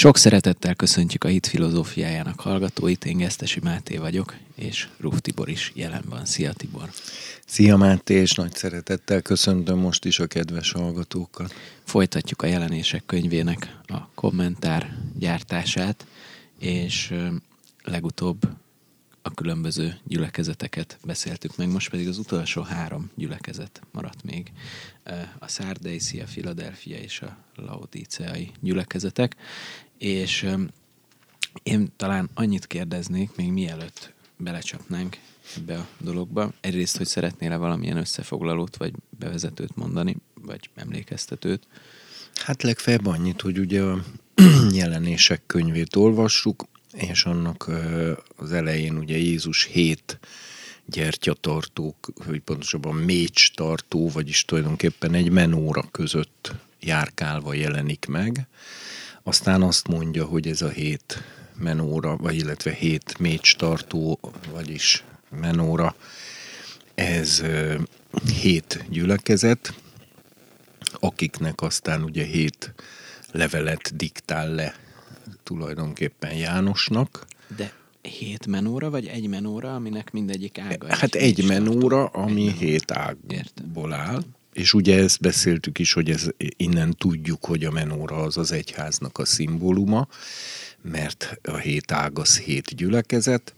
Sok szeretettel köszöntjük a Hit filozófiájának hallgatóit, én Gesztesi Máté vagyok, és Ruf Tibor is jelen van. Szia Tibor! Szia Máté, és nagy szeretettel köszöntöm most is a kedves hallgatókat. Folytatjuk a jelenések könyvének a kommentár gyártását, és legutóbb a különböző gyülekezeteket beszéltük meg, most pedig az utolsó három gyülekezet maradt még. A Szárdei, a Philadelphia és a Laodiceai gyülekezetek, és én talán annyit kérdeznék, még mielőtt belecsapnánk ebbe a dologba. Egyrészt, hogy szeretnél-e valamilyen összefoglalót, vagy bevezetőt mondani, vagy emlékeztetőt? Hát legfeljebb annyit, hogy ugye a jelenések könyvét olvassuk, és annak az elején ugye Jézus hét gyertyatartó, hogy pontosabban mécs tartó, vagyis tulajdonképpen egy menóra között járkálva jelenik meg. Aztán azt mondja, hogy ez a hét menóra, vagy illetve hét mécs tartó, vagyis menóra, ez hét gyülekezet, akiknek aztán ugye hét levelet diktál le tulajdonképpen Jánosnak. De hét menóra, vagy egy menóra, aminek mindegyik ága? Hát egy, egy menóra, ami egy hét ágból áll. És ugye ezt beszéltük is, hogy ez, innen tudjuk, hogy a menóra az az egyháznak a szimbóluma, mert a hét ág az hét gyülekezet.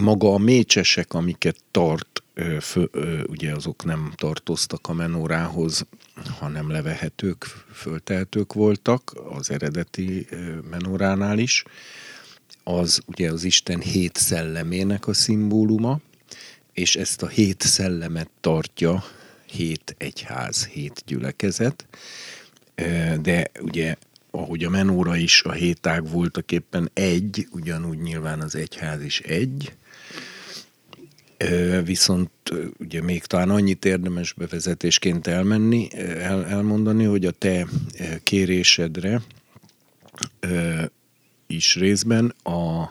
Maga a mécsesek, amiket tart, fő, ugye azok nem tartoztak a menórához, hanem levehetők, föltehetők voltak az eredeti menóránál is. Az ugye az Isten hét szellemének a szimbóluma, és ezt a hét szellemet tartja hét egyház, hét gyülekezet, de ugye ahogy a menóra is a hét ág voltak éppen egy, ugyanúgy nyilván az egyház is egy, Viszont ugye még talán annyit érdemes bevezetésként elmenni, el, elmondani, hogy a te kérésedre is részben a,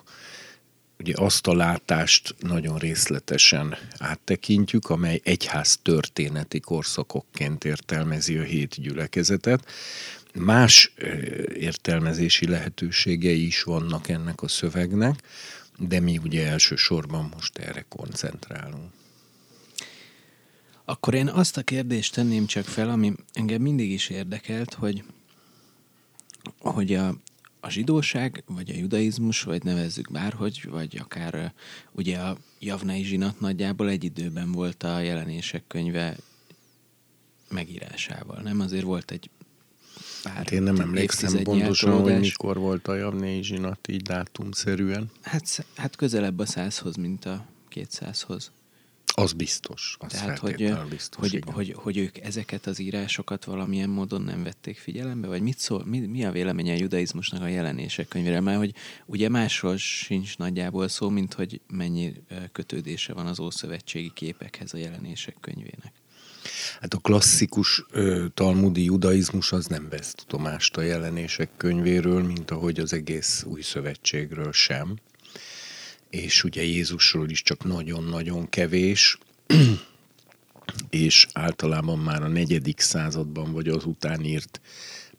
ugye azt a látást nagyon részletesen áttekintjük, amely egyház történeti korszakokként értelmezi a hét gyülekezetet. Más értelmezési lehetőségei is vannak ennek a szövegnek, de mi ugye elsősorban most erre koncentrálunk. Akkor én azt a kérdést tenném csak fel, ami engem mindig is érdekelt, hogy, hogy a, a zsidóság, vagy a judaizmus, vagy nevezzük bárhogy, vagy akár ugye a javnai zsinat nagyjából egy időben volt a jelenések könyve megírásával, nem? Azért volt egy pár hát én nem emlékszem pontosan, hogy mikor volt a javnai zsinat így dátumszerűen. Hát, hát közelebb a százhoz, mint a kétszázhoz. Az biztos. Az Tehát, hogy, biztos, hogy, hogy, hogy ők ezeket az írásokat valamilyen módon nem vették figyelembe, vagy mit szól, mi, mi a véleménye a judaizmusnak a jelenések könyvére? Mert hogy ugye másról sincs nagyjából szó, mint hogy mennyi kötődése van az ószövetségi képekhez a jelenések könyvének. Hát a klasszikus ö, talmudi judaizmus az nem vesz tudomást a jelenések könyvéről, mint ahogy az egész új szövetségről sem. És ugye Jézusról is csak nagyon-nagyon kevés, és általában már a negyedik században vagy az után írt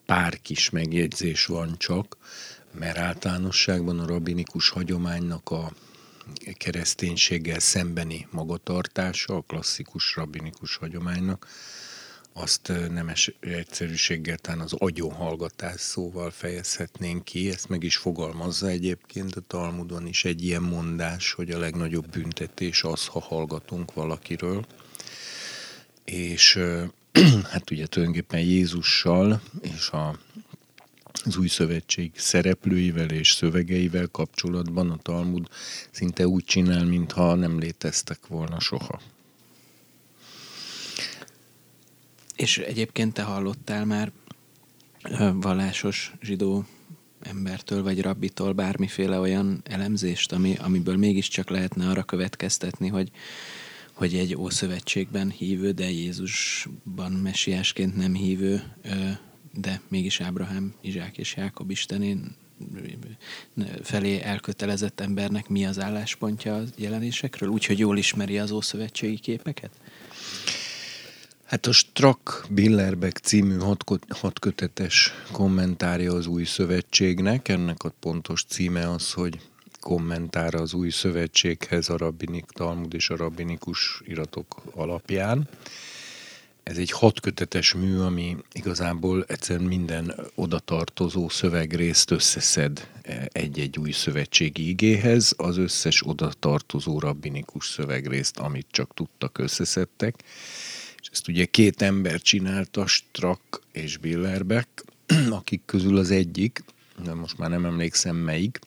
pár kis megjegyzés van csak, mert általánosságban a rabinikus hagyománynak a kereszténységgel szembeni magatartása, a klasszikus rabinikus hagyománynak, azt nemes egyszerűséggel talán az agyonhallgatás szóval fejezhetnénk ki, ezt meg is fogalmazza egyébként a Talmudon is egy ilyen mondás, hogy a legnagyobb büntetés az, ha hallgatunk valakiről. És hát ugye tulajdonképpen Jézussal és a az új szövetség szereplőivel és szövegeivel kapcsolatban a Talmud szinte úgy csinál, mintha nem léteztek volna soha. És egyébként te hallottál már vallásos zsidó embertől vagy rabbitól bármiféle olyan elemzést, ami, amiből mégiscsak lehetne arra következtetni, hogy, hogy egy ószövetségben hívő, de Jézusban messiásként nem hívő de mégis Ábrahám, Izsák és Jákob istenén felé elkötelezett embernek mi az álláspontja a jelenésekről, úgyhogy jól ismeri az ószövetségi képeket? Hát a Strack Billerbeck című hatkötetes kommentárja az új szövetségnek. Ennek a pontos címe az, hogy kommentára az új szövetséghez a rabbinik Talmud és a rabbinikus iratok alapján. Ez egy hatkötetes mű, ami igazából egyszerűen minden odatartozó szövegrészt összeszed egy-egy új szövetségi igéhez, az összes odatartozó rabbinikus szövegrészt, amit csak tudtak, összeszedtek. Ezt ugye két ember csinálta, Strack és Billerbeck, akik közül az egyik, de most már nem emlékszem melyik,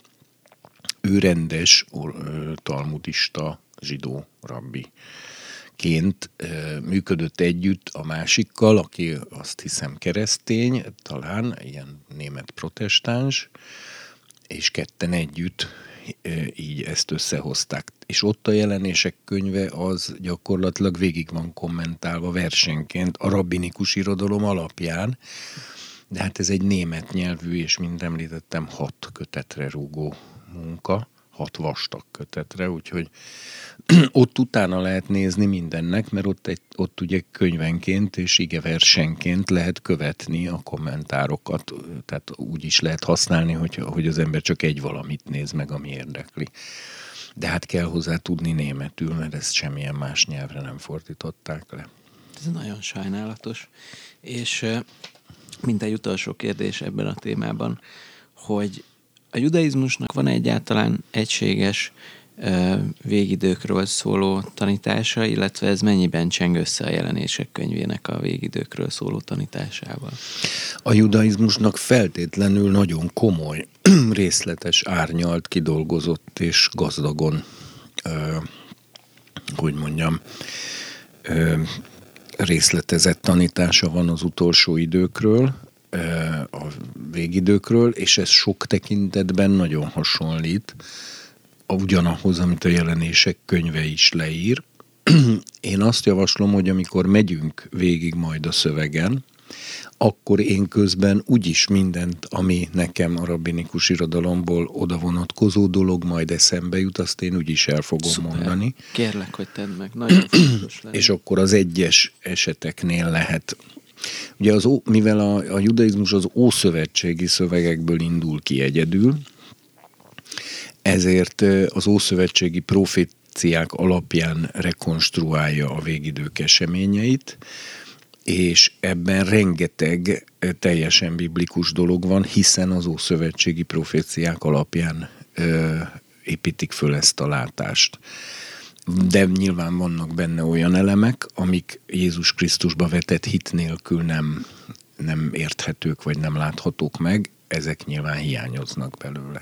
ő rendes talmudista zsidó rabbi ként működött együtt a másikkal, aki azt hiszem keresztény, talán ilyen német protestáns, és ketten együtt így ezt összehozták. És ott a jelenések könyve az gyakorlatilag végig van kommentálva versenként a rabbinikus irodalom alapján, de hát ez egy német nyelvű, és mint említettem, hat kötetre rúgó munka, hat vastag kötetre, úgyhogy ott utána lehet nézni mindennek, mert ott, egy, ott ugye könyvenként és igeversenként lehet követni a kommentárokat, tehát úgy is lehet használni, hogy, hogy az ember csak egy valamit néz meg, ami érdekli. De hát kell hozzá tudni németül, mert ezt semmilyen más nyelvre nem fordították le. Ez nagyon sajnálatos. És mint egy utolsó kérdés ebben a témában, hogy a judaizmusnak van egyáltalán egységes végidőkről szóló tanítása, illetve ez mennyiben cseng össze a jelenések könyvének a végidőkről szóló tanításával? A judaizmusnak feltétlenül nagyon komoly, részletes, árnyalt, kidolgozott és gazdagon, ö, hogy mondjam, ö, részletezett tanítása van az utolsó időkről, a végidőkről, és ez sok tekintetben nagyon hasonlít ugyanahoz, amit a jelenések könyve is leír. Én azt javaslom, hogy amikor megyünk végig majd a szövegen, akkor én közben úgyis mindent, ami nekem a rabbinikus irodalomból oda vonatkozó dolog majd eszembe jut, azt én úgyis el fogom Szuper. mondani. Kérlek, hogy tedd meg, nagyon fontos lenne. És akkor az egyes eseteknél lehet Ugye az, mivel a, a judaizmus az ószövetségi szövegekből indul ki egyedül, ezért az ószövetségi proféciák alapján rekonstruálja a végidők eseményeit, és ebben rengeteg teljesen biblikus dolog van, hiszen az ószövetségi proféciák alapján ö, építik föl ezt a látást de nyilván vannak benne olyan elemek, amik Jézus Krisztusba vetett hit nélkül nem, nem érthetők, vagy nem láthatók meg, ezek nyilván hiányoznak belőle.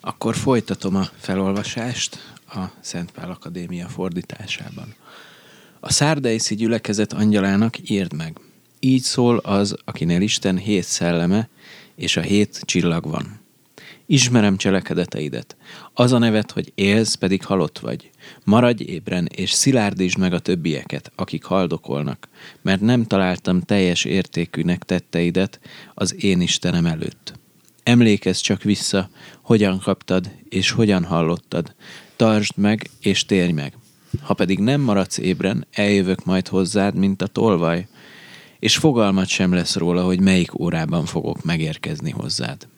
Akkor folytatom a felolvasást a Szent Pál Akadémia fordításában. A szárdejszi gyülekezet angyalának írd meg. Így szól az, akinél Isten hét szelleme, és a hét csillag van. Ismerem cselekedeteidet. Az a nevet, hogy élsz, pedig halott vagy. Maradj ébren, és szilárdítsd meg a többieket, akik haldokolnak, mert nem találtam teljes értékűnek tetteidet az én Istenem előtt. Emlékezz csak vissza, hogyan kaptad, és hogyan hallottad. Tartsd meg, és térj meg. Ha pedig nem maradsz ébren, eljövök majd hozzád, mint a tolvaj, és fogalmat sem lesz róla, hogy melyik órában fogok megérkezni hozzád.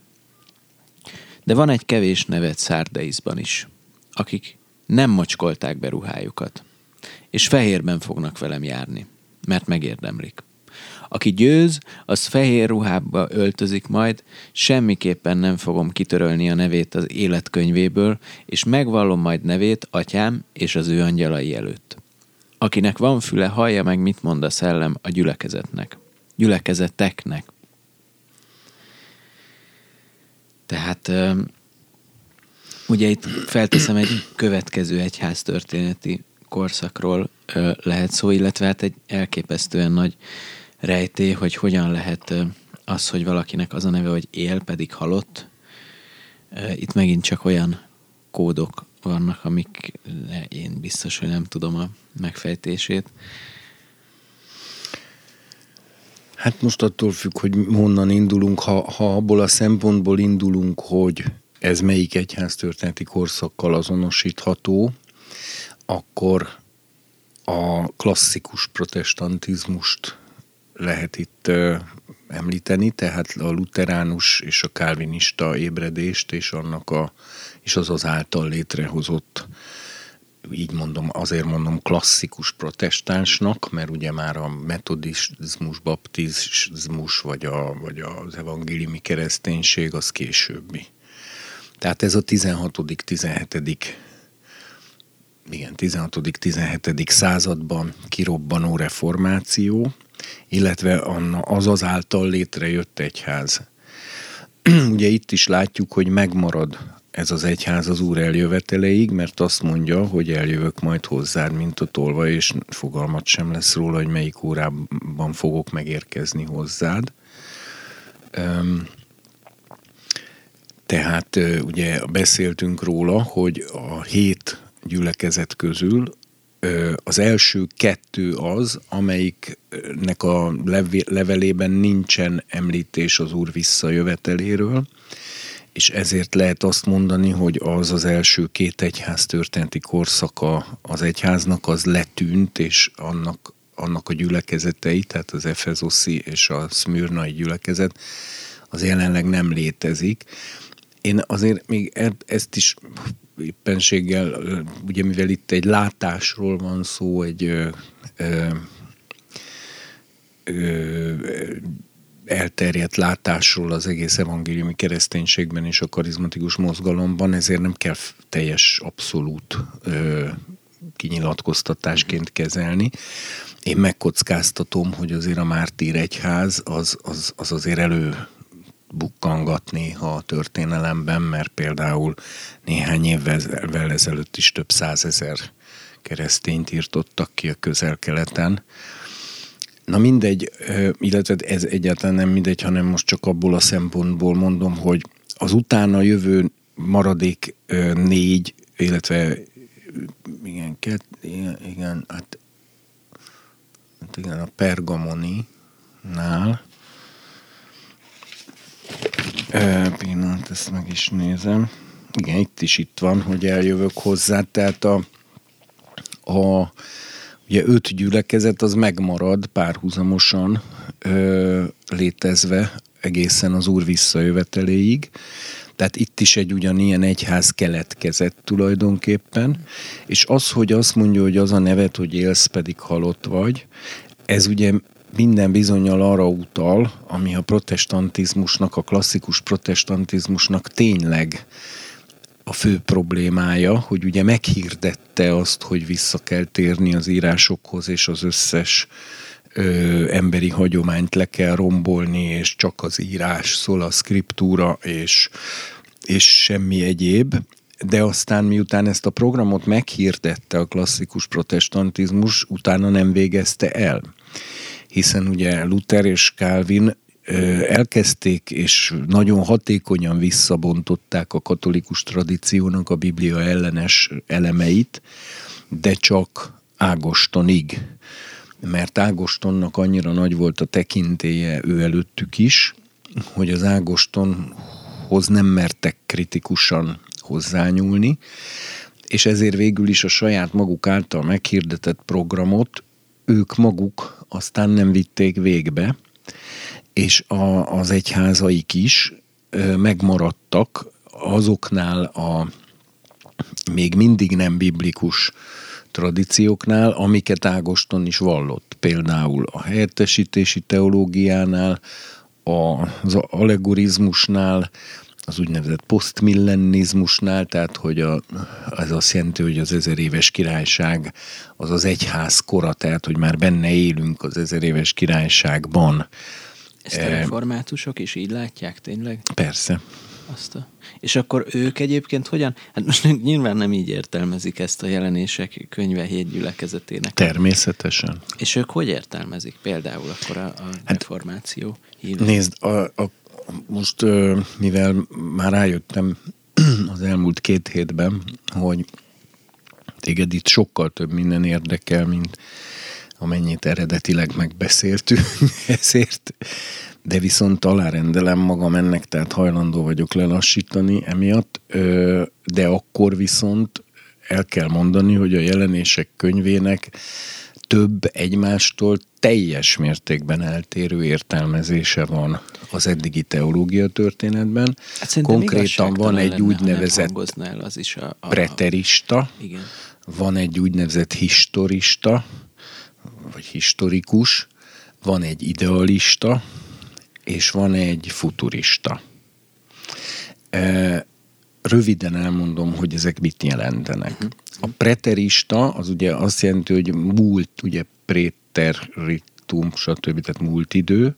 De van egy kevés nevet Szárdeizban is, akik nem mocskolták be ruhájukat, és fehérben fognak velem járni, mert megérdemlik. Aki győz, az fehér ruhába öltözik majd, semmiképpen nem fogom kitörölni a nevét az életkönyvéből, és megvallom majd nevét atyám és az ő angyalai előtt. Akinek van füle, hallja meg, mit mond a szellem a gyülekezetnek. Gyülekezeteknek. Tehát ugye itt felteszem egy következő egyház történeti korszakról lehet szó, illetve hát egy elképesztően nagy rejté, hogy hogyan lehet az, hogy valakinek az a neve, hogy él, pedig halott. Itt megint csak olyan kódok vannak, amik én biztos, hogy nem tudom a megfejtését. Hát most attól függ, hogy honnan indulunk. Ha, ha abból a szempontból indulunk, hogy ez melyik egyháztörténeti korszakkal azonosítható, akkor a klasszikus protestantizmust lehet itt említeni, tehát a luteránus és a kálvinista ébredést, és annak a, és az az által létrehozott így mondom, azért mondom klasszikus protestánsnak, mert ugye már a metodizmus, baptizmus, vagy, a, vagy az evangéliumi kereszténység az későbbi. Tehát ez a 16 17 igen, 16.-17. században kirobbanó reformáció, illetve az az által létrejött egyház. Ugye itt is látjuk, hogy megmarad ez az egyház az úr eljöveteleig, mert azt mondja, hogy eljövök majd hozzád, mint a tolva, és fogalmat sem lesz róla, hogy melyik órában fogok megérkezni hozzád. Tehát ugye beszéltünk róla, hogy a hét gyülekezet közül az első kettő az, amelyiknek a levelében nincsen említés az Úr visszajöveteléről, és ezért lehet azt mondani, hogy az az első két egyház történeti korszaka az egyháznak, az letűnt, és annak, annak a gyülekezetei, tehát az Efezoszi és a Szmürnai gyülekezet, az jelenleg nem létezik. Én azért még ezt is éppenséggel, ugye mivel itt egy látásról van szó, egy ö, ö, ö, elterjedt látásról az egész evangéliumi kereszténységben és a karizmatikus mozgalomban, ezért nem kell teljes, abszolút ö, kinyilatkoztatásként kezelni. Én megkockáztatom, hogy azért a Mártír egyház az, az, az azért elő bukkangat néha a történelemben, mert például néhány évvel ezelőtt is több százezer keresztényt írtottak ki a közel-keleten. Na mindegy, illetve ez egyáltalán nem mindegy, hanem most csak abból a szempontból mondom, hogy az utána jövő maradék négy, illetve igen, kett, igen, igen hát, hát igen, a pergamoni nál E, pillanat, ezt meg is nézem. Igen, itt is itt van, hogy eljövök hozzá, tehát a, a ugye öt gyülekezet az megmarad párhuzamosan ö, létezve egészen az úr visszajöveteléig. Tehát itt is egy ugyanilyen egyház keletkezett tulajdonképpen, és az, hogy azt mondja, hogy az a nevet, hogy élsz, pedig halott vagy, ez ugye minden bizonyal arra utal, ami a protestantizmusnak, a klasszikus protestantizmusnak tényleg a fő problémája, hogy ugye meghirdette azt, hogy vissza kell térni az írásokhoz, és az összes ö, emberi hagyományt le kell rombolni, és csak az írás szól, a skriptúra, és, és semmi egyéb. De aztán miután ezt a programot meghirdette a klasszikus protestantizmus, utána nem végezte el hiszen ugye Luther és Calvin elkezdték és nagyon hatékonyan visszabontották a katolikus tradíciónak a Biblia ellenes elemeit, de csak Ágostonig. Mert Ágostonnak annyira nagy volt a tekintélye ő előttük is, hogy az Ágostonhoz nem mertek kritikusan hozzányúlni, és ezért végül is a saját maguk által meghirdetett programot ők maguk aztán nem vitték végbe, és a, az egyházaik is megmaradtak azoknál a még mindig nem biblikus tradícióknál, amiket Ágoston is vallott. Például a helyettesítési teológiánál, az allegorizmusnál, az úgynevezett posztmillenizmusnál, tehát hogy a, ez azt jelenti, hogy az ezer éves királyság az az egyház kora, tehát hogy már benne élünk az ezer éves királyságban. Ezt a reformátusok is így látják tényleg? Persze. Azt a... És akkor ők egyébként hogyan? Hát most nyilván nem így értelmezik ezt a jelenések könyve hét gyülekezetének. Természetesen. És ők hogy értelmezik például akkor a, a hát, reformáció hívét? Nézd, a, a most mivel már rájöttem az elmúlt két hétben, hogy téged itt sokkal több minden érdekel, mint amennyit eredetileg megbeszéltünk, ezért, de viszont alárendelem magam ennek, tehát hajlandó vagyok lelassítani emiatt, de akkor viszont el kell mondani, hogy a jelenések könyvének több egymástól teljes mértékben eltérő értelmezése van az eddigi teológia történetben. Hát Konkrétan van egy úgynevezett el az is a, a, preterista, igen. van egy úgynevezett historista, vagy historikus, van egy idealista, és van egy futurista. Röviden elmondom, hogy ezek mit jelentenek. A preterista az ugye azt jelenti, hogy múlt, ugye préteritum, stb., tehát múlt idő.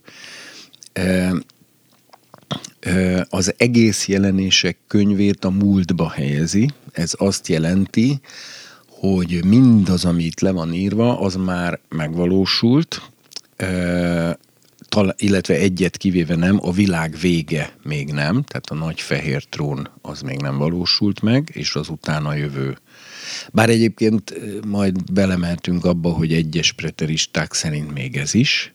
Az egész jelenések könyvét a múltba helyezi. Ez azt jelenti, hogy mindaz, ami itt le van írva, az már megvalósult, illetve egyet kivéve nem, a világ vége még nem, tehát a nagy fehér trón az még nem valósult meg, és az utána jövő. Bár egyébként majd belemeltünk abba, hogy egyes preteristák szerint még ez is.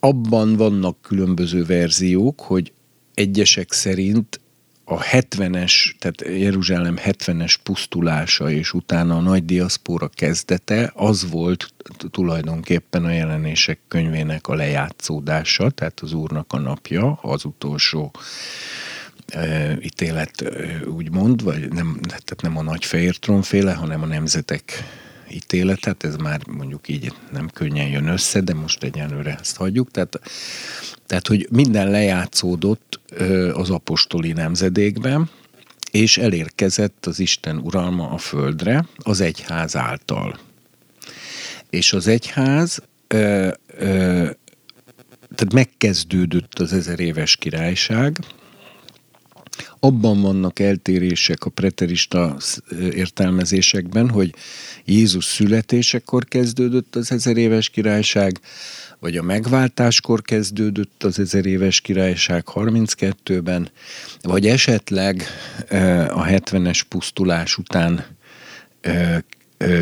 Abban vannak különböző verziók, hogy egyesek szerint a 70-es, tehát Jeruzsálem 70-es pusztulása és utána a nagy diaszpóra kezdete, az volt tulajdonképpen a jelenések könyvének a lejátszódása, tehát az Úrnak a napja, az utolsó e, ítélet e, úgymond, vagy nem, tehát nem a nagy fehér trónféle, hanem a nemzetek ítéletet, ez már mondjuk így nem könnyen jön össze, de most egyenlőre ezt hagyjuk. Tehát, tehát hogy minden lejátszódott az apostoli nemzedékben, és elérkezett az Isten uralma a földre az egyház által. És az egyház ö, ö, tehát megkezdődött az ezer éves királyság, abban vannak eltérések a preterista értelmezésekben, hogy Jézus születésekor kezdődött az ezer éves királyság, vagy a megváltáskor kezdődött az ezer éves királyság 32-ben, vagy esetleg a 70-es pusztulás után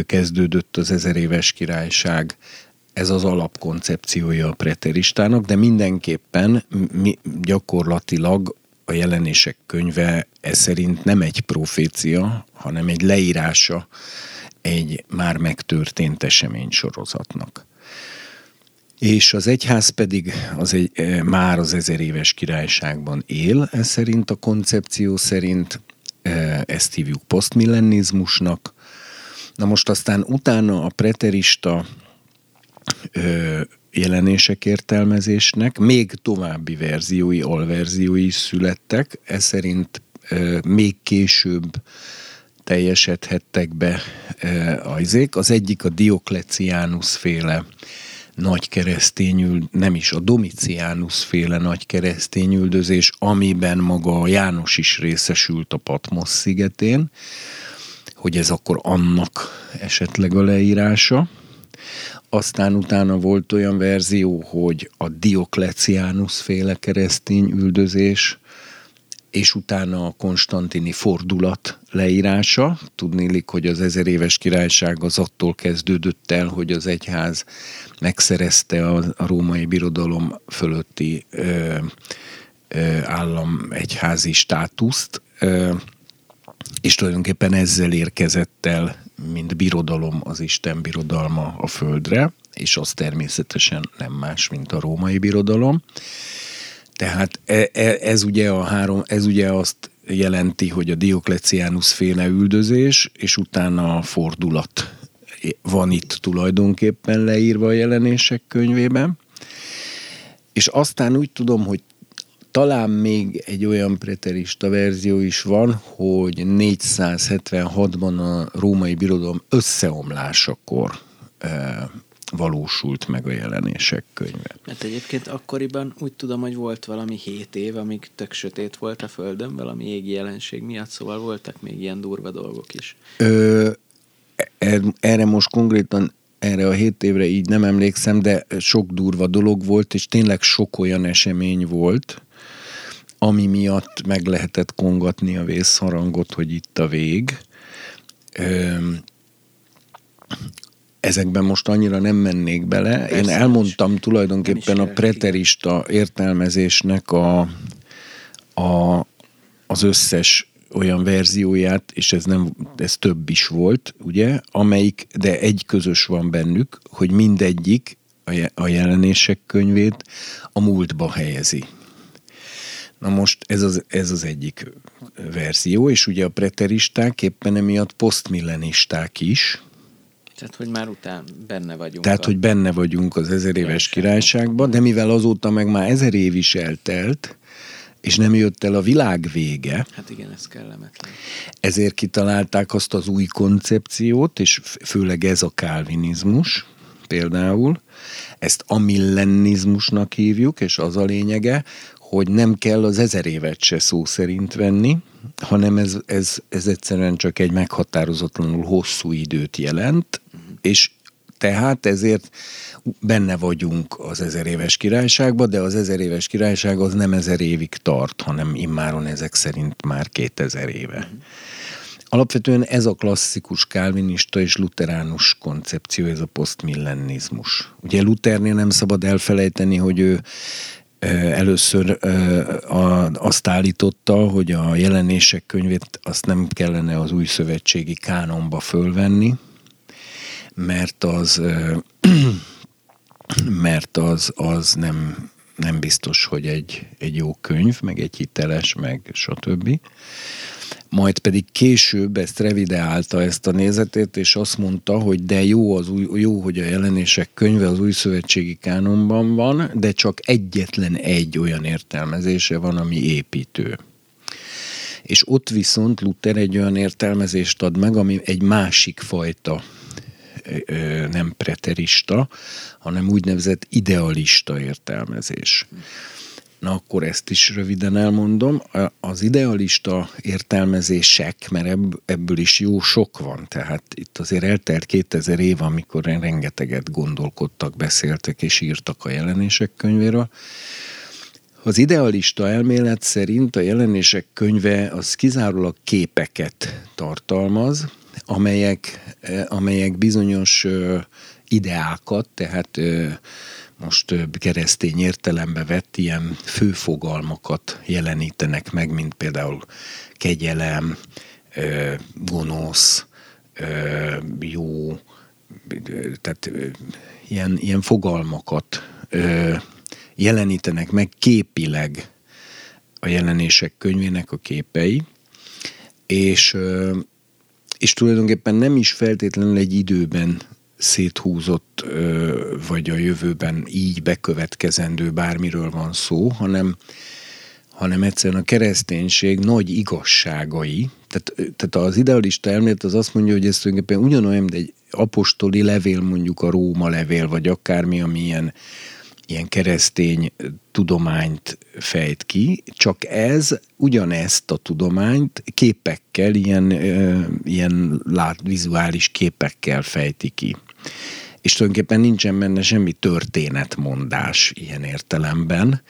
kezdődött az ezer éves királyság, ez az alapkoncepciója a preteristának, de mindenképpen mi, gyakorlatilag a jelenések könyve ez szerint nem egy profécia, hanem egy leírása egy már megtörtént esemény sorozatnak. És az egyház pedig az egy, e, már az ezer éves királyságban él, ez szerint a koncepció szerint, e, ezt hívjuk posztmillennizmusnak. Na most aztán utána a preterista jelenések értelmezésnek még további verziói, alverziói születtek, ez szerint még később teljesedhettek be ajzék. Az egyik a Diokleciánus féle nagy keresztényül, nem is a Domiciánus féle nagy keresztényüldözés, amiben maga a János is részesült a Patmos szigetén, hogy ez akkor annak esetleg a leírása. Aztán utána volt olyan verzió, hogy a Diokleciánus féle keresztény üldözés, és utána a konstantini fordulat leírása. Tudnélik, hogy az ezer éves királyság az attól kezdődött el, hogy az egyház megszerezte a, a római birodalom fölötti ö, ö, állam egyházi státuszt, ö, és tulajdonképpen ezzel érkezett el, mint birodalom az Isten birodalma a földre, és az természetesen nem más, mint a római birodalom. Tehát e, e, ez ugye, a három, ez ugye azt jelenti, hogy a Diokleciánus féle üldözés, és utána a fordulat van itt tulajdonképpen leírva a jelenések könyvében. És aztán úgy tudom, hogy talán még egy olyan preterista verzió is van, hogy 476-ban a római birodalom összeomlásakor e, valósult meg a jelenések könyve. Mert egyébként akkoriban úgy tudom, hogy volt valami hét év, amíg tök sötét volt a Földön, valami égi jelenség miatt, szóval voltak még ilyen durva dolgok is. Ö, er, erre most konkrétan erre a hét évre így nem emlékszem, de sok durva dolog volt, és tényleg sok olyan esemény volt, ami miatt meg lehetett kongatni a vészharangot, hogy itt a vég. Ezekben most annyira nem mennék bele. Persze, Én elmondtam tulajdonképpen a preterista értelmezésnek a, a, az összes olyan verzióját, és ez nem, ez több is volt, ugye, amelyik, de egy közös van bennük, hogy mindegyik a jelenések könyvét a múltba helyezi. Na most ez az, ez az egyik verzió, és ugye a preteristák éppen emiatt posztmillenisták is. Tehát, hogy már után benne vagyunk. Tehát, a... hogy benne vagyunk az ezer éves királyságban, de mivel azóta meg már ezer év is eltelt, és nem jött el a világ vége. Hát igen, ez kellemetlen. Ezért kitalálták azt az új koncepciót, és főleg ez a kálvinizmus például, ezt amillenizmusnak hívjuk, és az a lényege, hogy nem kell az ezer évet se szó szerint venni, hanem ez, ez, ez egyszerűen csak egy meghatározatlanul hosszú időt jelent, és tehát ezért benne vagyunk az ezer éves királyságban, de az ezer éves királyság az nem ezer évig tart, hanem immáron ezek szerint már kétezer éve. Alapvetően ez a klasszikus kálvinista és luteránus koncepció, ez a posztmillennizmus. Ugye Luthernél nem szabad elfelejteni, hogy ő először azt állította, hogy a jelenések könyvét azt nem kellene az új szövetségi kánonba fölvenni, mert az mert az, az nem, nem biztos, hogy egy, egy jó könyv, meg egy hiteles, meg stb majd pedig később ezt revideálta ezt a nézetét, és azt mondta, hogy de jó, az új, jó, hogy a jelenések könyve az új szövetségi kánonban van, de csak egyetlen egy olyan értelmezése van, ami építő. És ott viszont Luther egy olyan értelmezést ad meg, ami egy másik fajta nem preterista, hanem úgynevezett idealista értelmezés. Na akkor ezt is röviden elmondom. Az idealista értelmezések, mert ebből is jó sok van, tehát itt azért eltelt 2000 év, amikor rengeteget gondolkodtak, beszéltek és írtak a jelenések könyvéről. Az idealista elmélet szerint a jelenések könyve az kizárólag képeket tartalmaz, amelyek, amelyek bizonyos ideákat, tehát most keresztény értelembe vett ilyen főfogalmakat jelenítenek meg, mint például kegyelem, gonosz, jó, tehát ilyen, ilyen fogalmakat jelenítenek meg képileg a jelenések könyvének a képei, és, és tulajdonképpen nem is feltétlenül egy időben széthúzott, vagy a jövőben így bekövetkezendő bármiről van szó, hanem, hanem egyszerűen a kereszténység nagy igazságai, tehát, tehát az idealista elmélet az azt mondja, hogy ez tulajdonképpen ugyanolyan, mint egy apostoli levél, mondjuk a Róma levél, vagy akármi, ami ilyen, ilyen keresztény tudományt fejt ki, csak ez ugyanezt a tudományt képekkel, ilyen, ilyen lát, vizuális képekkel fejti ki és tulajdonképpen nincsen benne semmi történetmondás ilyen értelemben.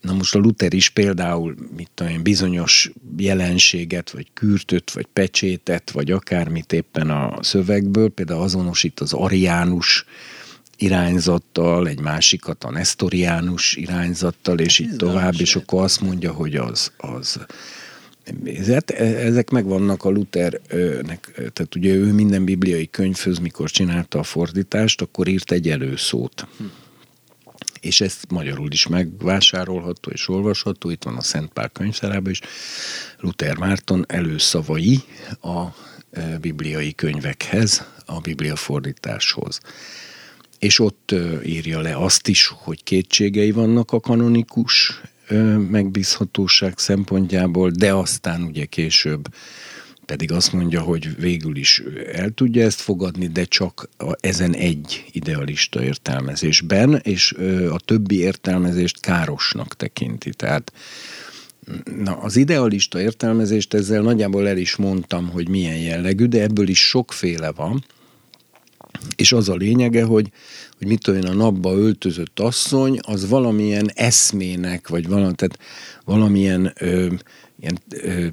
Na most a Luther is például mit tudom, bizonyos jelenséget, vagy kürtöt, vagy pecsétet, vagy akármit éppen a szövegből, például azonosít az ariánus irányzattal, egy másikat a nestoriánus irányzattal, és így tovább, és akkor azt mondja, hogy az, az nézett. E, ezek megvannak a Luthernek, tehát ugye ő minden bibliai könyvhöz, mikor csinálta a fordítást, akkor írt egy előszót. Hm. És ezt magyarul is megvásárolható és olvasható, itt van a Szent Pál könyvszárában is, Luther Márton előszavai a e, bibliai könyvekhez, a biblia fordításhoz. És ott írja le azt is, hogy kétségei vannak a kanonikus megbízhatóság szempontjából, de aztán ugye később pedig azt mondja, hogy végül is el tudja ezt fogadni, de csak a, ezen egy idealista értelmezésben, és a többi értelmezést károsnak tekinti. Tehát na, az idealista értelmezést ezzel nagyjából el is mondtam, hogy milyen jellegű, de ebből is sokféle van, és az a lényege, hogy hogy mit én, a napba öltözött asszony, az valamilyen eszmének, vagy valami, tehát valamilyen ö, ilyen ö,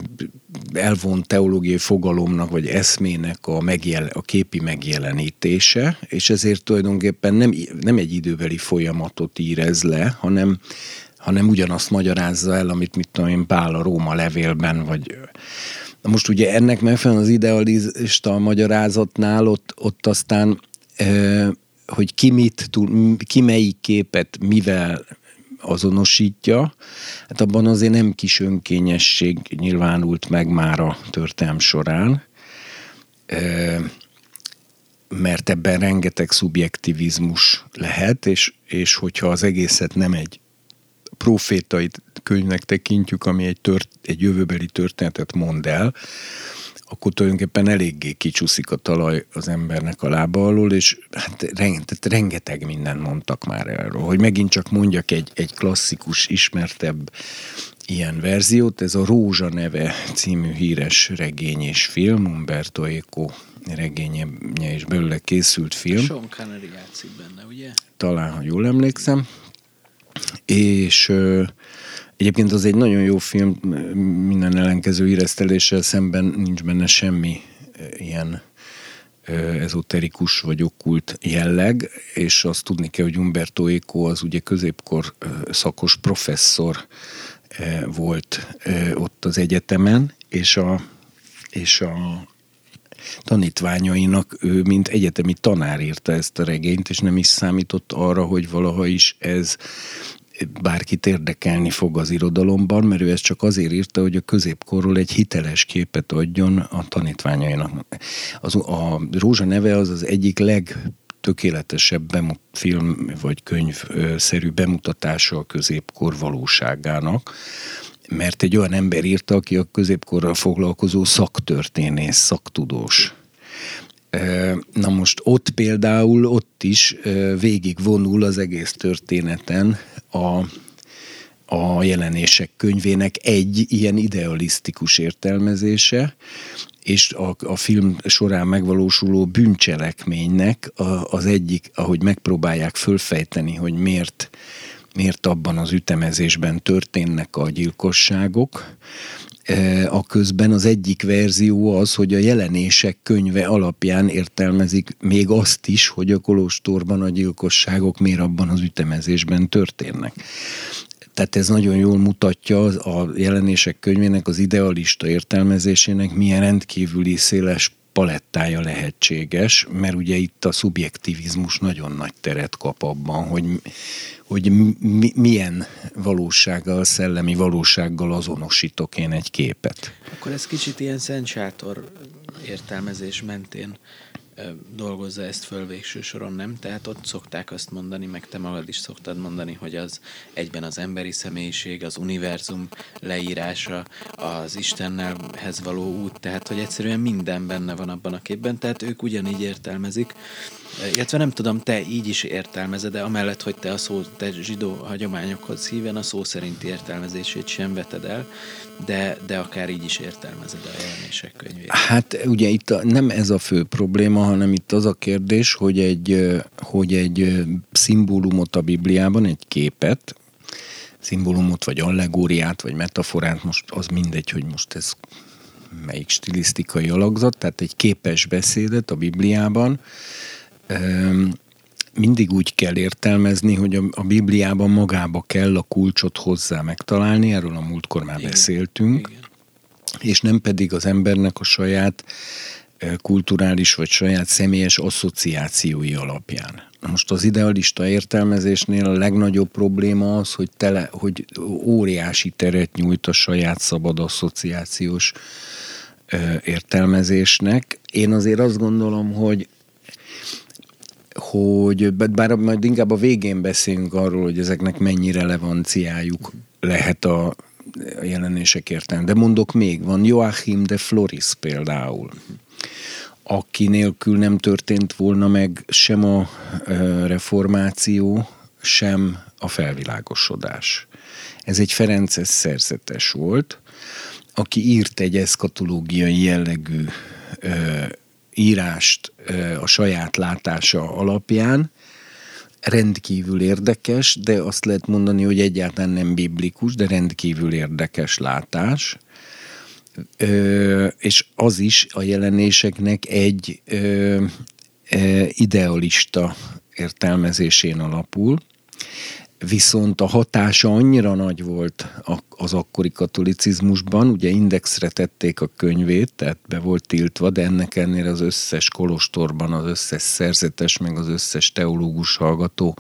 elvont teológiai fogalomnak, vagy eszmének a, megjel, a képi megjelenítése, és ezért tulajdonképpen nem, nem egy időbeli folyamatot ír ez le, hanem hanem ugyanazt magyarázza el, amit mit tudom én, Pál a Róma levélben, vagy Na most ugye ennek megfelelően az idealista magyarázatnál ott, ott aztán, hogy ki mit ki melyik képet mivel azonosítja, hát abban azért nem kis önkényesség nyilvánult meg már a történelm során, mert ebben rengeteg szubjektivizmus lehet, és, és hogyha az egészet nem egy profétai könyvnek tekintjük, ami egy, tört, egy jövőbeli történetet mond el, akkor tulajdonképpen eléggé kicsúszik a talaj az embernek a lába alól, és hát rengeteg, rengeteg mindent mondtak már erről. Hogy megint csak mondjak egy, egy klasszikus, ismertebb ilyen verziót, ez a Rózsa neve című híres regény és film, Umberto Eco regénye és belőle készült film. Sean Connery játszik benne, ugye? Talán, ha jól emlékszem. És Egyébként az egy nagyon jó film, minden ellenkező íreszteléssel szemben nincs benne semmi ilyen ezoterikus vagy okkult jelleg, és azt tudni kell, hogy Umberto Eco az ugye középkor szakos professzor volt ott az egyetemen, és a, és a tanítványainak ő, mint egyetemi tanár írta ezt a regényt, és nem is számított arra, hogy valaha is ez bárkit érdekelni fog az irodalomban, mert ő ezt csak azért írta, hogy a középkorról egy hiteles képet adjon a tanítványainak. Az, a Rózsa neve az az egyik leg tökéletesebb bemut, film vagy könyvszerű bemutatása a középkor valóságának, mert egy olyan ember írta, aki a középkorral foglalkozó szaktörténész, szaktudós. Na most ott például, ott is végig vonul az egész történeten a, a jelenések könyvének egy ilyen idealisztikus értelmezése, és a, a film során megvalósuló bűncselekménynek az egyik, ahogy megpróbálják fölfejteni, hogy miért, miért abban az ütemezésben történnek a gyilkosságok, E, a közben az egyik verzió az, hogy a jelenések könyve alapján értelmezik még azt is, hogy a kolostorban a gyilkosságok miért abban az ütemezésben történnek. Tehát ez nagyon jól mutatja a jelenések könyvének az idealista értelmezésének milyen rendkívüli széles palettája lehetséges, mert ugye itt a szubjektivizmus nagyon nagy teret kap abban, hogy, hogy mi, milyen valósággal, szellemi valósággal azonosítok én egy képet. Akkor ez kicsit ilyen Szent Sátor értelmezés mentén dolgozza ezt föl végső soron, nem? Tehát ott szokták azt mondani, meg te magad is szoktad mondani, hogy az egyben az emberi személyiség, az univerzum leírása, az Istennelhez való út, tehát hogy egyszerűen minden benne van abban a képben, tehát ők ugyanígy értelmezik, illetve nem tudom, te így is értelmezed, de amellett, hogy te a szó, te zsidó hagyományokhoz híven a szó szerinti értelmezését sem veted el, de, de akár így is értelmezed a jelenések könyvét. Hát ugye itt a, nem ez a fő probléma, hanem itt az a kérdés, hogy egy, hogy egy szimbólumot a Bibliában, egy képet, szimbólumot, vagy allegóriát, vagy metaforát, most az mindegy, hogy most ez melyik stilisztikai alakzat, tehát egy képes beszédet a Bibliában, mindig úgy kell értelmezni, hogy a, a Bibliában magába kell a kulcsot hozzá megtalálni, erről a múltkor már Igen. beszéltünk, Igen. és nem pedig az embernek a saját kulturális vagy saját személyes asszociációi alapján. Most az idealista értelmezésnél a legnagyobb probléma az, hogy, tele, hogy óriási teret nyújt a saját szabad asszociációs értelmezésnek. Én azért azt gondolom, hogy hogy bár majd inkább a végén beszélünk arról, hogy ezeknek mennyi relevanciájuk lehet a jelenések értelme. De mondok még, van Joachim de Floris például, aki nélkül nem történt volna meg sem a reformáció, sem a felvilágosodás. Ez egy Ferences szerzetes volt, aki írt egy eszkatológiai jellegű írást a saját látása alapján, rendkívül érdekes, de azt lehet mondani, hogy egyáltalán nem biblikus, de rendkívül érdekes látás. Ö, és az is a jelenéseknek egy ö, ö, idealista értelmezésén alapul. viszont a hatása annyira nagy volt az akkori katolicizmusban, ugye indexre tették a könyvét, tehát be volt tiltva, de ennek ennél az összes kolostorban az összes szerzetes, meg az összes teológus hallgató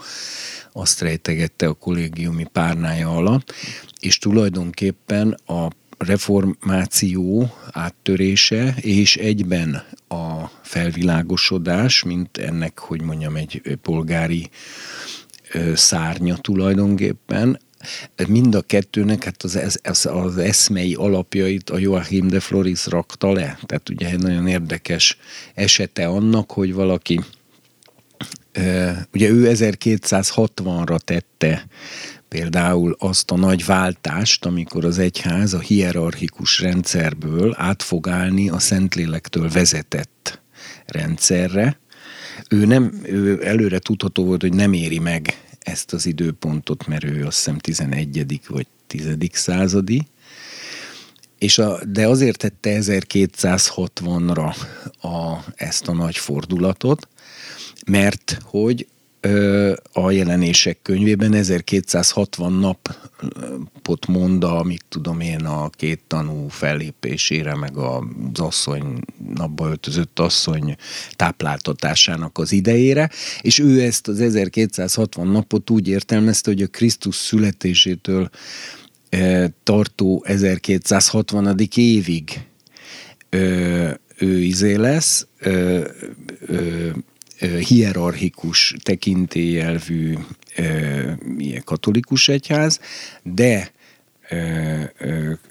azt rejtegette a kollégiumi párnája alatt, és tulajdonképpen a reformáció áttörése, és egyben a felvilágosodás, mint ennek, hogy mondjam, egy polgári szárnya tulajdonképpen, mind a kettőnek hát az, az, az eszmei alapjait a Joachim de Floris rakta le. Tehát ugye egy nagyon érdekes esete annak, hogy valaki ugye ő 1260-ra tette például azt a nagy váltást, amikor az egyház a hierarchikus rendszerből át fog állni a Szentlélektől vezetett rendszerre. Ő, nem, ő előre tudható volt, hogy nem éri meg ezt az időpontot, mert ő azt hiszem 11. vagy 10. századi, és a, de azért tette 1260-ra a, ezt a nagy fordulatot, mert hogy a jelenések könyvében 1260 napot mond a, mit tudom én, a két tanú fellépésére, meg az asszony, napba öltözött asszony tápláltatásának az idejére, és ő ezt az 1260 napot úgy értelmezte, hogy a Krisztus születésétől tartó 1260. évig ő izé lesz, hierarchikus tekintélyelvű katolikus egyház, de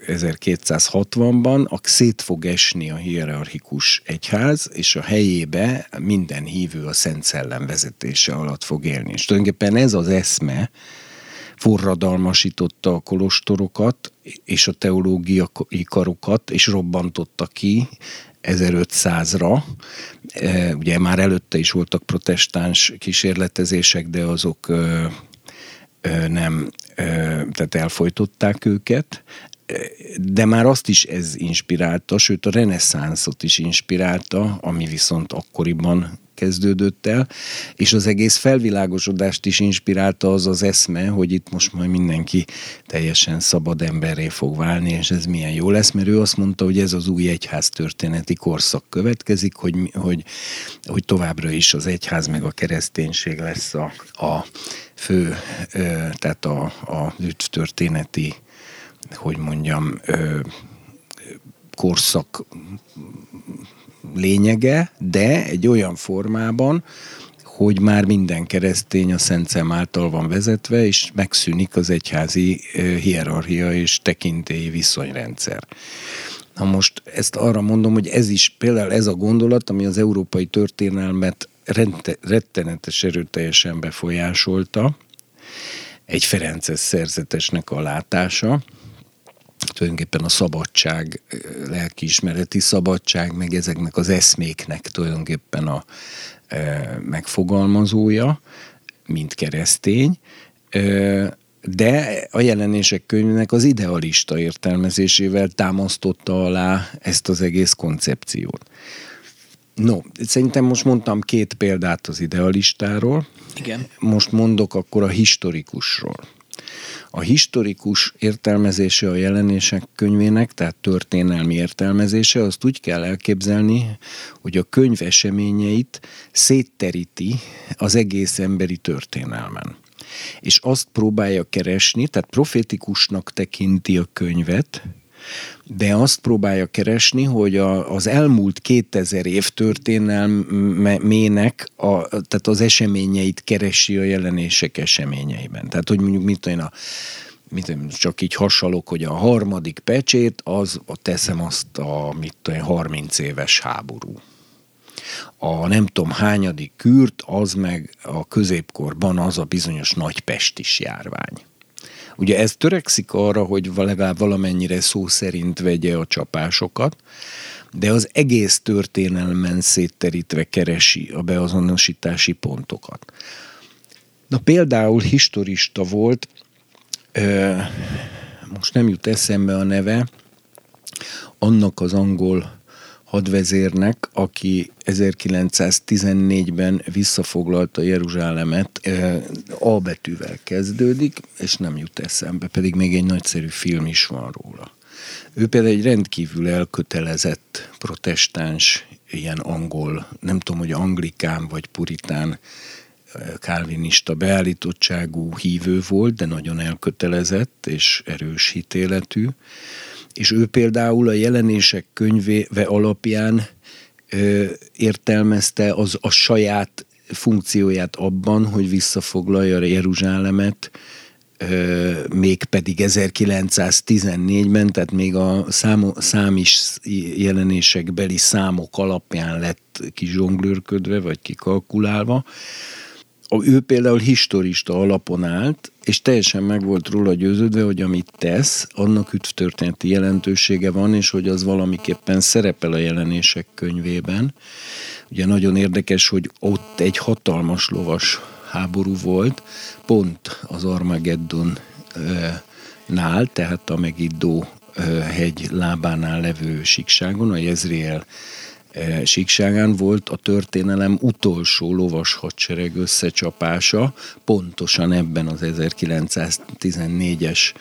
1260-ban szét fog esni a hierarchikus egyház, és a helyébe minden hívő a Szent Szellem vezetése alatt fog élni. És tulajdonképpen ez az eszme forradalmasította a kolostorokat és a teológiai karokat, és robbantotta ki 1500-ra. E, ugye már előtte is voltak protestáns kísérletezések, de azok nem, tehát elfolytották őket, de már azt is ez inspirálta, sőt a reneszánszot is inspirálta, ami viszont akkoriban kezdődött el, és az egész felvilágosodást is inspirálta az az eszme, hogy itt most majd mindenki teljesen szabad emberré fog válni, és ez milyen jó lesz, mert ő azt mondta, hogy ez az új egyház történeti korszak következik, hogy, hogy, hogy továbbra is az egyház meg a kereszténység lesz a, a fő, tehát a, a történeti, hogy mondjam, korszak lényege, de egy olyan formában, hogy már minden keresztény a Szent Szem által van vezetve, és megszűnik az egyházi hierarchia és tekintélyi viszonyrendszer. Na most ezt arra mondom, hogy ez is például ez a gondolat, ami az európai történelmet rettenetes erőteljesen befolyásolta, egy Ferences szerzetesnek a látása, tulajdonképpen a szabadság, lelkiismereti szabadság, meg ezeknek az eszméknek tulajdonképpen a e, megfogalmazója, mint keresztény, e, de a jelenések könyvének az idealista értelmezésével támasztotta alá ezt az egész koncepciót. No, szerintem most mondtam két példát az idealistáról. Igen. Most mondok akkor a historikusról. A historikus értelmezése a jelenések könyvének, tehát történelmi értelmezése, azt úgy kell elképzelni, hogy a könyv eseményeit szétteríti az egész emberi történelmen. És azt próbálja keresni, tehát profétikusnak tekinti a könyvet, de azt próbálja keresni, hogy a, az elmúlt 2000 év történelmének a, tehát az eseményeit keresi a jelenések eseményeiben. Tehát, hogy mondjuk mit tudom a mit csak így hasalok, hogy a harmadik pecsét, az teszem azt a mit tudom, 30 éves háború. A nem tudom hányadik kürt, az meg a középkorban az a bizonyos nagypestis járvány. Ugye ez törekszik arra, hogy legalább valamennyire szó szerint vegye a csapásokat, de az egész történelmen szétterítve keresi a beazonosítási pontokat. Na például historista volt, most nem jut eszembe a neve, annak az angol hadvezérnek, aki 1914-ben visszafoglalta Jeruzsálemet, A betűvel kezdődik, és nem jut eszembe, pedig még egy nagyszerű film is van róla. Ő például egy rendkívül elkötelezett protestáns, ilyen angol, nem tudom, hogy anglikán vagy puritán kálvinista beállítottságú hívő volt, de nagyon elkötelezett és erős hitéletű. És ő például a jelenések könyvéve alapján ö, értelmezte az a saját funkcióját abban, hogy visszafoglalja Jeruzsálemet, mégpedig 1914-ben, tehát még a szám, számis jelenésekbeli számok alapján lett kizsonglőrködve, vagy kikalkulálva. Ő például historista alapon állt, és teljesen meg volt róla győződve, hogy amit tesz, annak üdvtörténeti jelentősége van, és hogy az valamiképpen szerepel a jelenések könyvében. Ugye nagyon érdekes, hogy ott egy hatalmas lovas háború volt, pont az Armageddon nál, tehát a Megiddó hegy lábánál levő síkságon, a Jezriel síkságán volt a történelem utolsó lovas hadsereg összecsapása, pontosan ebben az 1914-es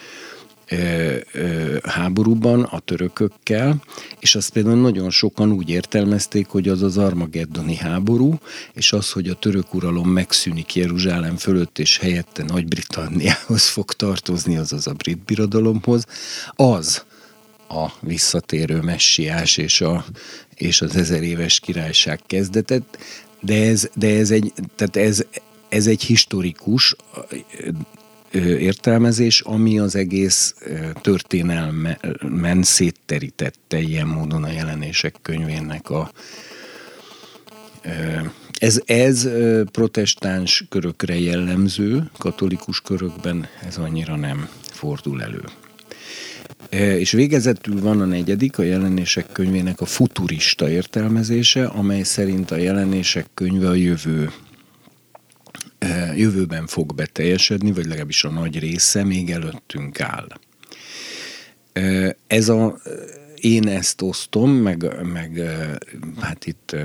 háborúban a törökökkel, és azt például nagyon sokan úgy értelmezték, hogy az az Armageddoni háború, és az, hogy a török uralom megszűnik Jeruzsálem fölött, és helyette Nagy-Britanniához fog tartozni, azaz a brit birodalomhoz, az a visszatérő messiás és, a, és az ezer éves királyság kezdetet, de ez, de ez egy, tehát ez, ez egy historikus értelmezés, ami az egész történelmen szétterítette ilyen módon a jelenések könyvének a ez, ez protestáns körökre jellemző, katolikus körökben ez annyira nem fordul elő. És végezetül van a negyedik, a jelenések könyvének a futurista értelmezése, amely szerint a jelenések könyve a jövő jövőben fog beteljesedni, vagy legalábbis a nagy része még előttünk áll. Ez a, én ezt osztom, meg, meg hát itt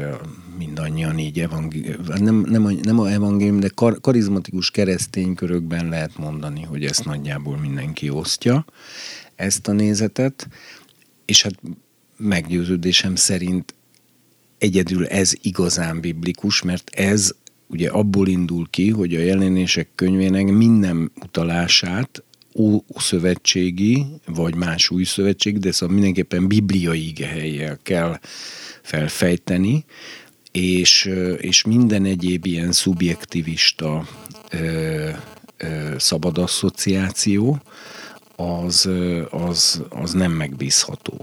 mindannyian így evangélium, nem, nem, a, nem a evangélium, de kar, karizmatikus kereszténykörökben lehet mondani, hogy ezt nagyjából mindenki osztja, ezt a nézetet, és hát meggyőződésem szerint egyedül ez igazán biblikus, mert ez ugye abból indul ki, hogy a jelenések könyvének minden utalását szövetségi, vagy más új szövetség, de szóval mindenképpen bibliai igehelyjel kell felfejteni, és, és minden egyéb ilyen szubjektivista ö, ö, szabad asszociáció, az, az, az nem megbízható.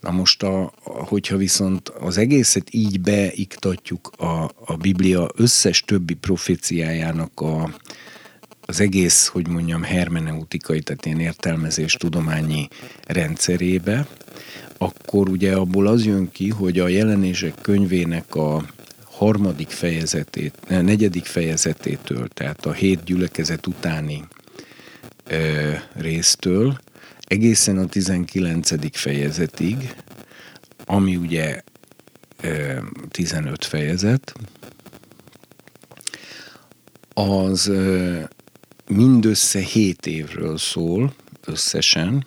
Na most, a, hogyha viszont az egészet így beiktatjuk a, a Biblia összes többi proféciájának a, az egész, hogy mondjam, hermeneutikai, tehát ilyen értelmezés tudományi rendszerébe, akkor ugye abból az jön ki, hogy a jelenések könyvének a harmadik fejezetét, negyedik fejezetétől, tehát a hét gyülekezet utáni résztől egészen a 19. fejezetig, ami ugye 15 fejezet, az mindössze 7 évről szól összesen,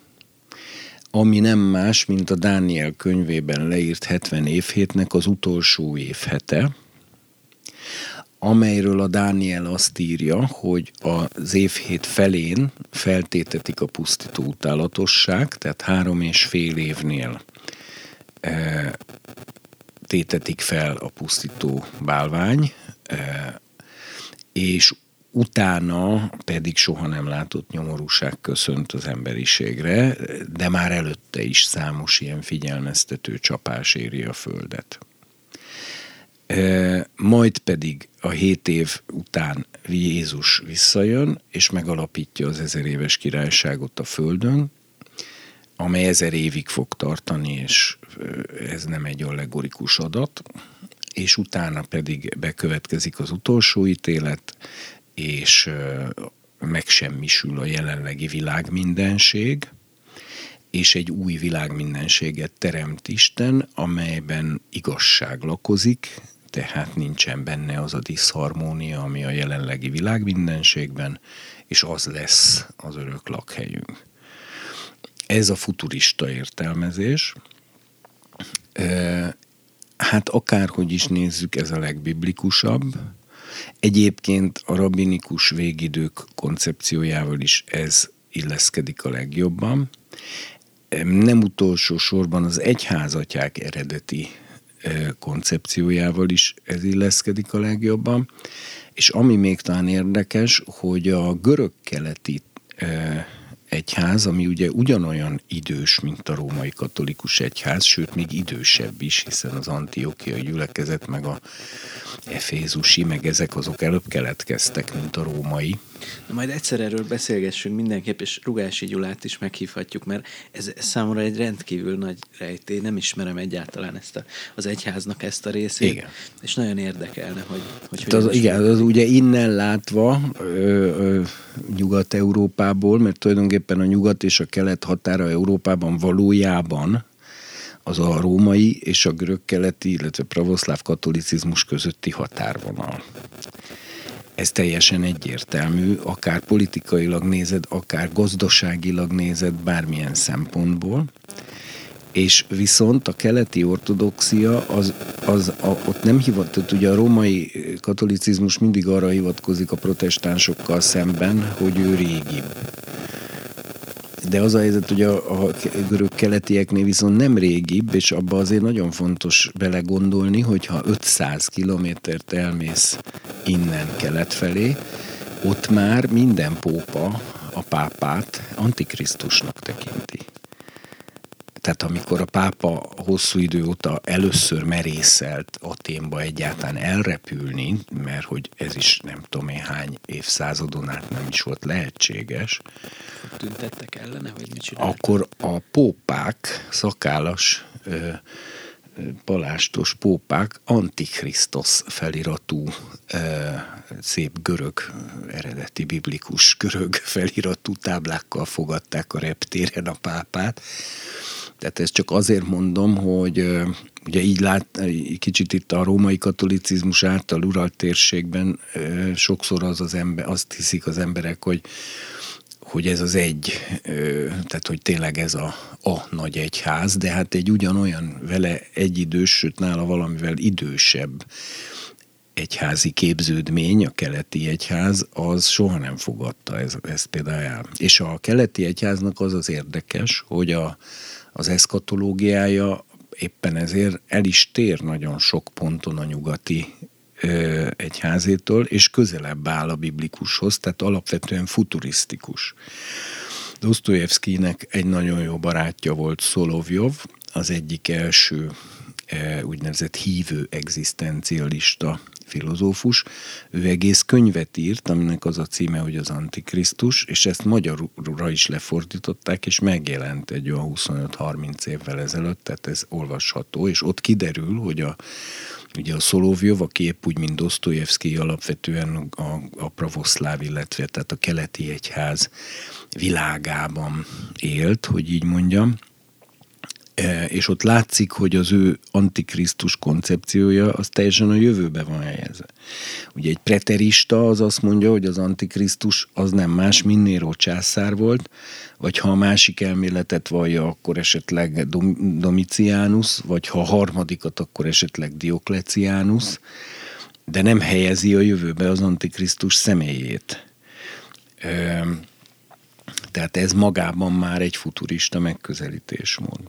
ami nem más, mint a Dániel könyvében leírt 70 évhétnek az utolsó évhete, amelyről a Dániel azt írja, hogy az évhét felén feltétetik a pusztító utálatosság, tehát három és fél évnél e, tétetik fel a pusztító bálvány, e, és utána pedig soha nem látott nyomorúság köszönt az emberiségre, de már előtte is számos ilyen figyelmeztető csapás éri a Földet. Majd pedig a hét év után Jézus visszajön, és megalapítja az ezer éves királyságot a Földön, amely ezer évig fog tartani, és ez nem egy allegorikus adat, és utána pedig bekövetkezik az utolsó ítélet, és megsemmisül a jelenlegi világ mindenség, és egy új világmindenséget teremt Isten, amelyben igazság lakozik, tehát nincsen benne az a diszharmónia, ami a jelenlegi világmindenségben, és az lesz az örök lakhelyünk. Ez a futurista értelmezés. Hát akárhogy is nézzük, ez a legbiblikusabb. Egyébként a rabinikus végidők koncepciójával is ez illeszkedik a legjobban. Nem utolsó sorban az egyházatják eredeti koncepciójával is ez illeszkedik a legjobban. És ami még talán érdekes, hogy a görög-keleti egyház, ami ugye ugyanolyan idős, mint a római katolikus egyház, sőt még idősebb is, hiszen az antiokiai gyülekezet, meg a efézusi, meg ezek azok előbb keletkeztek, mint a római. Na majd egyszer erről beszélgessünk mindenképp, és Rugási Gyulát is meghívhatjuk, mert ez, számomra egy rendkívül nagy rejtély, nem ismerem egyáltalán ezt a, az egyháznak ezt a részét, igen. és nagyon érdekelne, hogy... hogy hát az, igen, az ugye innen látva ö, ö, Nyugat-Európából, mert tulajdonképpen a nyugat és a kelet határa Európában valójában az a római és a görög-keleti, illetve pravoszláv katolicizmus közötti határvonal. Ez teljesen egyértelmű, akár politikailag nézed, akár gazdaságilag nézed, bármilyen szempontból. És viszont a keleti ortodoxia, az, az a, ott nem hivatott, ugye a római katolicizmus mindig arra hivatkozik a protestánsokkal szemben, hogy ő régibb de az a helyzet, hogy a, a görög keletieknél viszont nem régibb, és abba azért nagyon fontos belegondolni, hogyha 500 kilométert elmész innen kelet felé, ott már minden pópa a pápát antikrisztusnak tekinti. Tehát amikor a pápa hosszú idő óta először merészelt Aténba egyáltalán elrepülni, mert hogy ez is nem tudom én hány évszázadon át nem is volt lehetséges. Tüntettek ellene, vagy mit csináltak? Akkor a pópák, szakállas palástos pópák Antikrisztus feliratú szép görög, eredeti biblikus görög feliratú táblákkal fogadták a reptéren a pápát, tehát ezt csak azért mondom, hogy ugye így lát, kicsit itt a római katolicizmus által uralt térségben sokszor az az ember, azt hiszik az emberek, hogy hogy ez az egy, tehát hogy tényleg ez a, a nagy egyház, de hát egy ugyanolyan vele egyidős, sőt nála valamivel idősebb egyházi képződmény, a keleti egyház, az soha nem fogadta ez, ezt például. És a keleti egyháznak az az érdekes, hogy a, az eszkatológiája éppen ezért el is tér nagyon sok ponton a nyugati ö, egyházétől, és közelebb áll a biblikushoz, tehát alapvetően futurisztikus. Dostoyevskynek egy nagyon jó barátja volt Szolovjov, az egyik első úgynevezett hívő egzisztencialista filozófus, ő egész könyvet írt, aminek az a címe, hogy az Antikrisztus, és ezt magyarra is lefordították, és megjelent egy olyan 25-30 évvel ezelőtt, tehát ez olvasható, és ott kiderül, hogy a Ugye a Szolovjov, aki épp úgy, mint Dostoyevsky alapvetően a, a pravoszláv, illetve tehát a keleti egyház világában élt, hogy így mondjam, E, és ott látszik, hogy az ő antikrisztus koncepciója az teljesen a jövőbe van helyezve. Ugye egy preterista az azt mondja, hogy az antikrisztus az nem más, mint Nero császár volt, vagy ha a másik elméletet vallja, akkor esetleg Domitianus, vagy ha a harmadikat, akkor esetleg Dioklecianus, de nem helyezi a jövőbe az antikrisztus személyét. Tehát ez magában már egy futurista megközelítésmód.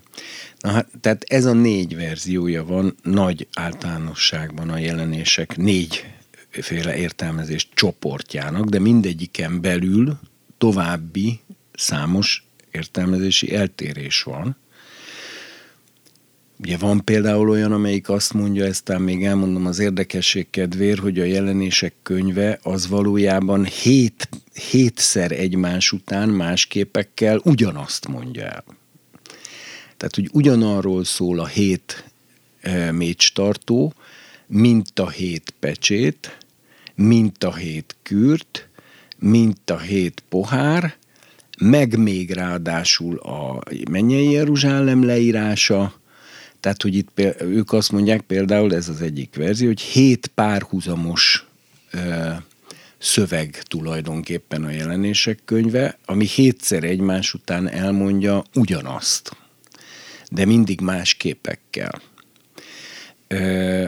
Na hát, tehát ez a négy verziója van nagy általánosságban a jelenések négy féle értelmezés csoportjának, de mindegyiken belül további számos értelmezési eltérés van. Ugye van például olyan, amelyik azt mondja, ezt még elmondom az érdekesség kedvér, hogy a jelenések könyve az valójában hét, hétszer egymás után más képekkel ugyanazt mondja el. Tehát, hogy ugyanarról szól a hét e, mécstartó, mint a hét pecsét, mint a hét kürt, mint a hét pohár, meg még ráadásul a mennyei Jeruzsálem leírása, tehát, hogy itt ők azt mondják például, ez az egyik verzió, hogy hét párhuzamos ö, szöveg tulajdonképpen a jelenések könyve, ami hétszer egymás után elmondja ugyanazt, de mindig más képekkel. Ö,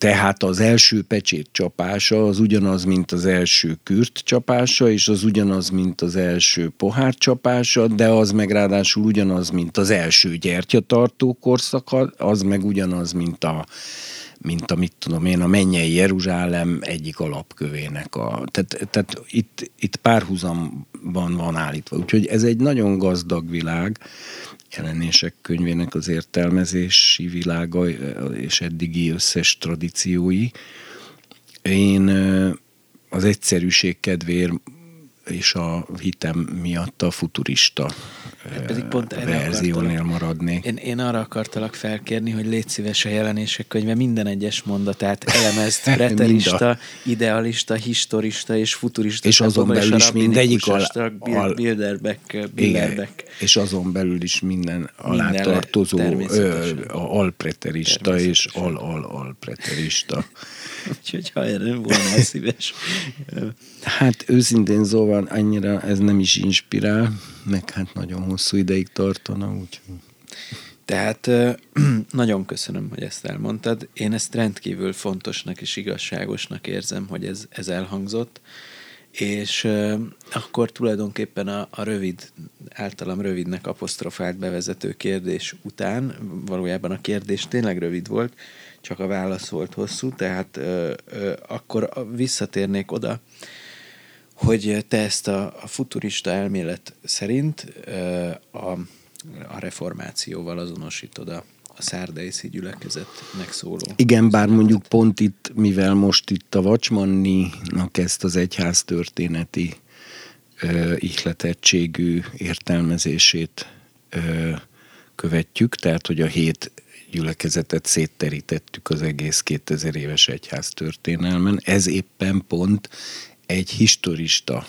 tehát az első pecsét csapása az ugyanaz, mint az első kürt csapása, és az ugyanaz, mint az első pohár csapása, de az meg ráadásul ugyanaz, mint az első gyertyatartó korszaka, az meg ugyanaz, mint a mint a, mit tudom én, a mennyei Jeruzsálem egyik alapkövének. A, tehát, tehát itt, itt párhuzamban van állítva. Úgyhogy ez egy nagyon gazdag világ, jelenések könyvének az értelmezési világa és eddigi összes tradíciói. Én az egyszerűség kedvéért és a hitem miatt a futurista hát pedig pont verziónél maradnék. Én, én arra akartalak felkérni, hogy légy szíves a jelenések könyve minden egyes mondatát elemezd, preterista, idealista, historista és futurista. És azon belül is mindegyik al, al, Bilderbeck, Bilderbeck. És azon belül is minden alá minden tartozó alpreterista és al-al-alpreterista. Úgyhogy ha erre volna szíves. Hát őszintén szóval annyira ez nem is inspirál, meg hát nagyon hosszú ideig tartana, úgyhogy... Tehát nagyon köszönöm, hogy ezt elmondtad. Én ezt rendkívül fontosnak és igazságosnak érzem, hogy ez, ez elhangzott. És akkor tulajdonképpen a, a rövid, általam rövidnek apostrofált bevezető kérdés után, valójában a kérdés tényleg rövid volt, csak a válasz volt hosszú, tehát ö, ö, akkor visszatérnék oda, hogy te ezt a, a futurista elmélet szerint ö, a, a reformációval azonosítod a, a szárdai gyülekezetnek szóló. Igen, bár mondjuk pont itt, mivel most itt a Vacsmanninak ezt az egyház történeti ö, ihletettségű értelmezését ö, követjük, tehát hogy a hét gyülekezetet szétterítettük az egész 2000 éves egyház történelmen. Ez éppen pont egy historista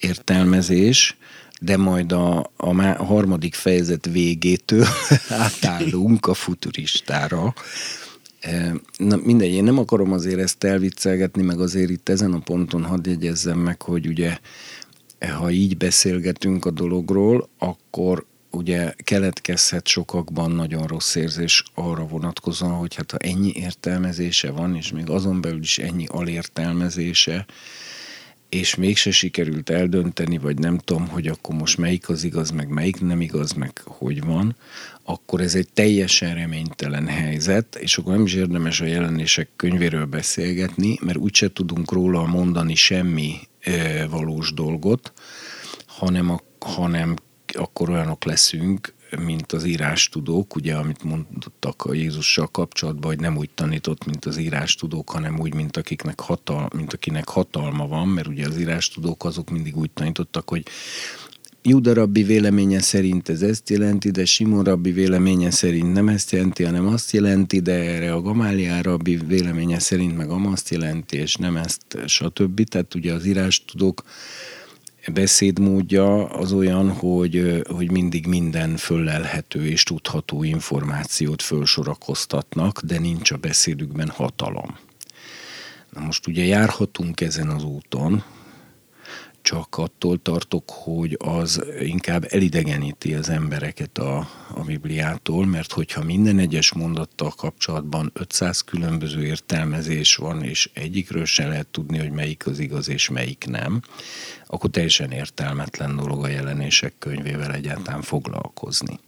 értelmezés, de majd a, a harmadik fejezet végétől átállunk a futuristára. E, na mindegy, én nem akarom azért ezt elviccelgetni, meg azért itt ezen a ponton hadd jegyezzem meg, hogy ugye ha így beszélgetünk a dologról, akkor ugye keletkezhet sokakban nagyon rossz érzés arra vonatkozóan, hogy hát ha ennyi értelmezése van, és még azon belül is ennyi alértelmezése, és mégse sikerült eldönteni, vagy nem tudom, hogy akkor most melyik az igaz, meg melyik nem igaz, meg hogy van, akkor ez egy teljesen reménytelen helyzet, és akkor nem is érdemes a jelenések könyvéről beszélgetni, mert úgyse tudunk róla mondani semmi e, valós dolgot, hanem, a, hanem akkor olyanok leszünk, mint az írástudók, ugye, amit mondtak a Jézussal kapcsolatban, hogy nem úgy tanított, mint az írástudók, hanem úgy, mint, akiknek hatal, mint akinek hatalma van, mert ugye az írástudók azok mindig úgy tanítottak, hogy Júda rabbi véleménye szerint ez ezt jelenti, de Simon rabbi véleménye szerint nem ezt jelenti, hanem azt jelenti, de erre a Gamáliá rabbi véleménye szerint meg azt jelenti, és nem ezt, stb. Tehát ugye az írástudók tudók beszédmódja az olyan, hogy, hogy mindig minden föllelhető és tudható információt fölsorakoztatnak, de nincs a beszédükben hatalom. Na most ugye járhatunk ezen az úton, csak attól tartok, hogy az inkább elidegeníti az embereket a, a Bibliától, mert hogyha minden egyes mondattal kapcsolatban 500 különböző értelmezés van, és egyikről se lehet tudni, hogy melyik az igaz és melyik nem, akkor teljesen értelmetlen dolog a jelenések könyvével egyáltalán foglalkozni.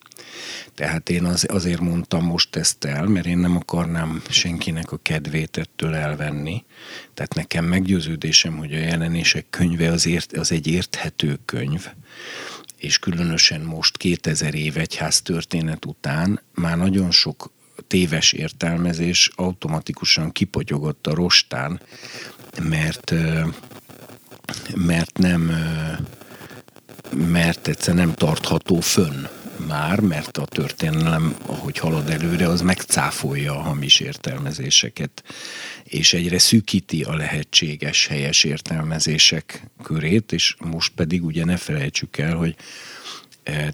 Tehát én az, azért mondtam most ezt el, mert én nem akarnám senkinek a kedvét ettől elvenni. Tehát nekem meggyőződésem, hogy a jelenések könyve az, ért, az egy érthető könyv, és különösen most 2000 év egyház történet után már nagyon sok téves értelmezés automatikusan kipogyogott a rostán, mert, mert nem mert egyszer nem tartható fönn már, mert a történelem, ahogy halad előre, az megcáfolja a hamis értelmezéseket, és egyre szűkíti a lehetséges helyes értelmezések körét, és most pedig ugye ne felejtsük el, hogy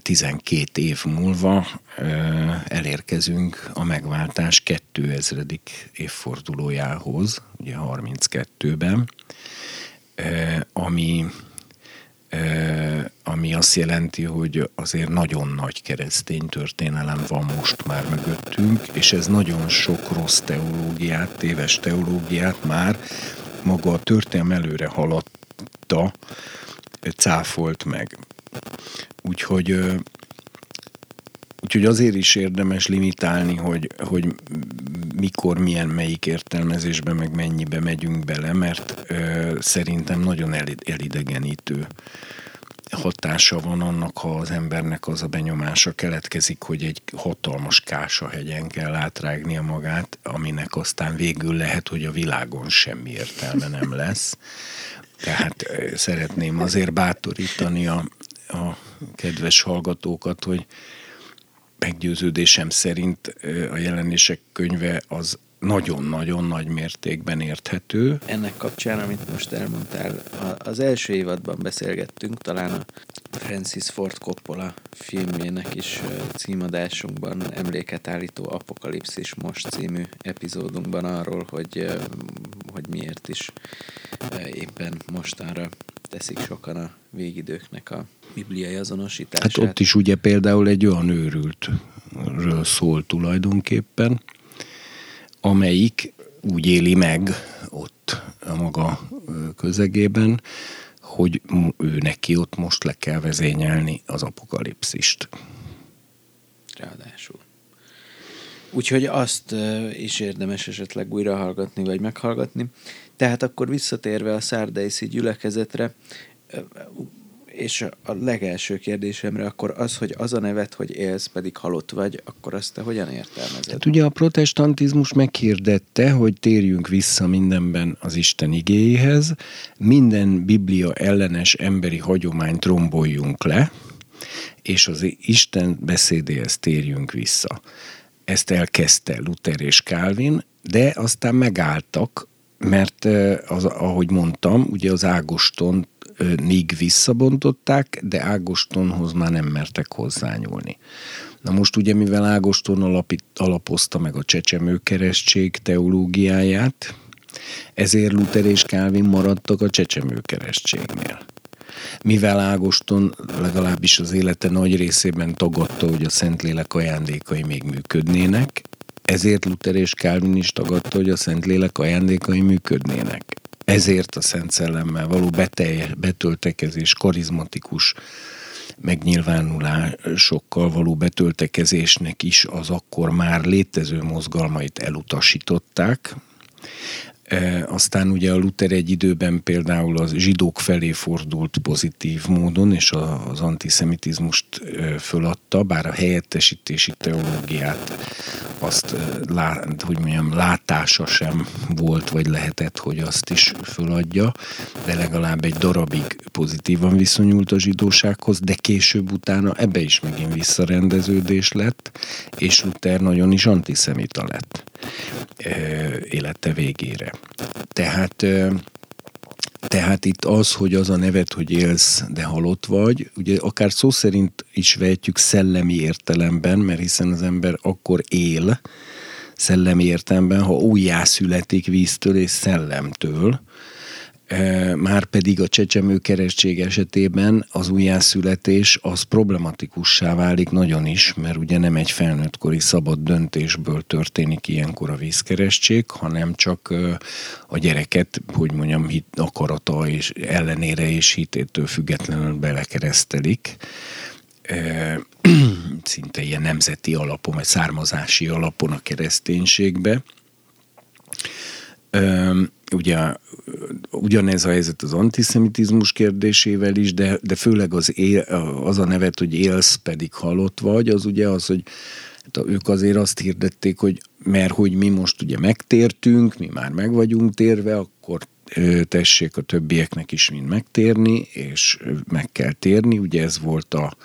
12 év múlva elérkezünk a megváltás 2000. évfordulójához, ugye 32-ben, ami, ami azt jelenti, hogy azért nagyon nagy keresztény történelem van most már mögöttünk, és ez nagyon sok rossz teológiát, téves teológiát már maga a történelem előre haladta, cáfolt meg. Úgyhogy, úgyhogy azért is érdemes limitálni, hogy, hogy mikor, milyen, melyik értelmezésbe, meg mennyibe megyünk bele, mert ö, szerintem nagyon elidegenítő hatása van annak, ha az embernek az a benyomása keletkezik, hogy egy hatalmas kásahegyen kell átrágnia magát, aminek aztán végül lehet, hogy a világon semmi értelme nem lesz. Tehát szeretném azért bátorítani a, a kedves hallgatókat, hogy meggyőződésem szerint a jelenések könyve az nagyon-nagyon nagy mértékben érthető. Ennek kapcsán, amit most elmondtál, az első évadban beszélgettünk, talán a Francis Ford Coppola filmjének is címadásunkban emléket állító Apokalipszis Most című epizódunkban arról, hogy, hogy miért is éppen mostanra teszik sokan a végidőknek a bibliai azonosítását. Hát ott is ugye például egy olyan őrültről szól tulajdonképpen, amelyik úgy éli meg ott a maga közegében, hogy ő neki ott most le kell vezényelni az apokalipszist. Ráadásul. Úgyhogy azt is érdemes esetleg újra hallgatni, vagy meghallgatni. Tehát akkor visszatérve a Szárdeiszi gyülekezetre, és a legelső kérdésemre akkor az, hogy az a nevet, hogy élsz, pedig halott vagy, akkor azt te hogyan értelmezed? Hát ugye a protestantizmus meghirdette, hogy térjünk vissza mindenben az Isten igéhez, minden Biblia ellenes emberi hagyományt romboljunk le, és az Isten beszédéhez térjünk vissza. Ezt elkezdte Luther és Calvin, de aztán megálltak, mert az, ahogy mondtam, ugye az Ágoston még visszabontották, de Ágostonhoz már nem mertek hozzányúlni. Na most ugye, mivel Ágoston alapít, alapozta meg a csecsemő keresztség teológiáját, ezért Luther és Calvin maradtak a csecsemő keresztségnél. Mivel Ágoston legalábbis az élete nagy részében tagadta, hogy a Szentlélek ajándékai még működnének, ezért Luther és Calvin is tagadta, hogy a Szentlélek ajándékai működnének ezért a Szent Szellemmel való betelje, betöltekezés, karizmatikus megnyilvánulásokkal való betöltekezésnek is az akkor már létező mozgalmait elutasították, aztán ugye a Luther egy időben például az zsidók felé fordult pozitív módon, és az antiszemitizmust föladta, bár a helyettesítési teológiát azt, hogy mondjam, látása sem volt, vagy lehetett, hogy azt is föladja, de legalább egy darabig pozitívan viszonyult a zsidósághoz, de később utána ebbe is megint visszarendeződés lett, és Luther nagyon is antiszemita lett élete végére. Tehát tehát itt az, hogy az a nevet, hogy élsz, de halott vagy, ugye akár szó szerint is vehetjük szellemi értelemben, mert hiszen az ember akkor él, szellemi értelemben, ha újjászületik víztől és szellemtől, már pedig a csecsemő esetében az újjászületés az problematikussá válik nagyon is, mert ugye nem egy felnőttkori szabad döntésből történik ilyenkor a vízkerestség, hanem csak a gyereket, hogy mondjam, hit, akarata és ellenére és hitétől függetlenül belekeresztelik. Szinte ilyen nemzeti alapon, vagy származási alapon a kereszténységbe ugye ugyanez a helyzet az antiszemitizmus kérdésével is, de, de főleg az, él, az a nevet, hogy élsz, pedig halott vagy, az ugye az, hogy hát ők azért azt hirdették, hogy mert hogy mi most ugye megtértünk, mi már meg vagyunk térve, akkor tessék a többieknek is mind megtérni, és meg kell térni, ugye ez volt a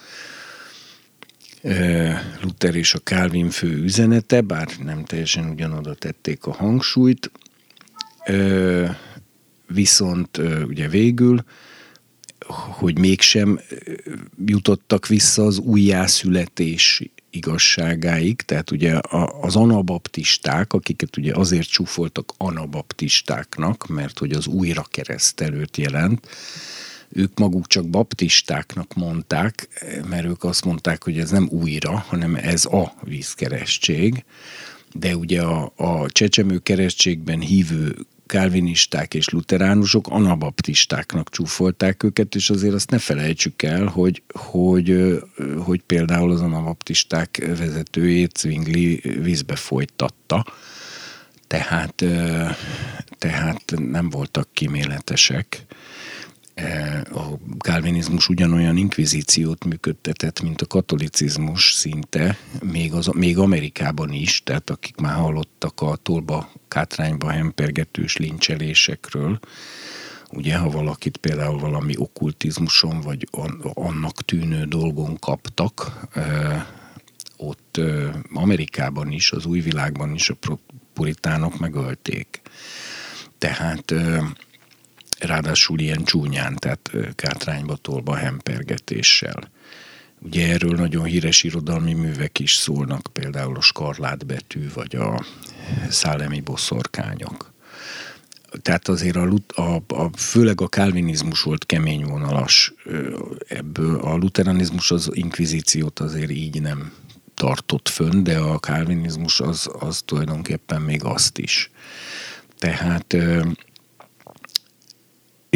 Luther és a Calvin fő üzenete, bár nem teljesen ugyanoda tették a hangsúlyt, viszont ugye végül, hogy mégsem jutottak vissza az újjászületés igazságáig, tehát ugye az anabaptisták, akiket ugye azért csúfoltak anabaptistáknak, mert hogy az újra keresztelőt jelent, ők maguk csak baptistáknak mondták, mert ők azt mondták, hogy ez nem újra, hanem ez a vízkeresztség. De ugye a, a csecsemő keresztségben hívő kálvinisták és luteránusok anabaptistáknak csúfolták őket, és azért azt ne felejtsük el, hogy, hogy, hogy például az anabaptisták vezetőjét Zwingli vízbe folytatta, tehát, tehát nem voltak kiméletesek a kálvinizmus ugyanolyan inkvizíciót működtetett, mint a katolicizmus szinte, még, az, még Amerikában is, tehát akik már hallottak a tolba, kátrányba hempergetős lincselésekről, ugye, ha valakit például valami okkultizmuson, vagy annak tűnő dolgon kaptak, ott Amerikában is, az új világban is a puritánok megölték. Tehát ráadásul ilyen csúnyán, tehát kátrányba tolva hempergetéssel. Ugye erről nagyon híres irodalmi művek is szólnak, például a skarlátbetű, vagy a szálemi boszorkányok. Tehát azért a, a, a, főleg a kálvinizmus volt kemény vonalas ebből. A luteranizmus az inkvizíciót azért így nem tartott fönn, de a kálvinizmus az, az tulajdonképpen még azt is. Tehát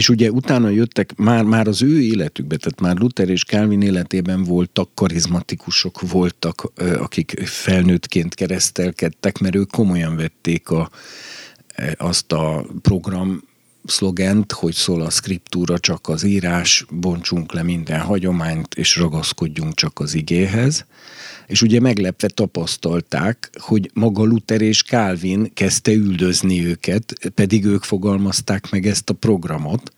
és ugye utána jöttek már, már az ő életükbe, tehát már Luther és Calvin életében voltak karizmatikusok, voltak, akik felnőttként keresztelkedtek, mert ők komolyan vették a, azt a program szlogent, hogy szól a skriptúra csak az írás, bontsunk le minden hagyományt, és ragaszkodjunk csak az igéhez. És ugye meglepve tapasztalták, hogy maga Luther és Calvin kezdte üldözni őket, pedig ők fogalmazták meg ezt a programot,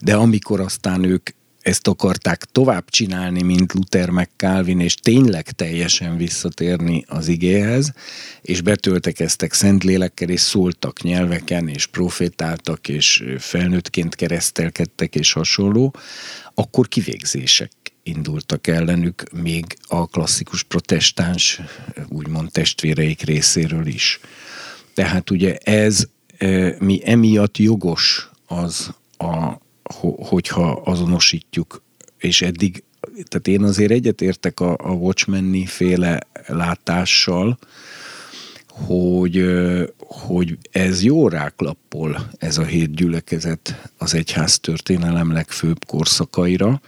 de amikor aztán ők ezt akarták tovább csinálni, mint Luther meg Calvin, és tényleg teljesen visszatérni az igéhez, és betöltekeztek Szentlélekkel, és szóltak nyelveken, és profétáltak, és felnőttként keresztelkedtek, és hasonló, akkor kivégzések indultak ellenük még a klasszikus protestáns, úgymond testvéreik részéről is. Tehát ugye ez e, mi emiatt jogos az, a, hogyha azonosítjuk, és eddig, tehát én azért egyetértek a, a Watchmeni féle látással, hogy, hogy ez jó ráklappol ez a hét gyülekezet az egyház történelem legfőbb korszakaira,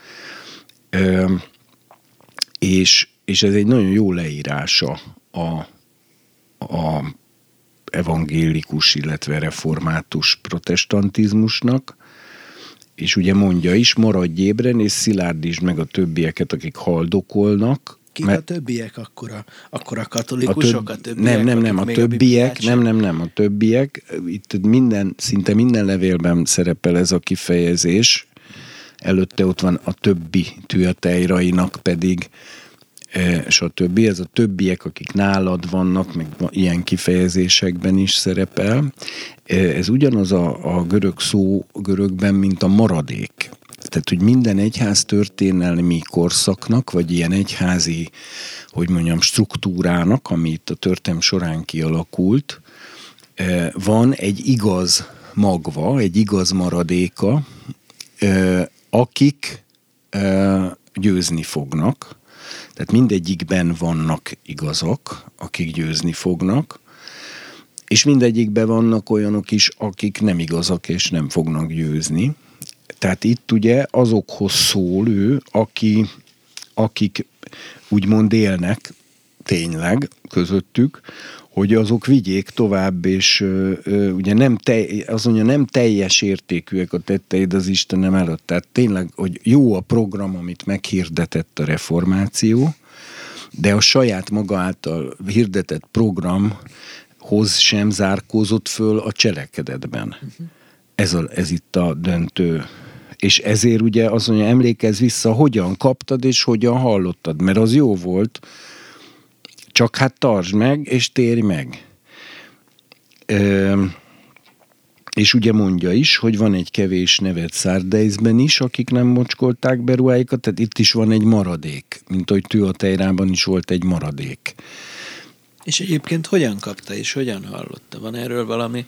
és, és ez egy nagyon jó leírása a, a evangélikus, illetve református protestantizmusnak, és ugye mondja is, maradj ébren, és szilárdítsd meg a többieket, akik haldokolnak. Kik mert... a többiek akkor a, akkor a katolikusok, a, több, a többiek? Nem, nem, nem, a többiek, nem, nem, nem, a többiek. Itt minden, szinte minden levélben szerepel ez a kifejezés, előtte ott van a többi tűatejrainak pedig e, stb. Ez a többiek, akik nálad vannak, meg ilyen kifejezésekben is szerepel. Ez ugyanaz a, a görög szó görögben, mint a maradék. Tehát, hogy minden egyház történelmi korszaknak, vagy ilyen egyházi, hogy mondjam, struktúrának, ami itt a történelm során kialakult, e, van egy igaz magva, egy igaz maradéka, akik győzni fognak, tehát mindegyikben vannak igazak, akik győzni fognak, és mindegyikben vannak olyanok is, akik nem igazak és nem fognak győzni. Tehát itt ugye azokhoz szól ő, aki, akik úgymond élnek tényleg közöttük, hogy azok vigyék tovább, és ö, ö, ugye nem tej, az mondja, nem teljes értékűek a tetteid az Istenem előtt. Tehát tényleg, hogy jó a program, amit meghirdetett a reformáció, de a saját maga által hirdetett programhoz sem zárkózott föl a cselekedetben. Uh-huh. Ez, a, ez itt a döntő És ezért ugye az mondja, emlékezz vissza, hogyan kaptad és hogyan hallottad, mert az jó volt, csak hát tartsd meg, és térj meg. Ö, és ugye mondja is, hogy van egy kevés nevet Szárdeizben is, akik nem mocskolták be ruháikat, tehát itt is van egy maradék, mint hogy Tejrában is volt egy maradék. És egyébként hogyan kapta és hogyan hallotta? Van erről valami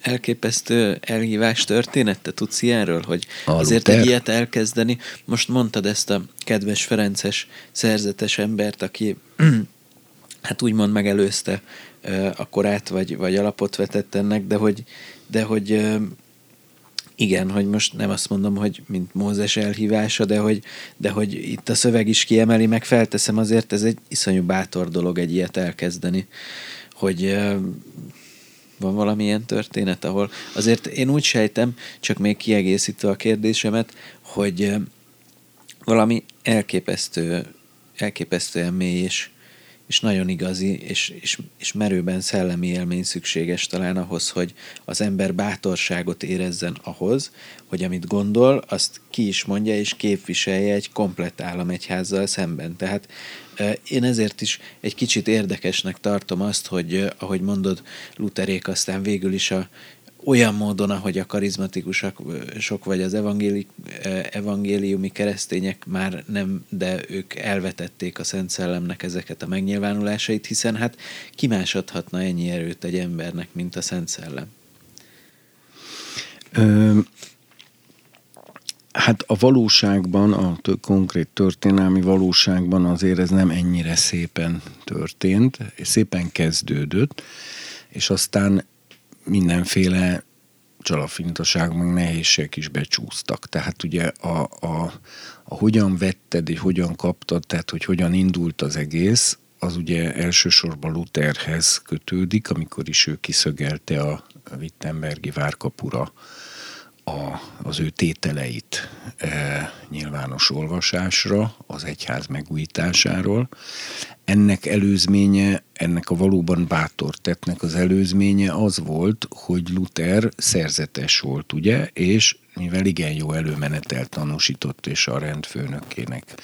elképesztő elhívás történet? Te tudsz ilyenről, hogy a azért Luther? egy ilyet elkezdeni? Most mondtad ezt a kedves Ferences szerzetes embert, aki hát úgymond megelőzte a korát, vagy, vagy alapot vetett ennek, de hogy, de hogy igen, hogy most nem azt mondom, hogy mint Mózes elhívása, de hogy, de hogy itt a szöveg is kiemeli, meg felteszem azért, ez egy iszonyú bátor dolog egy ilyet elkezdeni, hogy van valamilyen történet, ahol azért én úgy sejtem, csak még kiegészítve a kérdésemet, hogy valami elképesztő, elképesztően mély és és nagyon igazi, és, és, és merőben szellemi élmény szükséges talán ahhoz, hogy az ember bátorságot érezzen ahhoz, hogy amit gondol, azt ki is mondja, és képviselje egy komplett államegyházzal szemben. Tehát én ezért is egy kicsit érdekesnek tartom azt, hogy ahogy mondod, Luterék aztán végül is a olyan módon, ahogy a karizmatikusak sok vagy az evangéli, evangéliumi keresztények már nem, de ők elvetették a Szent Szellemnek ezeket a megnyilvánulásait, hiszen hát kimásodhatna ennyi erőt egy embernek, mint a Szent Szellem? Ö, hát a valóságban, a konkrét történelmi valóságban azért ez nem ennyire szépen történt, szépen kezdődött, és aztán mindenféle csalafintaság, meg nehézségek is becsúsztak. Tehát ugye a, a, a hogyan vetted és hogyan kaptad, tehát hogy hogyan indult az egész, az ugye elsősorban Lutherhez kötődik, amikor is ő kiszögelte a Wittenbergi várkapura a, az ő tételeit e, nyilvános olvasásra, az egyház megújításáról. Ennek előzménye, ennek a valóban bátor tettnek az előzménye az volt, hogy Luther szerzetes volt, ugye, és mivel igen jó előmenetel tanúsított, és a rendfőnökének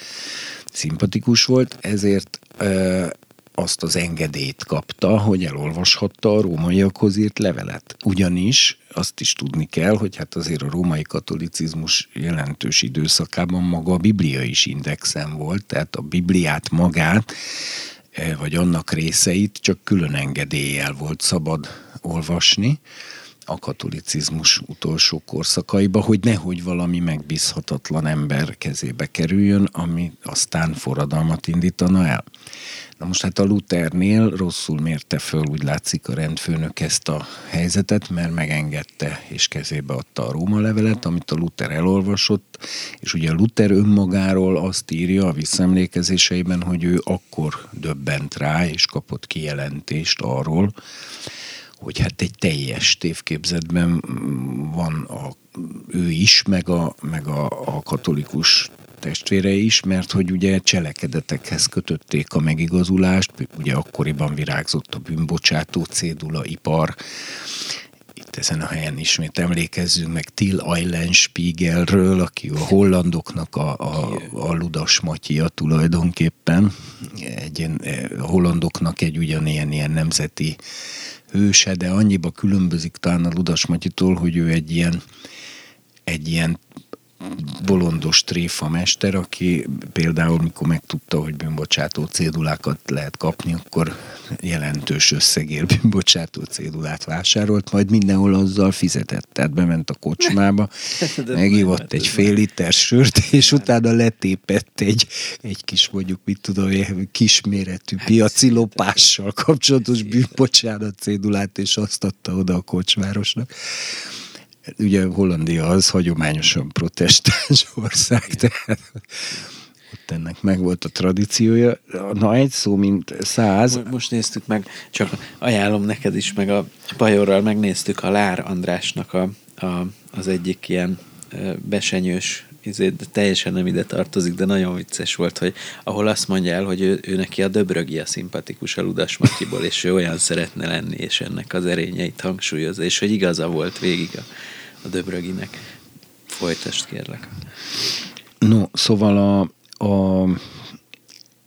szimpatikus volt, ezért e, azt az engedélyt kapta, hogy elolvashatta a rómaiakhoz írt levelet. Ugyanis azt is tudni kell, hogy hát azért a római katolicizmus jelentős időszakában maga a Biblia is indexen volt, tehát a Bibliát magát, eh, vagy annak részeit csak külön engedéllyel volt szabad olvasni a katolicizmus utolsó korszakaiba, hogy nehogy valami megbízhatatlan ember kezébe kerüljön, ami aztán forradalmat indítana el. Na most hát a Luthernél rosszul mérte föl, úgy látszik a rendfőnök ezt a helyzetet, mert megengedte és kezébe adta a Róma levelet, amit a Luther elolvasott, és ugye Luther önmagáról azt írja a visszaemlékezéseiben, hogy ő akkor döbbent rá, és kapott kijelentést arról, hogy hát egy teljes tévképzetben van a, ő is, meg a, meg a, a katolikus testvére is, mert hogy ugye cselekedetekhez kötötték a megigazulást, ugye akkoriban virágzott a bűnbocsátó cédula ipar, itt ezen a helyen ismét emlékezzünk meg Till Eulenspiegelről, aki a hollandoknak a, a, a Ludas Matyia tulajdonképpen, egy, a hollandoknak egy ugyanilyen ilyen nemzeti hőse, de annyiba különbözik talán a Ludas Matyitól, hogy ő egy ilyen, egy ilyen bolondos tréfa mester, aki például, mikor megtudta, hogy bűnbocsátó cédulákat lehet kapni, akkor jelentős összegér bűnbocsátó cédulát vásárolt, majd mindenhol azzal fizetett. Tehát bement a kocsmába, megívott egy fél liter sört, és utána letépett egy, egy kis, mondjuk, mit tudom, kisméretű hát, piaci lopással kapcsolatos bűnbocsánat cédulát, és azt adta oda a kocsmárosnak ugye Hollandia az hagyományosan protestáns ország, tehát ott ennek meg volt a tradíciója. Na egy szó, mint száz. Most néztük meg, csak ajánlom neked is, meg a Bajorral megnéztük a Lár Andrásnak a, a, az egyik ilyen besenyős izé, de teljesen nem ide tartozik, de nagyon vicces volt, hogy ahol azt mondja el, hogy ő, ő neki a döbrögi a szimpatikus a Ludas Matyiból, és ő olyan szeretne lenni, és ennek az erényeit hangsúlyozza, és hogy igaza volt végig a, a döbröginek. Folytasd, kérlek. No, szóval a, a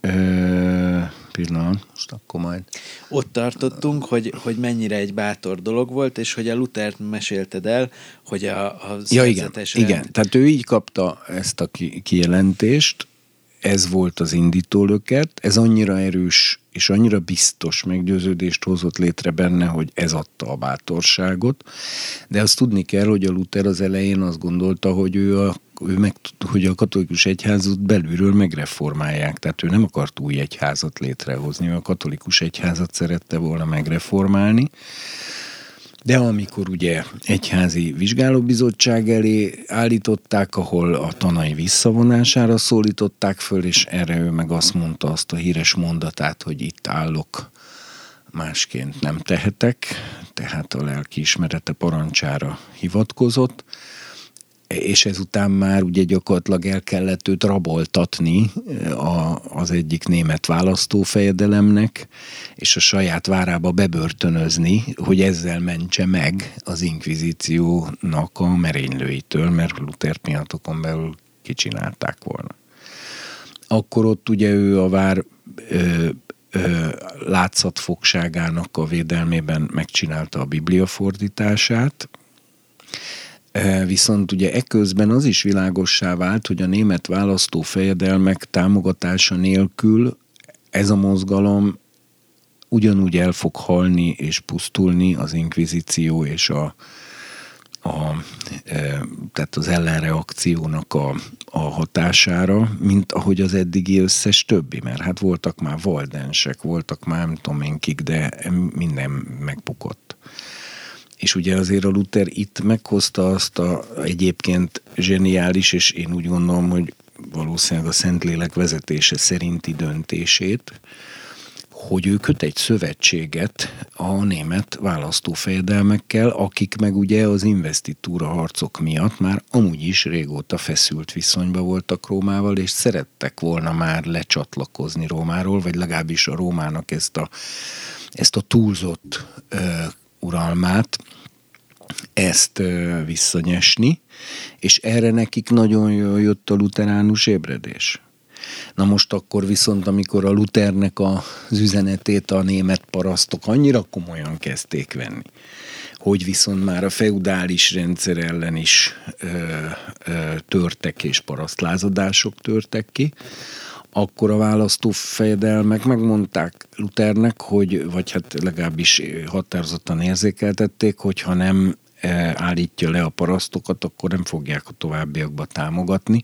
ö, pillanat, most akkor majd. Ott tartottunk, hogy, hogy mennyire egy bátor dolog volt, és hogy a Lutert mesélted el, hogy a, a ja, igen, rend... igen, tehát ő így kapta ezt a kijelentést, ez volt az indítólöket, ez annyira erős és annyira biztos meggyőződést hozott létre benne, hogy ez adta a bátorságot, de azt tudni kell, hogy a Luther az elején azt gondolta, hogy ő a ő meg, hogy a katolikus egyházat belülről megreformálják, tehát ő nem akart új egyházat létrehozni, ő a katolikus egyházat szerette volna megreformálni, de amikor ugye egyházi vizsgálóbizottság elé állították, ahol a tanai visszavonására szólították föl, és erre ő meg azt mondta azt a híres mondatát, hogy itt állok, másként nem tehetek, tehát a lelki ismerete parancsára hivatkozott, és ezután már ugye gyakorlatilag el kellett őt raboltatni a, az egyik német választófejedelemnek, és a saját várába bebörtönözni, hogy ezzel mentse meg az inkvizíciónak a merénylőitől, mert Luther pillanatokon belül kicsinálták volna. Akkor ott ugye ő a vár ö, ö, látszatfogságának a védelmében megcsinálta a Biblia fordítását, Viszont ugye ekközben az is világossá vált, hogy a német választó fejedelmek támogatása nélkül ez a mozgalom ugyanúgy el fog halni és pusztulni az inkvizíció és a, a, e, tehát az ellenreakciónak a, a hatására, mint ahogy az eddigi összes többi, mert hát voltak már valdensek, voltak már nem tudom én kik, de minden megbukott. És ugye azért a Luther itt meghozta azt a egyébként zseniális, és én úgy gondolom, hogy valószínűleg a Szentlélek vezetése szerinti döntését, hogy ő köt egy szövetséget a német választófejedelmekkel, akik meg ugye az investitúra harcok miatt már amúgy is régóta feszült viszonyba voltak Rómával, és szerettek volna már lecsatlakozni Rómáról, vagy legalábbis a Rómának ezt a, ezt a túlzott uralmát, ezt visszanyesni, és erre nekik nagyon jól jött a luteránus ébredés. Na most akkor viszont, amikor a Luthernek az üzenetét a német parasztok annyira komolyan kezdték venni, hogy viszont már a feudális rendszer ellen is ö, ö, törtek és parasztlázadások törtek ki, akkor a választó fejedelmek? Megmondták Luthernek, hogy, vagy hát legalábbis határozottan érzékeltették, hogy ha nem e, állítja le a parasztokat, akkor nem fogják a továbbiakba támogatni,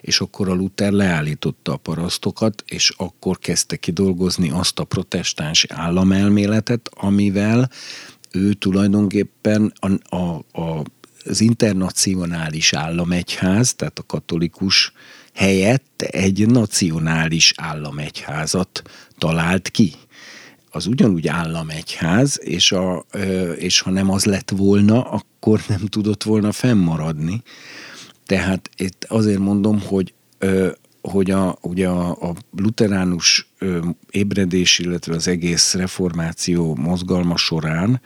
és akkor a Luther leállította a parasztokat, és akkor kezdte kidolgozni azt a protestáns államelméletet, amivel ő tulajdonképpen a, a, a, az internacionális államegyház, tehát a katolikus helyett egy nacionális államegyházat talált ki. Az ugyanúgy államegyház, és, a, és ha nem az lett volna, akkor nem tudott volna fennmaradni. Tehát itt azért mondom, hogy hogy a, ugye a, a luteránus ébredés, illetve az egész reformáció mozgalma során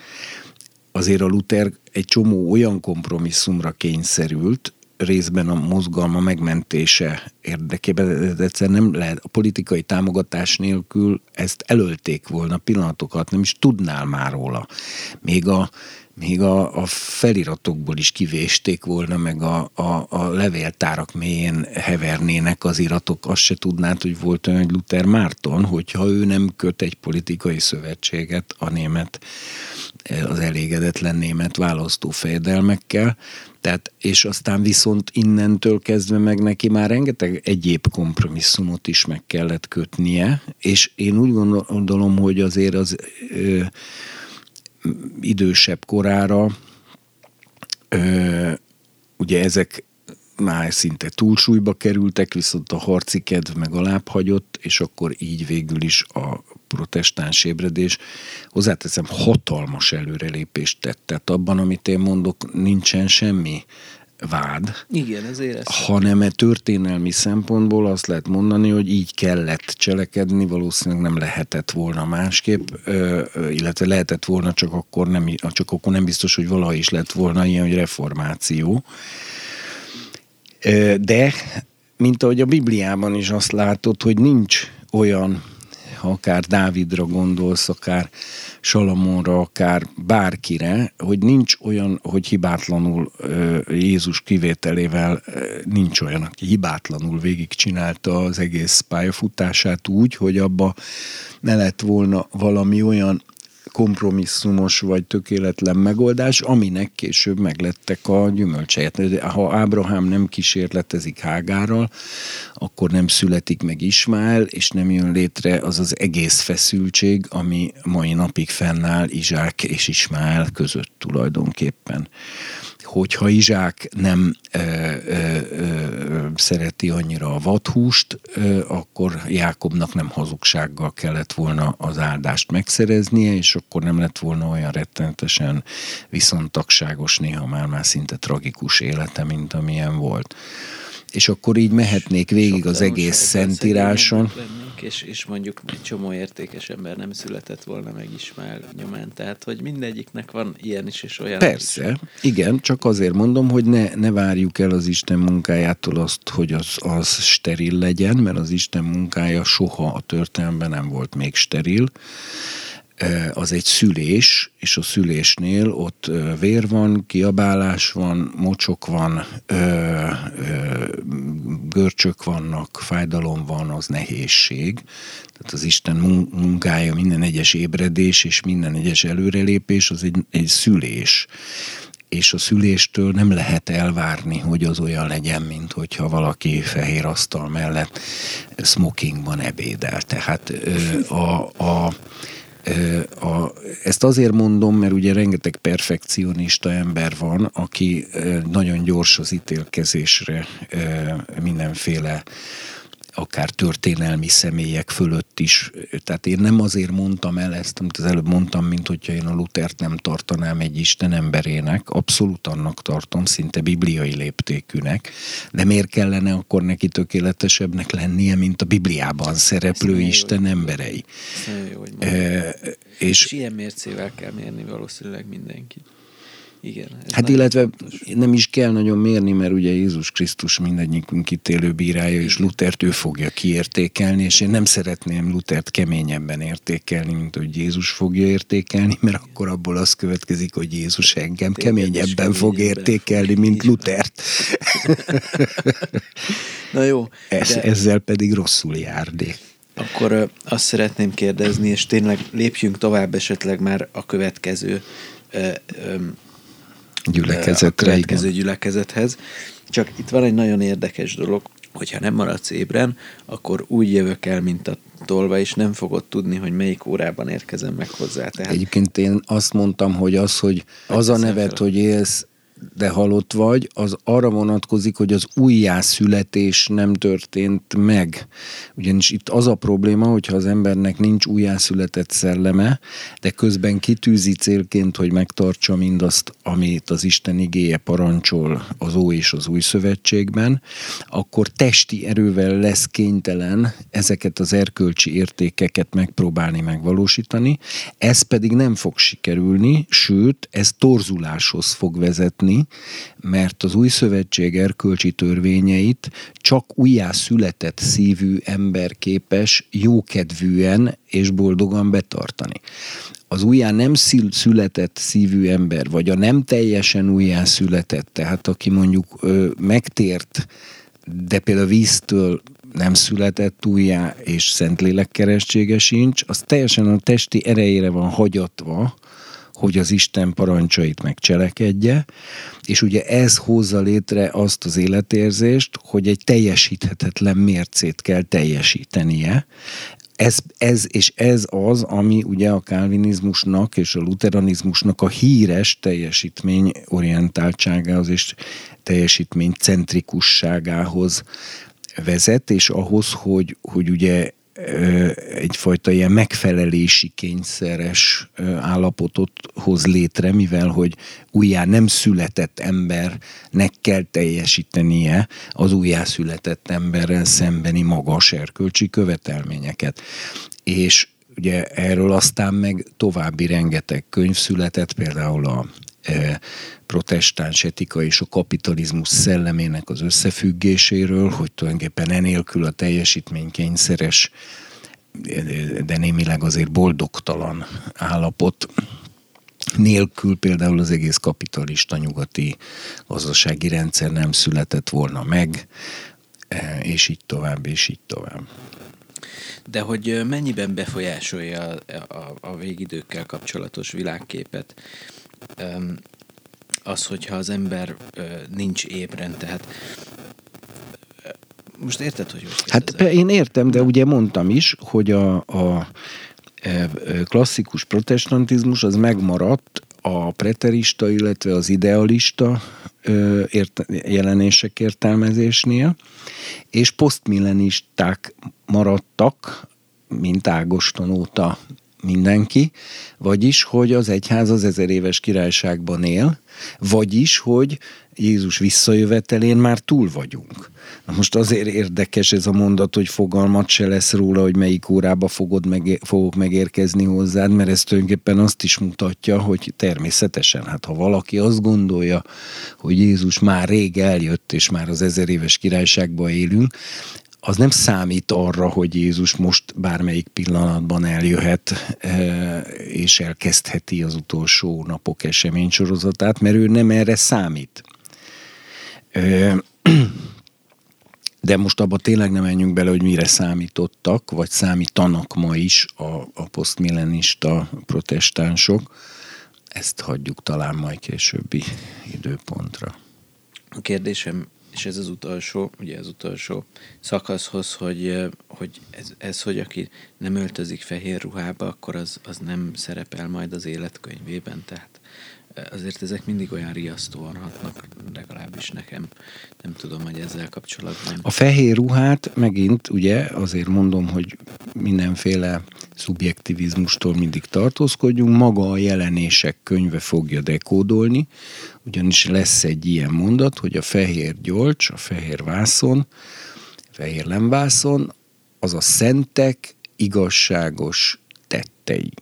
azért a Luther egy csomó olyan kompromisszumra kényszerült, részben a mozgalma megmentése érdekében, de egyszerűen nem lehet, a politikai támogatás nélkül ezt elölték volna pillanatokat, nem is tudnál már róla. Még a, még a, a feliratokból is kivésték volna, meg a, a, a levéltárak mélyén hevernének az iratok, azt se tudnád, hogy volt olyan, hogy Luther Márton, hogyha ő nem köt egy politikai szövetséget a német, az elégedetlen német választófejedelmekkel, tehát, és aztán viszont innentől kezdve meg neki már rengeteg egyéb kompromisszumot is meg kellett kötnie, és én úgy gondolom, hogy azért az ö, idősebb korára ö, ugye ezek már szinte túlsúlyba kerültek, viszont a harci kedv meg alább hagyott, és akkor így végül is a protestáns ébredés, hozzáteszem, hatalmas előrelépést tett. Tehát abban, amit én mondok, nincsen semmi vád. Igen, ez érezhető. Hanem e történelmi szempontból azt lehet mondani, hogy így kellett cselekedni, valószínűleg nem lehetett volna másképp, illetve lehetett volna, csak akkor nem, csak akkor nem biztos, hogy valaha is lett volna ilyen, hogy reformáció De, mint ahogy a Bibliában is azt látod, hogy nincs olyan akár Dávidra gondolsz, akár Salamonra, akár bárkire, hogy nincs olyan, hogy hibátlanul Jézus kivételével nincs olyan, aki hibátlanul végigcsinálta az egész pályafutását úgy, hogy abba ne lett volna valami olyan kompromisszumos vagy tökéletlen megoldás, aminek később meglettek a gyümölcsejét. Ha Ábrahám nem kísérletezik Hágárral, akkor nem születik meg Ismál, és nem jön létre az az egész feszültség, ami mai napig fennáll Izsák és Ismál között tulajdonképpen hogyha Izsák nem ö, ö, ö, szereti annyira a vadhúst, ö, akkor Jákobnak nem hazugsággal kellett volna az áldást megszereznie, és akkor nem lett volna olyan rettenetesen viszontagságos, néha már már szinte tragikus élete, mint amilyen volt és akkor így mehetnék végig az egész szentíráson. és, és mondjuk egy csomó értékes ember nem született volna meg Ismál nyomán. Tehát, hogy mindegyiknek van ilyen is, és olyan Persze, is. igen, csak azért mondom, hogy ne, ne várjuk el az Isten munkájától azt, hogy az, az steril legyen, mert az Isten munkája soha a történelemben nem volt még steril az egy szülés, és a szülésnél ott vér van, kiabálás van, mocsok van, görcsök vannak, fájdalom van, az nehézség. Tehát az Isten munkája, minden egyes ébredés és minden egyes előrelépés az egy, egy szülés és a szüléstől nem lehet elvárni, hogy az olyan legyen, mint hogyha valaki fehér asztal mellett smokingban ebédel. Tehát a, a a, ezt azért mondom, mert ugye rengeteg perfekcionista ember van, aki nagyon gyors az ítélkezésre mindenféle akár történelmi személyek fölött is. Tehát én nem azért mondtam el ezt, amit az előbb mondtam, mint hogyha én a Lutert nem tartanám egy Isten emberének. Abszolút annak tartom, szinte bibliai léptékűnek. De miért kellene akkor neki tökéletesebbnek lennie, mint a Bibliában szereplő Isten jó, emberei? Jó, hogy e, és, és ilyen mércével kell mérni valószínűleg mindenkit. Igen. Hát illetve fontos. nem is kell nagyon mérni, mert ugye Jézus Krisztus mindegyikünk ítélő bírája, és Lutert ő fogja kiértékelni, és én nem szeretném Lutert keményebben értékelni, mint hogy Jézus fogja értékelni, mert akkor abból az következik, hogy Jézus engem keményebben fog értékelni, mint Lutert. Na jó. Ez, de... Ezzel pedig rosszul jár, de. Akkor azt szeretném kérdezni, és tényleg lépjünk tovább esetleg már a következő gyülekezetre. A következő gyülekezethez. Csak itt van egy nagyon érdekes dolog, hogyha nem maradsz ébren, akkor úgy jövök el, mint a tolva, és nem fogod tudni, hogy melyik órában érkezem meg hozzá. Tehát... Egyébként én azt mondtam, hogy az, hogy az a nevet, hogy élsz, de halott vagy, az arra vonatkozik, hogy az újjászületés nem történt meg. Ugyanis itt az a probléma, hogyha az embernek nincs újjászületett szelleme, de közben kitűzi célként, hogy megtartsa mindazt, amit az Isten igéje parancsol az Ó és az Új Szövetségben, akkor testi erővel lesz kénytelen ezeket az erkölcsi értékeket megpróbálni megvalósítani, ez pedig nem fog sikerülni, sőt, ez torzuláshoz fog vezetni, látni, mert az új szövetség erkölcsi törvényeit csak újjászületett szívű ember képes jókedvűen és boldogan betartani. Az újjá nem született szívű ember, vagy a nem teljesen újjá született, tehát aki mondjuk ö, megtért, de például víztől nem született újjá, és Szentlélek keresztsége sincs, az teljesen a testi erejére van hagyatva, hogy az Isten parancsait megcselekedje, és ugye ez hozza létre azt az életérzést, hogy egy teljesíthetetlen mércét kell teljesítenie, ez, ez, és ez az, ami ugye a kálvinizmusnak és a luteranizmusnak a híres teljesítményorientáltságához és teljesítménycentrikusságához vezet, és ahhoz, hogy, hogy ugye egyfajta ilyen megfelelési kényszeres állapotot hoz létre, mivel hogy újjá nem született embernek kell teljesítenie az újjászületett emberrel szembeni magas erkölcsi követelményeket. És ugye erről aztán meg további rengeteg könyv született, például a protestáns etika és a kapitalizmus szellemének az összefüggéséről, hogy tulajdonképpen enélkül a teljesítménykényszeres de némileg azért boldogtalan állapot nélkül például az egész kapitalista nyugati gazdasági rendszer nem született volna meg, e, és így tovább, és így tovább. De hogy mennyiben befolyásolja a, a, a végidőkkel kapcsolatos világképet az, hogyha az ember nincs ébren, tehát most érted, hogy most Hát én értem, de ugye mondtam is, hogy a, a klasszikus protestantizmus az megmaradt a preterista, illetve az idealista ért, jelenések értelmezésnél, és posztmillenisták maradtak, mint Ágoston óta mindenki, vagyis, hogy az egyház az ezer éves királyságban él, vagyis, hogy Jézus visszajövetelén már túl vagyunk. Na most azért érdekes ez a mondat, hogy fogalmat se lesz róla, hogy melyik órába fogod meg, fogok megérkezni hozzád, mert ez tulajdonképpen azt is mutatja, hogy természetesen, hát ha valaki azt gondolja, hogy Jézus már rég eljött, és már az ezer éves királyságban élünk, az nem számít arra, hogy Jézus most bármelyik pillanatban eljöhet, e, és elkezdheti az utolsó napok eseménysorozatát, mert ő nem erre számít. E, de most abba tényleg nem menjünk bele, hogy mire számítottak, vagy számítanak ma is a, a posztmillenista protestánsok. Ezt hagyjuk talán majd későbbi időpontra. A kérdésem és ez az utolsó, ugye az utolsó szakaszhoz, hogy, hogy ez, ez, hogy aki nem öltözik fehér ruhába, akkor az, az nem szerepel majd az életkönyvében, tehát azért ezek mindig olyan riasztóan hatnak, legalábbis nekem. Nem tudom, hogy ezzel kapcsolatban. A fehér ruhát megint, ugye, azért mondom, hogy mindenféle szubjektivizmustól mindig tartózkodjunk, maga a jelenések könyve fogja dekódolni, ugyanis lesz egy ilyen mondat, hogy a fehér gyolcs, a fehér vászon, fehér lemvászon, az a szentek igazságos tettei.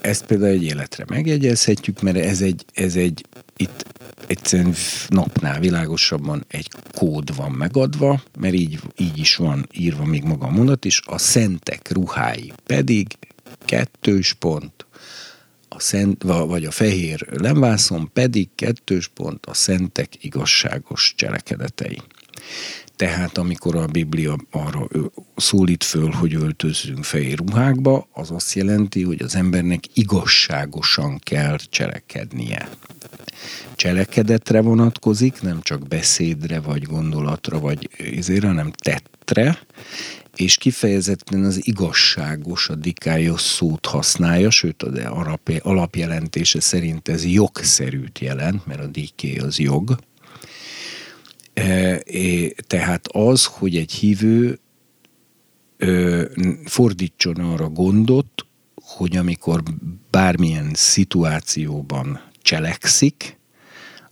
Ezt például egy életre megjegyezhetjük, mert ez egy, ez egy itt egyszerűen napnál világosabban egy kód van megadva, mert így, így is van írva még maga a mondat is, a szentek ruhái pedig kettős pont, a szent, vagy a fehér lemvászon pedig kettős pont a szentek igazságos cselekedetei. Tehát amikor a Biblia arra szólít föl, hogy öltözzünk fehér ruhákba, az azt jelenti, hogy az embernek igazságosan kell cselekednie. Cselekedetre vonatkozik, nem csak beszédre, vagy gondolatra, vagy ezért, hanem tettre, és kifejezetten az igazságos, a dikályos szót használja, sőt az alapjelentése szerint ez jogszerűt jelent, mert a diké az jog, E, tehát az, hogy egy hívő fordítson arra gondot, hogy amikor bármilyen szituációban cselekszik,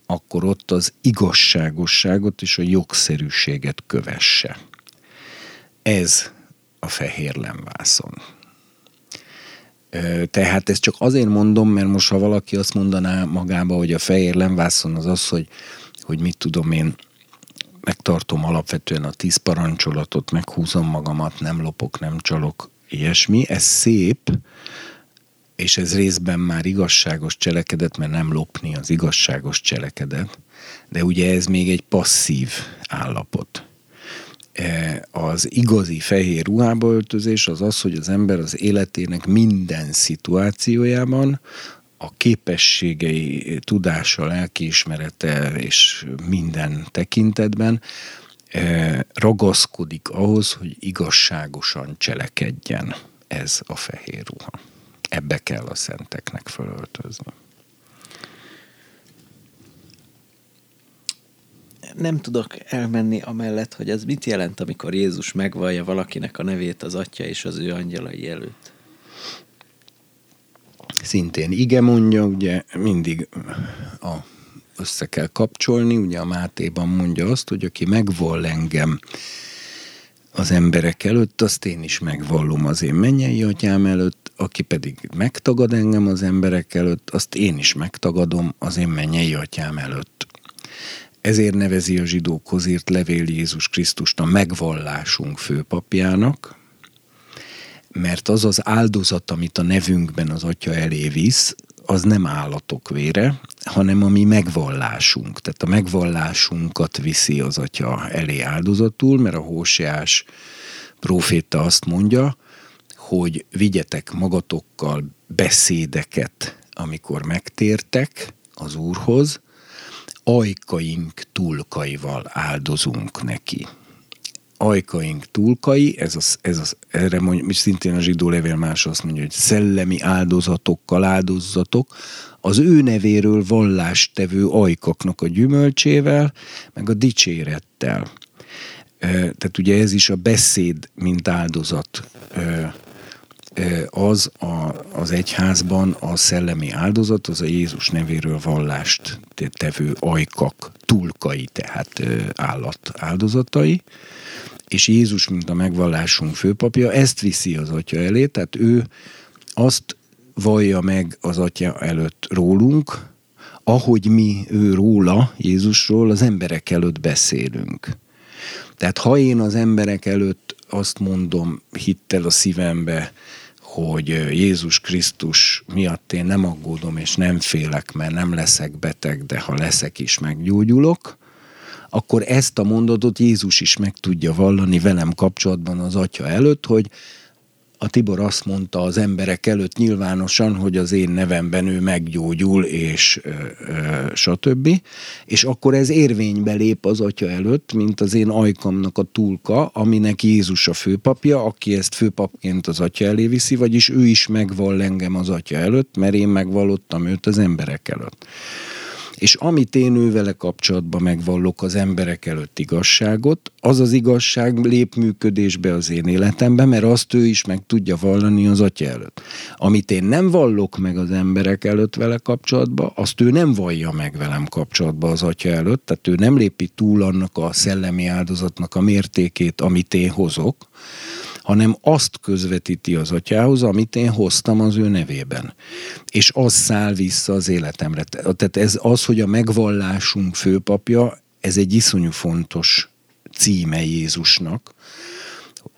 akkor ott az igazságosságot és a jogszerűséget kövesse. Ez a fehér lemvászon. Tehát ezt csak azért mondom, mert most ha valaki azt mondaná magába, hogy a fehér lemvászon az az, hogy, hogy mit tudom én, megtartom alapvetően a tíz parancsolatot, meghúzom magamat, nem lopok, nem csalok, ilyesmi. Ez szép, és ez részben már igazságos cselekedet, mert nem lopni az igazságos cselekedet, de ugye ez még egy passzív állapot. E, az igazi fehér ruhába öltözés az az, hogy az ember az életének minden szituációjában a képességei, tudása, lelkiismerete és minden tekintetben eh, ragaszkodik ahhoz, hogy igazságosan cselekedjen ez a fehér ruha. Ebbe kell a szenteknek fölöltözni. nem tudok elmenni amellett, hogy az mit jelent, amikor Jézus megvallja valakinek a nevét az atya és az ő angyalai előtt szintén ige mondja, ugye mindig a, össze kell kapcsolni, ugye a Mátéban mondja azt, hogy aki megvall engem az emberek előtt, azt én is megvallom az én mennyei atyám előtt, aki pedig megtagad engem az emberek előtt, azt én is megtagadom az én mennyei atyám előtt. Ezért nevezi a zsidókhoz írt levél Jézus Krisztust a megvallásunk főpapjának, mert az az áldozat, amit a nevünkben az atya elé visz, az nem állatok vére, hanem a mi megvallásunk. Tehát a megvallásunkat viszi az atya elé áldozatul, mert a Hóseás proféta azt mondja, hogy vigyetek magatokkal beszédeket, amikor megtértek az Úrhoz, ajkaink túlkaival áldozunk neki ajkaink túlkai, ez az, ez az, erre mondja, szintén a zsidó levél más azt mondja, hogy szellemi áldozatokkal áldozatok, az ő nevéről vallástevő ajkaknak a gyümölcsével, meg a dicsérettel. Tehát ugye ez is a beszéd, mint áldozat. Az a, az egyházban a szellemi áldozat, az a Jézus nevéről vallást tevő ajkak, túlkai, tehát állat áldozatai, és Jézus, mint a megvallásunk főpapja, ezt viszi az atya elé, tehát ő azt vallja meg az atya előtt rólunk, ahogy mi ő róla, Jézusról az emberek előtt beszélünk. Tehát ha én az emberek előtt azt mondom hittel a szívembe, hogy Jézus Krisztus miatt én nem aggódom és nem félek, mert nem leszek beteg, de ha leszek is, meggyógyulok, akkor ezt a mondatot Jézus is meg tudja vallani velem kapcsolatban az atya előtt, hogy a Tibor azt mondta az emberek előtt nyilvánosan, hogy az én nevemben ő meggyógyul, és ö, ö, stb. És akkor ez érvénybe lép az atya előtt, mint az én ajkamnak a túlka, aminek Jézus a főpapja, aki ezt főpapként az atya elé viszi, vagyis ő is megvall engem az atya előtt, mert én megvallottam őt az emberek előtt és amit én ővele kapcsolatban megvallok az emberek előtt igazságot, az az igazság lép működésbe az én életemben, mert azt ő is meg tudja vallani az atya előtt. Amit én nem vallok meg az emberek előtt vele kapcsolatban, azt ő nem vallja meg velem kapcsolatban az atya előtt, tehát ő nem lépi túl annak a szellemi áldozatnak a mértékét, amit én hozok, hanem azt közvetíti az atyához, amit én hoztam az ő nevében. És az száll vissza az életemre. Tehát ez az, hogy a megvallásunk főpapja, ez egy iszonyú fontos címe Jézusnak,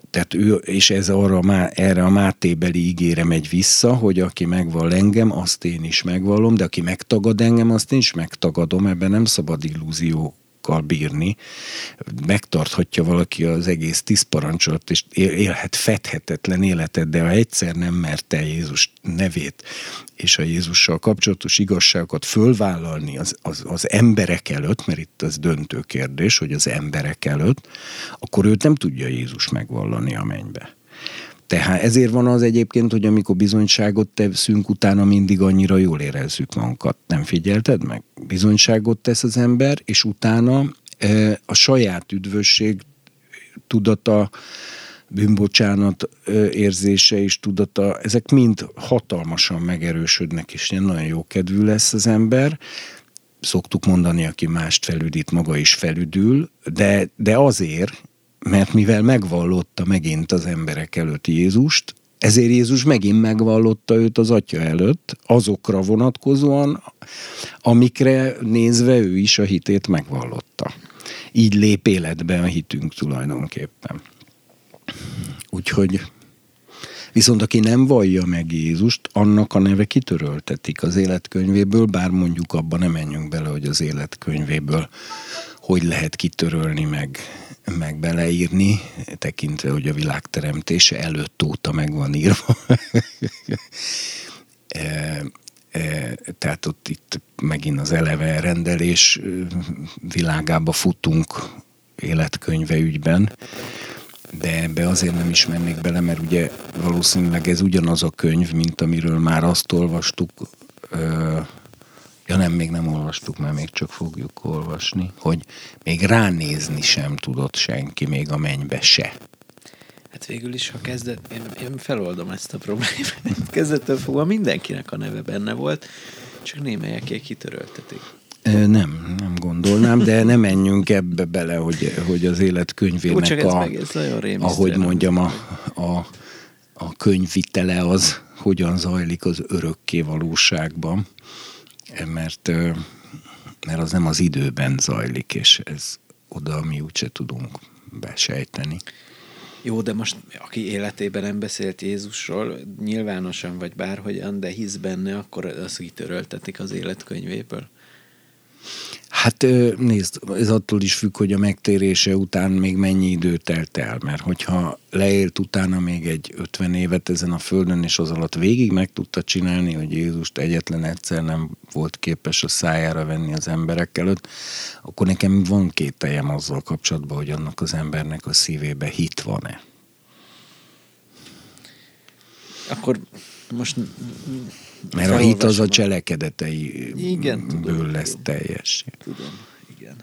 tehát ő, és ez arra, erre a Mátébeli ígére megy vissza, hogy aki megval engem, azt én is megvallom, de aki megtagad engem, azt én is megtagadom, ebben nem szabad illúzió parancsolakkal bírni, megtarthatja valaki az egész tíz parancsolat, és élhet fedhetetlen életet, de ha egyszer nem merte Jézus nevét és a Jézussal kapcsolatos igazságokat fölvállalni az, az, az emberek előtt, mert itt az döntő kérdés, hogy az emberek előtt, akkor őt nem tudja Jézus megvallani a mennybe. Tehát ezért van az egyébként, hogy amikor bizonyságot teszünk, utána mindig annyira jól érezzük magunkat. Nem figyelted meg? Bizonyságot tesz az ember, és utána e, a saját üdvösség tudata, bűnbocsánat e, érzése és tudata, ezek mind hatalmasan megerősödnek, és nagyon jó kedvű lesz az ember. Szoktuk mondani, aki mást felüdít, maga is felüdül, de, de azért, mert mivel megvallotta megint az emberek előtt Jézust, ezért Jézus megint megvallotta őt az atya előtt, azokra vonatkozóan, amikre nézve ő is a hitét megvallotta. Így lép életbe a hitünk tulajdonképpen. Úgyhogy Viszont aki nem vallja meg Jézust, annak a neve kitöröltetik az életkönyvéből, bár mondjuk abban nem menjünk bele, hogy az életkönyvéből hogy lehet kitörölni meg meg beleírni, tekintve, hogy a világ teremtése előtt óta meg van írva. e, e, tehát ott itt megint az eleve rendelés világába futunk életkönyve ügyben, de ebbe azért nem is mennék bele, mert ugye valószínűleg ez ugyanaz a könyv, mint amiről már azt olvastuk, Ja nem, még nem olvastuk, mert még csak fogjuk olvasni, hogy még ránézni sem tudott senki, még a mennybe se. Hát végül is, ha kezdett, én, én feloldom ezt a problémát. Kezdettől fogva mindenkinek a neve benne volt, csak némelyeké kitöröltetik. Nem, nem gondolnám, de nem menjünk ebbe bele, hogy, hogy az életkönyvének Jó, a, meg, ez ahogy mondjam, a, a, a könyvitele az hogyan zajlik az örökké valóságban, mert, mert az nem az időben zajlik, és ez oda mi úgyse tudunk besejteni. Jó, de most aki életében nem beszélt Jézusról, nyilvánosan vagy bárhogyan, de hisz benne, akkor az kitöröltetik az életkönyvéből. Hát nézd, ez attól is függ, hogy a megtérése után még mennyi idő telt el, mert hogyha leélt utána még egy 50 évet ezen a földön, és az alatt végig meg tudta csinálni, hogy Jézust egyetlen egyszer nem volt képes a szájára venni az emberek előtt, akkor nekem van két tejem azzal kapcsolatban, hogy annak az embernek a szívébe hit van-e. Akkor most mert a hit az a cselekedetei igen, tudom, lesz teljes. Tudom, igen.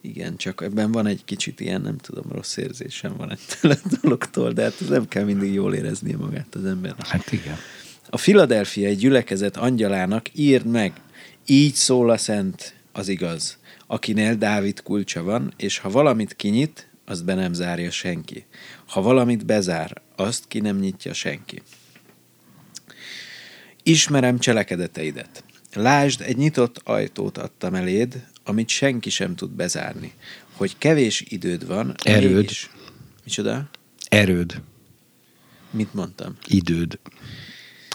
Igen, csak ebben van egy kicsit ilyen, nem tudom, rossz érzésem van a dologtól, de hát nem kell mindig jól éreznie magát az embernek. Hát igen. A Filadelfiai gyülekezet angyalának írd meg, így szól a szent, az igaz, akinél Dávid kulcsa van, és ha valamit kinyit, azt be nem zárja senki. Ha valamit bezár, azt ki nem nyitja senki. Ismerem cselekedeteidet. Lásd, egy nyitott ajtót adtam eléd, amit senki sem tud bezárni. Hogy kevés időd van. Erőd. Mégis... Micsoda? Erőd. Mit mondtam? Időd.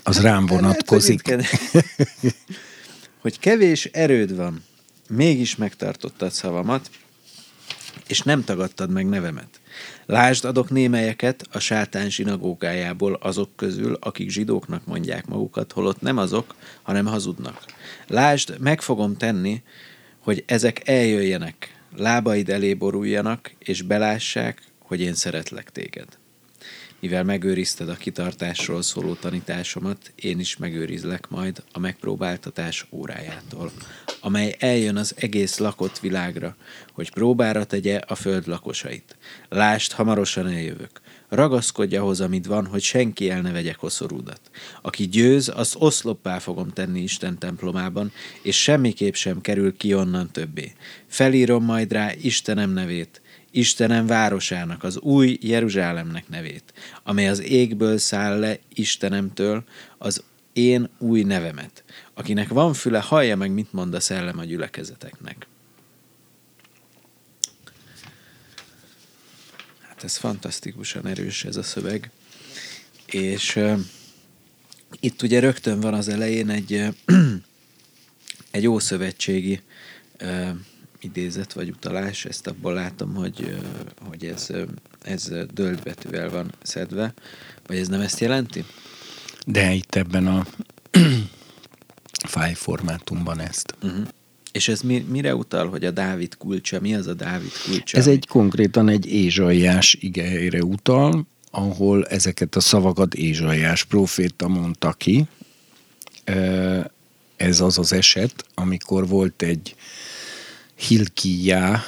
Az rám vonatkozik. Lehet, hogy, hogy kevés erőd van, mégis megtartottad szavamat, és nem tagadtad meg nevemet. Lásd, adok némelyeket a sátán zsinagógájából azok közül, akik zsidóknak mondják magukat, holott nem azok, hanem hazudnak. Lásd, meg fogom tenni, hogy ezek eljöjjenek, lábaid elé boruljanak, és belássák, hogy én szeretlek téged. Mivel megőrizted a kitartásról szóló tanításomat, én is megőrizlek majd a megpróbáltatás órájától, amely eljön az egész lakott világra, hogy próbára tegye a föld lakosait. Lásd, hamarosan eljövök. Ragaszkodj ahhoz, amit van, hogy senki el ne vegye koszorúdat. Aki győz, azt oszloppá fogom tenni Isten templomában, és semmiképp sem kerül ki onnan többé. Felírom majd rá Istenem nevét, Istenem városának, az új Jeruzsálemnek nevét, amely az égből száll le Istenemtől az én új nevemet. Akinek van füle, hallja meg, mit mond a szellem a gyülekezeteknek. Hát ez fantasztikusan erős ez a szöveg. És uh, itt ugye rögtön van az elején egy, uh, egy ószövetségi uh, idézet vagy utalás, ezt abból látom, hogy, hogy ez, ez dölt betűvel van szedve, vagy ez nem ezt jelenti? De itt ebben a file formátumban ezt. Uh-huh. És ez mi, mire utal, hogy a Dávid kulcsa? Mi az a Dávid kulcsa? Ez ami... egy konkrétan egy Ézsaiás igére utal, ahol ezeket a szavakat Ézsaiás proféta mondta ki. Ez az az eset, amikor volt egy Hilkiá,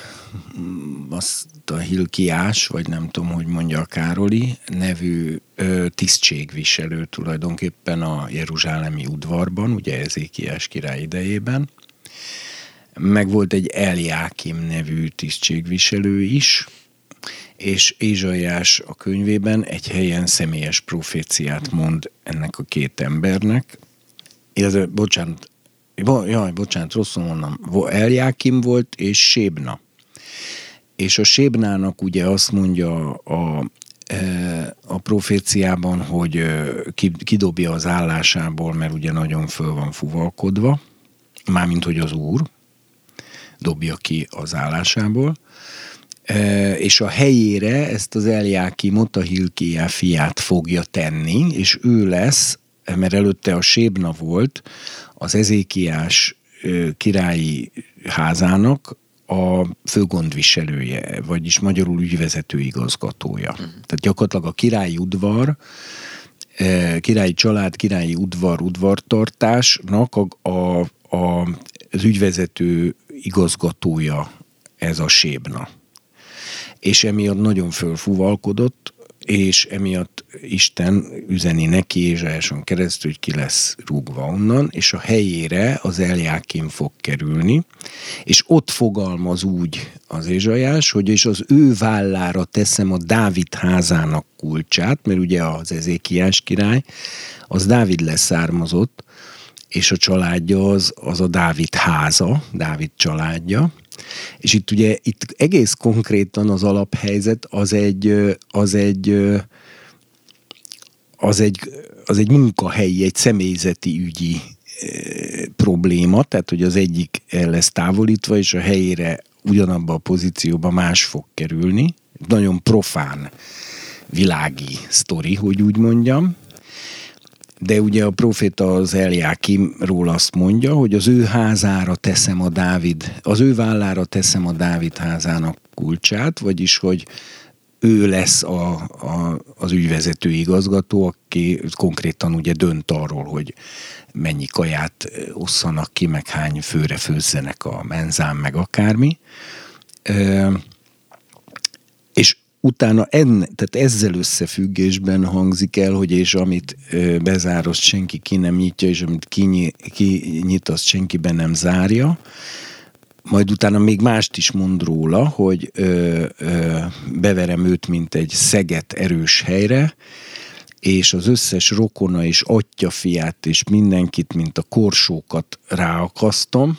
azt a Hilkiás, vagy nem tudom, hogy mondja a Károli, nevű ö, tisztségviselő tulajdonképpen a Jeruzsálemi udvarban, ugye Ezékiás király idejében. Meg volt egy Eljákim nevű tisztségviselő is, és Ézsaiás a könyvében egy helyen személyes proféciát mond ennek a két embernek, illetve, bocsánat, Jaj, bocsánat, rosszul mondom. Eljákim volt, és Sébna. És a Sébnának ugye azt mondja a, e, a proféciában, hogy e, kidobja az állásából, mert ugye nagyon föl van fuvalkodva, mármint, hogy az úr dobja ki az állásából, e, és a helyére ezt az Eljákimot, a Hilkiá fiát fogja tenni, és ő lesz, mert előtte a Sébna volt, az Ezékiás királyi házának a főgondviselője, vagyis magyarul ügyvezető igazgatója. Uh-huh. Tehát gyakorlatilag a királyi udvar, királyi család, királyi udvar, udvartartásnak a, a, a, az ügyvezető igazgatója ez a sébna. És emiatt nagyon fölfúvalkodott, és emiatt Isten üzeni neki Ézsáson keresztül, hogy ki lesz rúgva onnan, és a helyére az Eljákim fog kerülni, és ott fogalmaz úgy az Ézsajás, hogy és az ő vállára teszem a Dávid házának kulcsát, mert ugye az Ezékiás király, az Dávid leszármazott, és a családja az, az a Dávid háza, Dávid családja, és itt ugye itt egész konkrétan az alaphelyzet az egy, az egy, az egy, az egy munkahelyi, egy személyzeti ügyi probléma, tehát hogy az egyik el lesz távolítva, és a helyére ugyanabba a pozícióba más fog kerülni. Nagyon profán világi sztori, hogy úgy mondjam de ugye a proféta az Eljákimról azt mondja, hogy az ő házára teszem a Dávid, az ő vállára teszem a Dávid házának kulcsát, vagyis hogy ő lesz a, a, az ügyvezető igazgató, aki konkrétan ugye dönt arról, hogy mennyi kaját osszanak ki, meg hány főre főzzenek a menzán, meg akármi. és utána en, tehát ezzel összefüggésben hangzik el, hogy és amit bezár, azt senki ki nem nyitja, és amit kinyit, ki azt senki be nem zárja. Majd utána még mást is mond róla, hogy ö, ö, beverem őt, mint egy szeget erős helyre, és az összes rokona és atya fiát és mindenkit, mint a korsókat ráakasztom,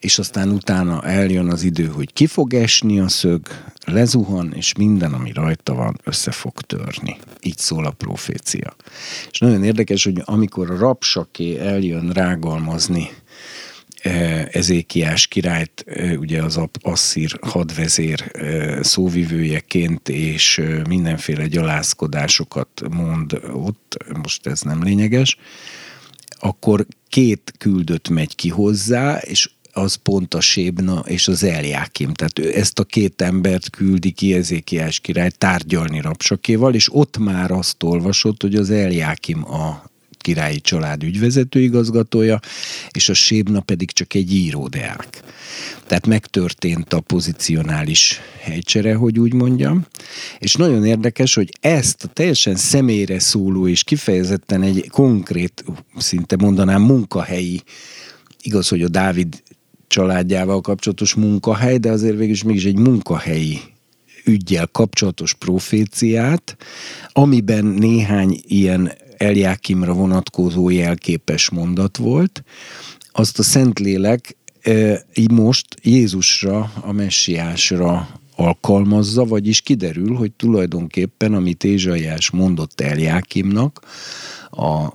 és aztán utána eljön az idő, hogy ki fog esni a szög, lezuhan, és minden, ami rajta van, össze fog törni. Így szól a profécia. És nagyon érdekes, hogy amikor a rapsaké eljön rágalmazni e, Ezékiás királyt, e, ugye az asszír hadvezér e, szóvivőjeként, és mindenféle gyalázkodásokat mond ott, most ez nem lényeges, akkor két küldött megy ki hozzá, és az pont a Sébna és az Eljákim. Tehát ő ezt a két embert küldi ki Ezékiás király tárgyalni Rapsakéval, és ott már azt olvasott, hogy az Eljákim a királyi család ügyvezető igazgatója, és a Sébna pedig csak egy íródeák. Tehát megtörtént a pozicionális helycsere, hogy úgy mondjam. És nagyon érdekes, hogy ezt a teljesen személyre szóló és kifejezetten egy konkrét, szinte mondanám munkahelyi Igaz, hogy a Dávid családjával kapcsolatos munkahely, de azért végül is mégis egy munkahelyi ügyjel kapcsolatos proféciát, amiben néhány ilyen Eljákimra vonatkozó jelképes mondat volt, azt a Szentlélek így most Jézusra, a messiásra alkalmazza, vagyis kiderül, hogy tulajdonképpen, amit Ézsaiás mondott Eljákimnak, a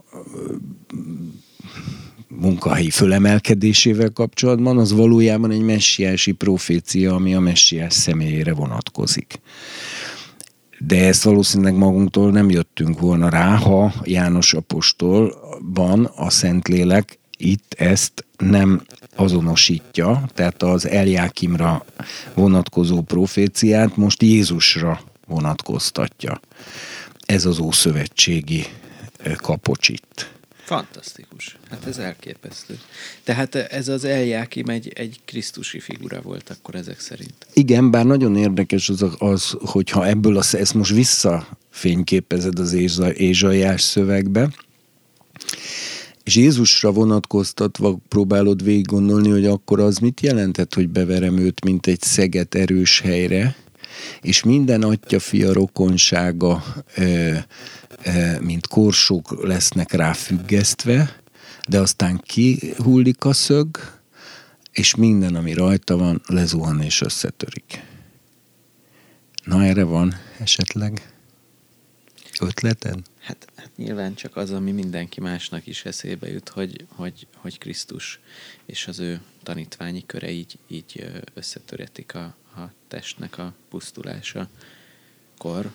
munkahelyi fölemelkedésével kapcsolatban, az valójában egy messiási profécia, ami a messiás személyére vonatkozik. De ezt valószínűleg magunktól nem jöttünk volna rá, ha János apostolban a Szentlélek itt ezt nem azonosítja, tehát az Eljákimra vonatkozó proféciát most Jézusra vonatkoztatja. Ez az ószövetségi kapocs itt. Fantasztikus. Hát ez elképesztő. Tehát ez az Eljákim egy, egy krisztusi figura volt akkor ezek szerint. Igen, bár nagyon érdekes az, az hogyha ebből a, ezt most visszafényképezed az Ézsaiás szövegbe, és Jézusra vonatkoztatva próbálod végig gondolni, hogy akkor az mit jelentett, hogy beverem őt, mint egy szeget erős helyre, és minden atya fia rokonsága mint korsók lesznek rá függesztve, de aztán kihullik a szög, és minden, ami rajta van, lezuhan és összetörik. Na erre van esetleg ötleted? Hát, hát nyilván csak az, ami mindenki másnak is eszébe jut, hogy, hogy, hogy Krisztus és az ő tanítványi köre így, így összetöretik a testnek a pusztulása kor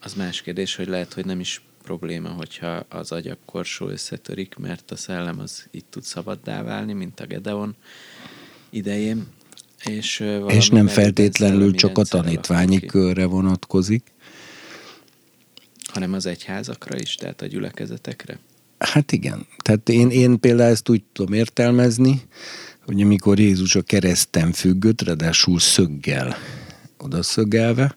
az más kérdés, hogy lehet, hogy nem is probléma, hogyha az agyak korsó összetörik, mert a szellem az itt tud szabaddá válni, mint a Gedeon idején. És, és nem feltétlenül csak a tanítványi körre vonatkozik. Hanem az egyházakra is, tehát a gyülekezetekre? Hát igen. Tehát én, én például ezt úgy tudom értelmezni, hogy amikor Jézus a kereszten függött, ráadásul szöggel oda szögelve,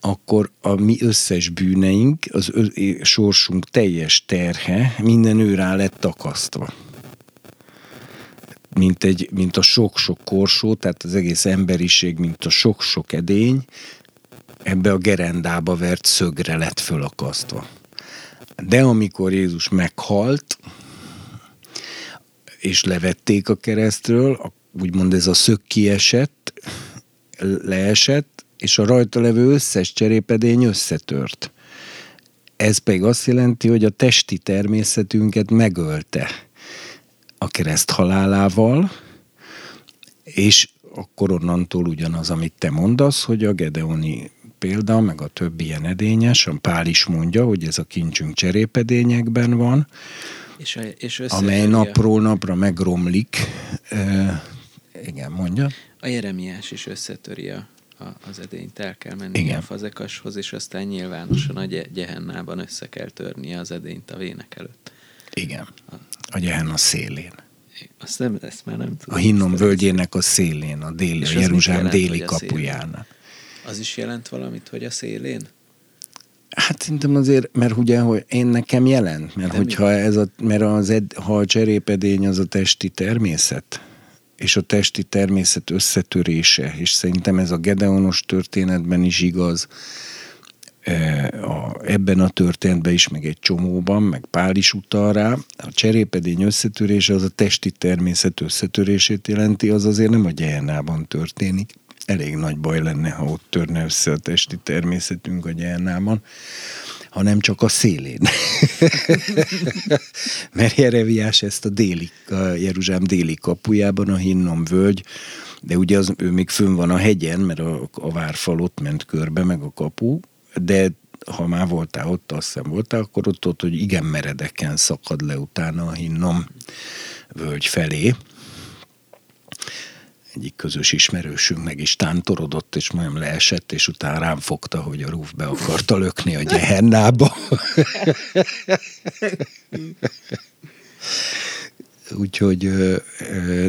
akkor a mi összes bűneink, az ö- sorsunk teljes terhe minden őrá lett takasztva. Mint, egy, mint a sok-sok korsó, tehát az egész emberiség, mint a sok-sok edény, ebbe a gerendába vert szögre lett fölakasztva. De amikor Jézus meghalt, és levették a keresztről, úgymond ez a szög kiesett, leesett, és a rajta levő összes cserépedény összetört. Ez pedig azt jelenti, hogy a testi természetünket megölte a kereszt halálával, és akkor onnantól ugyanaz, amit te mondasz, hogy a Gedeoni példa, meg a többi ilyen edényes, a Pál is mondja, hogy ez a kincsünk cserépedényekben van, és, a, és amely napról napra megromlik. E, igen, mondja. A Jeremiás is összetöri a, a, az edényt, el kell menni igen. a fazekashoz, és aztán nyilvánosan a gyehennában össze kell törni az edényt a vének előtt. Igen, a gyehenna szélén. Azt, nem, ezt már nem tudom. A Hinnom völgyének a szélén, a, déli, a Jeruzsálem déli kapuján. Az is jelent valamit, hogy a szélén? Hát szerintem azért, mert ugye, hogy én nekem jelent, mert De hogyha mi? ez a, mert az ed, ha a cserépedény az a testi természet, és a testi természet összetörése, és szerintem ez a Gedeonos történetben is igaz, e, a, ebben a történetben is, meg egy csomóban, meg Pál is utal rá, a cserépedény összetörése az a testi természet összetörését jelenti, az azért nem a gyernában történik elég nagy baj lenne, ha ott törne össze a testi természetünk a gyernában, hanem csak a szélén. Mert Jereviás ezt a déli, a Jeruzsálem déli kapujában, a Hinnom völgy, de ugye az, ő még fönn van a hegyen, mert a, a várfal ott ment körbe, meg a kapu, de ha már voltál ott, azt hiszem voltál, akkor ott, ott hogy igen meredeken szakad le utána a Hinnom völgy felé egyik közös ismerősünk meg is tántorodott, és majd leesett, és utána rám fogta, hogy a rúf be akarta lökni a gyehennába. Úgyhogy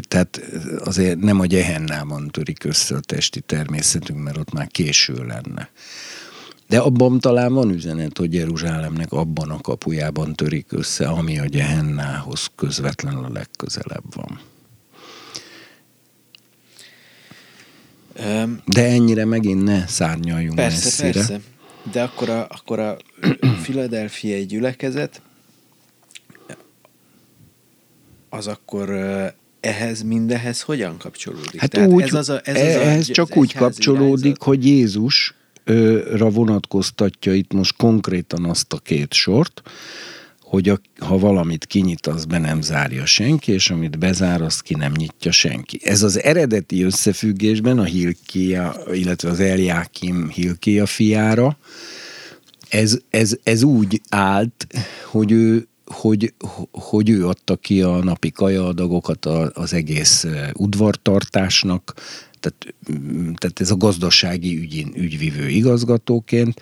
tehát azért nem a gyehennában törik össze a testi természetünk, mert ott már késő lenne. De abban talán van üzenet, hogy Jeruzsálemnek abban a kapujában törik össze, ami a gyehennához közvetlenül a legközelebb van. De ennyire megint ne szárnyaljunk persze, messzire. Persze, De akkor a, akkor a Philadelphia gyülekezet az akkor ehhez mindehez hogyan kapcsolódik? Hát Tehát úgy, ez az a, ez az ehhez a, csak úgy kapcsolódik, irányzat. hogy Jézusra vonatkoztatja itt most konkrétan azt a két sort, hogy a, ha valamit kinyit, az be nem zárja senki, és amit bezár, azt ki nem nyitja senki. Ez az eredeti összefüggésben a Hilkia, illetve az Eliákim Hilkia fiára, ez, ez, ez úgy állt, hogy ő, hogy, hogy ő adta ki a napi kajaadagokat az egész udvartartásnak, tehát, tehát ez a gazdasági ügy, ügyvivő igazgatóként,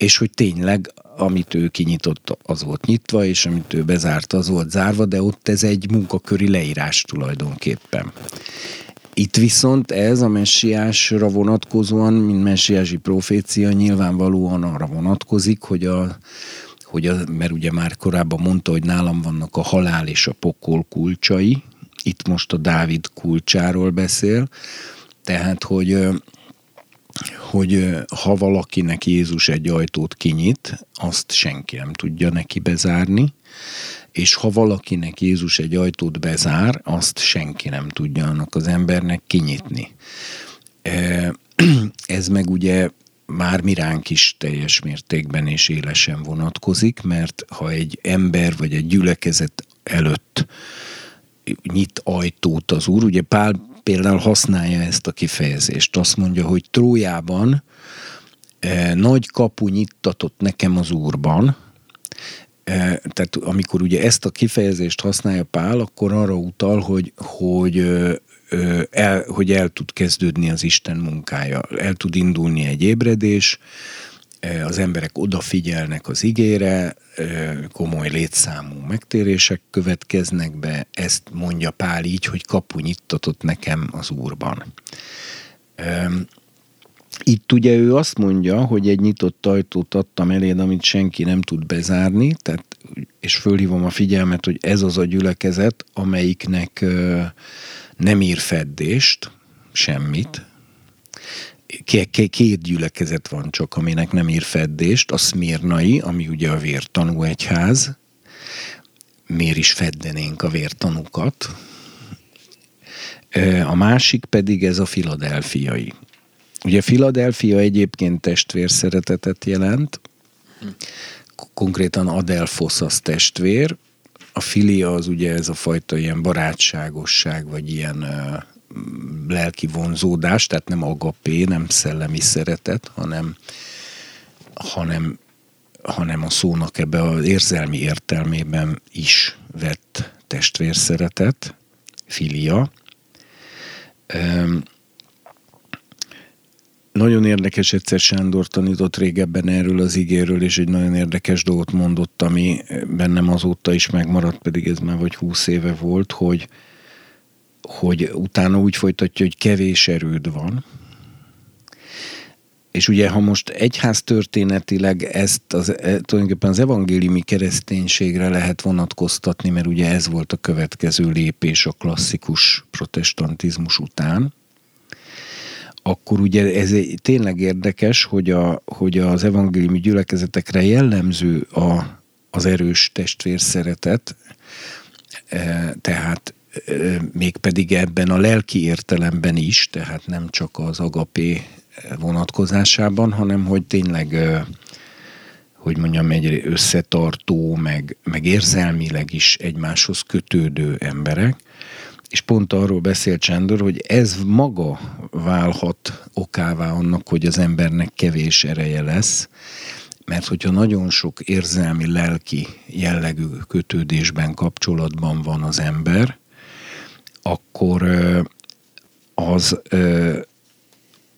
és hogy tényleg amit ő kinyitott, az volt nyitva, és amit ő bezárt, az volt zárva, de ott ez egy munkaköri leírás tulajdonképpen. Itt viszont ez a messiásra vonatkozóan, mint messiási profécia nyilvánvalóan arra vonatkozik, hogy a, hogy a, mert ugye már korábban mondta, hogy nálam vannak a halál és a pokol kulcsai, itt most a Dávid kulcsáról beszél, tehát, hogy hogy ha valakinek Jézus egy ajtót kinyit, azt senki nem tudja neki bezárni, és ha valakinek Jézus egy ajtót bezár, azt senki nem tudja annak az embernek kinyitni. Ez meg ugye már miránk is teljes mértékben és élesen vonatkozik, mert ha egy ember vagy egy gyülekezet előtt nyit ajtót az úr, ugye Pál például használja ezt a kifejezést. Azt mondja, hogy Trójában e, nagy kapu nyittatott nekem az úrban, e, tehát amikor ugye ezt a kifejezést használja Pál, akkor arra utal, hogy, hogy el, hogy el tud kezdődni az Isten munkája, el tud indulni egy ébredés, az emberek odafigyelnek az igére, komoly létszámú megtérések következnek be, ezt mondja Pál így, hogy kapu nyittatott nekem az Úrban. itt ugye ő azt mondja, hogy egy nyitott ajtót adtam eléd, amit senki nem tud bezárni, tehát, és fölhívom a figyelmet, hogy ez az a gyülekezet, amelyiknek nem ír feddést, semmit. Két gyülekezet van csak, aminek nem ír feddést, a Szmirnai, ami ugye a vértanú egyház, miért is feddenénk a vértanúkat. A másik pedig ez a filadelfiai. Ugye Filadelfia egyébként testvérszeretetet jelent, konkrétan Adelphos az testvér, a filia az ugye ez a fajta ilyen barátságosság, vagy ilyen lelki vonzódás, tehát nem agapé, nem szellemi szeretet, hanem, hanem, hanem a szónak ebbe az érzelmi értelmében is vett testvérszeretet, filia. Um, nagyon érdekes, egyszer Sándor tanított régebben erről az igéről, és egy nagyon érdekes dolgot mondott, ami bennem azóta is megmaradt, pedig ez már vagy húsz éve volt, hogy, hogy utána úgy folytatja, hogy kevés erőd van, és ugye, ha most egyház történetileg ezt az, e, tulajdonképpen az evangéliumi kereszténységre lehet vonatkoztatni, mert ugye ez volt a következő lépés a klasszikus protestantizmus után, akkor ugye ez tényleg érdekes, hogy, a, hogy az evangéliumi gyülekezetekre jellemző a, az erős testvérszeretet, e, tehát mégpedig ebben a lelki értelemben is, tehát nem csak az agapé vonatkozásában, hanem hogy tényleg hogy mondjam, egy összetartó, meg, meg érzelmileg is egymáshoz kötődő emberek, és pont arról beszél Csándor, hogy ez maga válhat okává annak, hogy az embernek kevés ereje lesz, mert hogyha nagyon sok érzelmi, lelki jellegű kötődésben, kapcsolatban van az ember, akkor az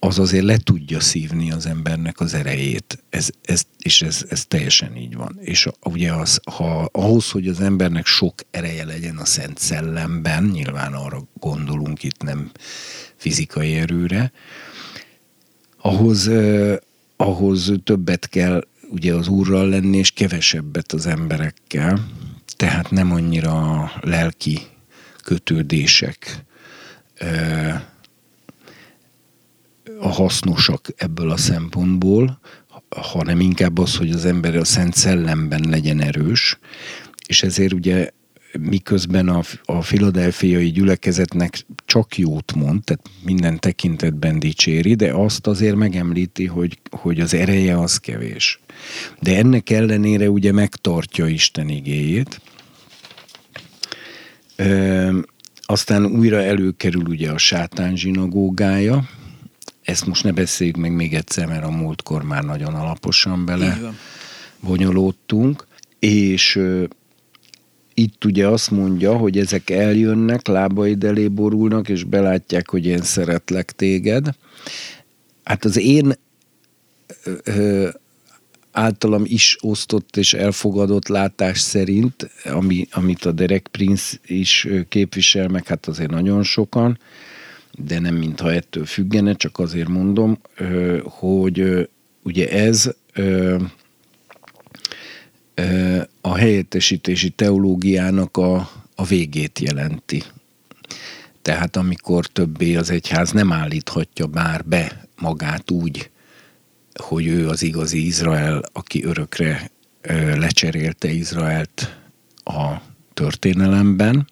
az azért le tudja szívni az embernek az erejét. Ez, ez, és ez, ez teljesen így van. És ugye az, ha ahhoz, hogy az embernek sok ereje legyen a Szent Szellemben, nyilván arra gondolunk itt nem fizikai erőre, ahhoz, ahhoz többet kell ugye az úrral lenni, és kevesebbet az emberekkel, tehát nem annyira lelki kötődések a hasznosak ebből a szempontból, hanem inkább az, hogy az ember a Szent Szellemben legyen erős, és ezért ugye miközben a, a filadelfiai gyülekezetnek csak jót mond, tehát minden tekintetben dicséri, de azt azért megemlíti, hogy, hogy az ereje az kevés. De ennek ellenére ugye megtartja Isten igéjét. Ö, aztán újra előkerül ugye a sátán zsinagógája, ezt most ne beszéljük meg még egyszer, mert a múltkor már nagyon alaposan bele bonyolódtunk, és uh, itt ugye azt mondja, hogy ezek eljönnek, lábaid elé borulnak, és belátják, hogy én szeretlek téged. Hát az én általam is osztott és elfogadott látás szerint, ami, amit a Derek Prince is képvisel, meg hát azért nagyon sokan, de nem mintha ettől függene, csak azért mondom, hogy ugye ez a helyettesítési teológiának a, a végét jelenti. Tehát amikor többé az egyház nem állíthatja bár be magát úgy, hogy ő az igazi Izrael, aki örökre lecserélte Izraelt a történelemben,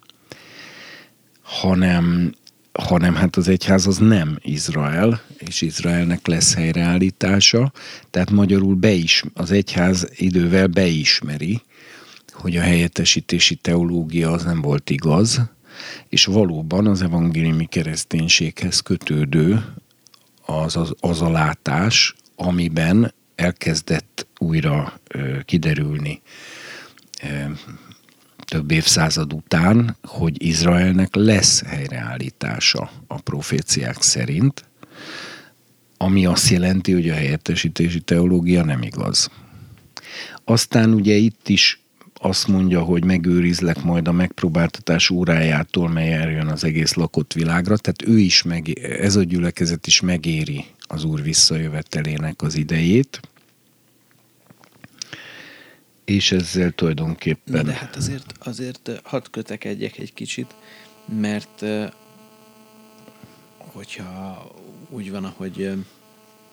hanem hanem hát az egyház az nem Izrael, és Izraelnek lesz helyreállítása, tehát magyarul be is, az egyház idővel beismeri, hogy a helyettesítési teológia az nem volt igaz, és valóban az evangéliumi kereszténységhez kötődő az, az, az a látás, amiben elkezdett újra kiderülni több évszázad után, hogy Izraelnek lesz helyreállítása a proféciák szerint, ami azt jelenti, hogy a helyettesítési teológia nem igaz. Aztán ugye itt is azt mondja, hogy megőrizlek majd a megpróbáltatás órájától, mely eljön az egész lakott világra, tehát ő is meg, ez a gyülekezet is megéri az Úr visszajövetelének az idejét, és ezzel tulajdonképpen... De hát azért, azért hadd kötekedjek egy kicsit, mert hogyha úgy van, ahogy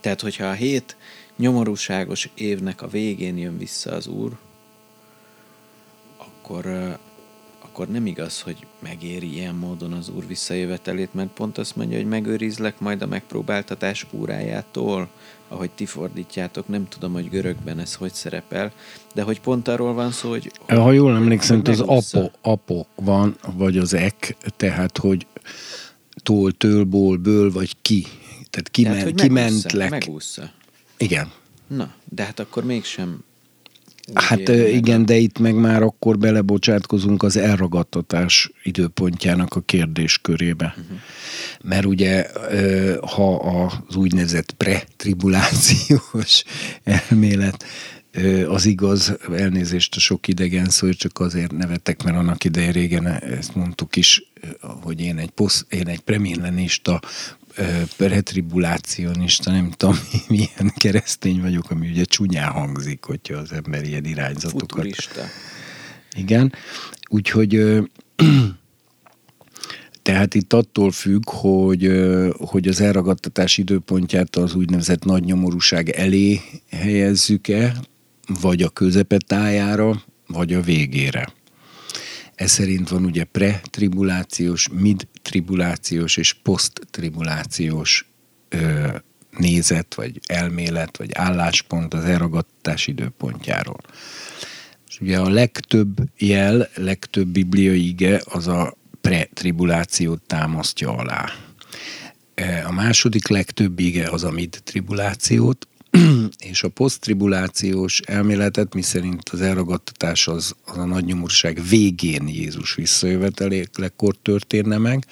tehát hogyha a hét nyomorúságos évnek a végén jön vissza az Úr, akkor, akkor nem igaz, hogy megéri ilyen módon az Úr visszajövetelét, mert pont azt mondja, hogy megőrizlek majd a megpróbáltatás órájától, ahogy ti fordítjátok, nem tudom, hogy görögben ez hogy szerepel, de hogy pont arról van szó, hogy... Ha jól emlékszem, az apo, apo van, vagy az ek, tehát hogy tól, től, ból, ből, vagy ki. Tehát ki, tehát, men, ki mentlek. Megúszza. Igen. Na, de hát akkor mégsem Hát igen, de itt meg már akkor belebocsátkozunk az elragadtatás időpontjának a kérdéskörébe. Uh-huh. Mert ugye, ha az úgynevezett pretribulációs elmélet az igaz, elnézést a sok idegen szó, csak azért nevetek, mert annak idején régen ezt mondtuk is, hogy én egy, posz, én egy premillenista retribulácionista, nem tudom, milyen keresztény vagyok, ami ugye csúnyán hangzik, hogyha az ember ilyen irányzatokat... Futurista. Igen, úgyhogy tehát itt attól függ, hogy, hogy az elragadtatás időpontját az úgynevezett nagy nyomorúság elé helyezzük-e, vagy a közepetájára, vagy a végére. Ez szerint van ugye pre-tribulációs, mid-tribulációs és post-tribulációs ö, nézet, vagy elmélet, vagy álláspont az elragadtás időpontjáról. És ugye a legtöbb jel, legtöbb bibliai ige az a pre-tribulációt támasztja alá. A második legtöbb ige az a mid-tribulációt, és a posztribulációs elméletet, miszerint az elragadtatás az, az a nagy nyomorúság végén Jézus visszajövetelékkor történne meg,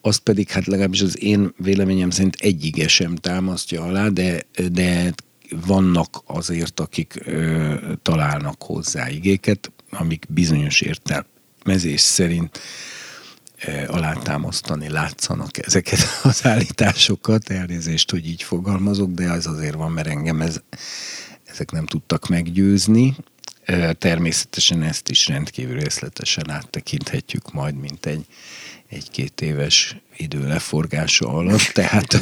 azt pedig hát legalábbis az én véleményem szerint egyige sem támasztja alá, de, de vannak azért, akik ö, találnak hozzá igéket, amik bizonyos értelmezés szerint alátámasztani látszanak ezeket az állításokat. Elnézést, hogy így fogalmazok, de az azért van, mert engem ez, ezek nem tudtak meggyőzni. Természetesen ezt is rendkívül részletesen áttekinthetjük majd, mint egy egy-két éves idő leforgása alatt. Tehát